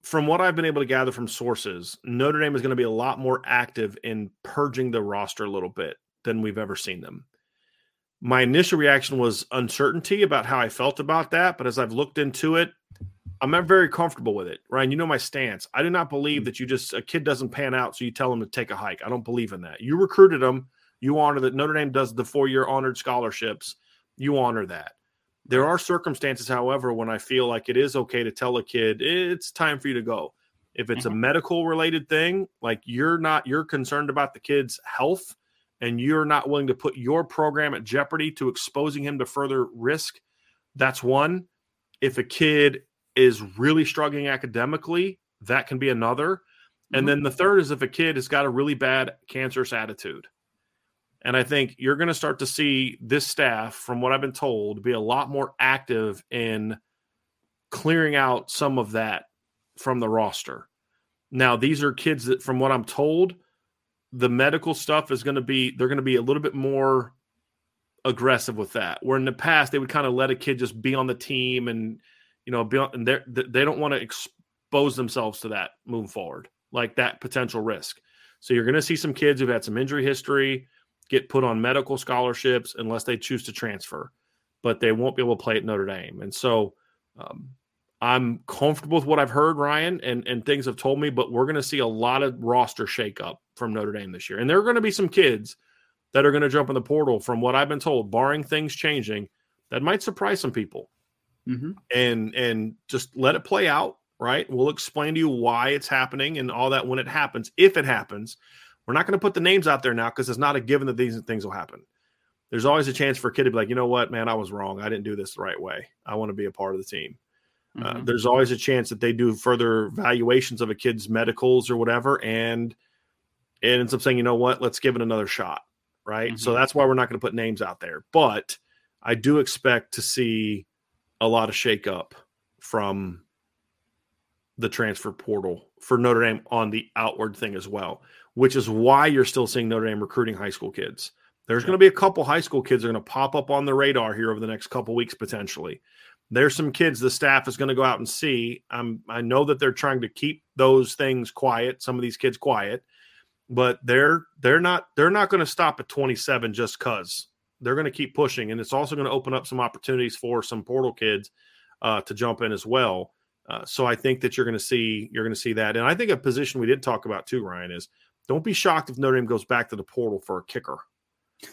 from what I've been able to gather from sources, Notre Dame is going to be a lot more active in purging the roster a little bit than we've ever seen them. My initial reaction was uncertainty about how I felt about that, but as I've looked into it, I'm not very comfortable with it. Ryan, you know my stance. I do not believe mm. that you just a kid doesn't pan out, so you tell him to take a hike. I don't believe in that. You recruited him. You honor that Notre Dame does the four year honored scholarships. You honor that. There are circumstances, however, when I feel like it is okay to tell a kid it's time for you to go. If it's mm-hmm. a medical related thing, like you're not you're concerned about the kid's health and you're not willing to put your program at jeopardy to exposing him to further risk, that's one. If a kid is really struggling academically, that can be another. And then the third is if a kid has got a really bad cancerous attitude. And I think you're going to start to see this staff, from what I've been told, be a lot more active in clearing out some of that from the roster. Now, these are kids that, from what I'm told, the medical stuff is going to be, they're going to be a little bit more aggressive with that. Where in the past, they would kind of let a kid just be on the team and, you know, be on, and they don't want to expose themselves to that moving forward, like that potential risk. So you're going to see some kids who've had some injury history get put on medical scholarships unless they choose to transfer, but they won't be able to play at Notre Dame. And so, um, I'm comfortable with what I've heard, Ryan, and, and things have told me, but we're going to see a lot of roster shakeup from Notre Dame this year. And there are going to be some kids that are going to jump in the portal, from what I've been told, barring things changing, that might surprise some people. Mm-hmm. And and just let it play out, right? We'll explain to you why it's happening and all that when it happens, if it happens. We're not going to put the names out there now because it's not a given that these things will happen. There's always a chance for a kid to be like, you know what, man, I was wrong. I didn't do this the right way. I want to be a part of the team. Uh, mm-hmm. Uh, there's always a chance that they do further valuations of a kid's medicals or whatever, and it ends up saying, you know what, let's give it another shot, right? Mm-hmm. So that's why we're not going to put names out there. But I do expect to see a lot of shakeup from the transfer portal for Notre Dame on the outward thing as well, which is why you're still seeing Notre Dame recruiting high school kids. There's going to be a couple high school kids that are going to pop up on the radar here over the next couple weeks potentially there's some kids the staff is going to go out and see. I'm I know that they're trying to keep those things quiet, some of these kids quiet, but they're they're not they're not going to stop at 27 just cuz. They're going to keep pushing and it's also going to open up some opportunities for some portal kids uh, to jump in as well. Uh, so I think that you're going to see you're going to see that. And I think a position we did talk about too Ryan is don't be shocked if Notre Dame goes back to the portal for a kicker.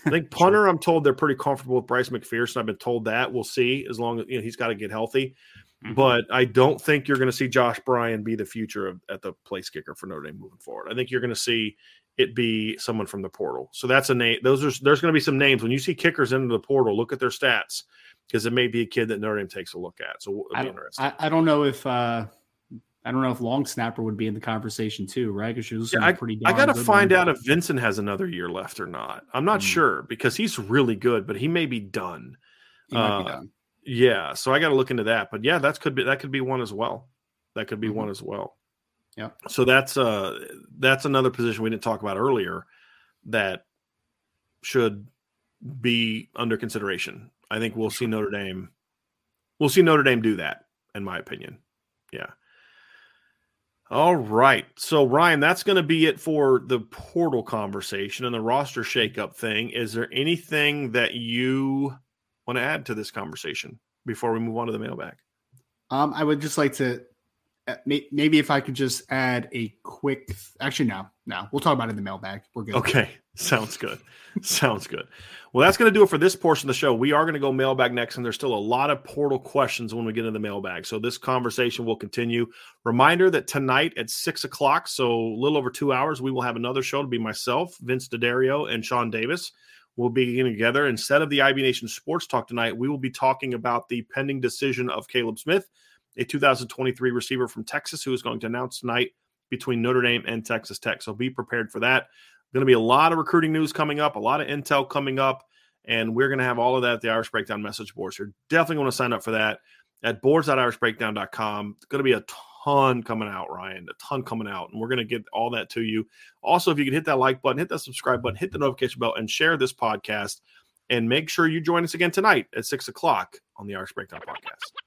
I think punter, sure. I'm told they're pretty comfortable with Bryce McPherson. I've been told that. We'll see as long as you know he's got to get healthy. Mm-hmm. But I don't think you're going to see Josh Bryan be the future of at the place kicker for Notre Dame moving forward. I think you're going to see it be someone from the portal. So that's a name. Those are there's going to be some names when you see kickers into the portal. Look at their stats because it may be a kid that Notre Dame takes a look at. So it'll be I, interesting. I, I don't know if uh, I don't know if long snapper would be in the conversation too, right? Because she's yeah, I, pretty. I got to find out if Vinson has another year left or not. I'm not mm. sure because he's really good, but he may be done. He uh, be done. Yeah, so I got to look into that. But yeah, that could be that could be one as well. That could be mm-hmm. one as well. Yeah. So that's uh that's another position we didn't talk about earlier that should be under consideration. I think we'll see Notre Dame. We'll see Notre Dame do that, in my opinion. Yeah. All right. So, Ryan, that's going to be it for the portal conversation and the roster shakeup thing. Is there anything that you want to add to this conversation before we move on to the mailbag? Um, I would just like to uh, maybe if I could just add a quick. Actually, no, no, we'll talk about it in the mailbag. We're good. Okay, sounds good. sounds good. Well, that's going to do it for this portion of the show. We are going to go mailbag next, and there's still a lot of portal questions when we get into the mailbag. So this conversation will continue. Reminder that tonight at six o'clock, so a little over two hours, we will have another show to be myself, Vince D'Addario, and Sean Davis. We'll be getting together. Instead of the IB Nation Sports Talk tonight, we will be talking about the pending decision of Caleb Smith a 2023 receiver from Texas who is going to announce tonight between Notre Dame and Texas Tech. So be prepared for that. Going to be a lot of recruiting news coming up, a lot of intel coming up, and we're going to have all of that at the Irish Breakdown message board. So you're definitely going to sign up for that at boards.irishbreakdown.com. It's going to be a ton coming out, Ryan, a ton coming out, and we're going to get all that to you. Also, if you can hit that like button, hit that subscribe button, hit the notification bell, and share this podcast. And make sure you join us again tonight at six o'clock on the Irish Breakdown podcast.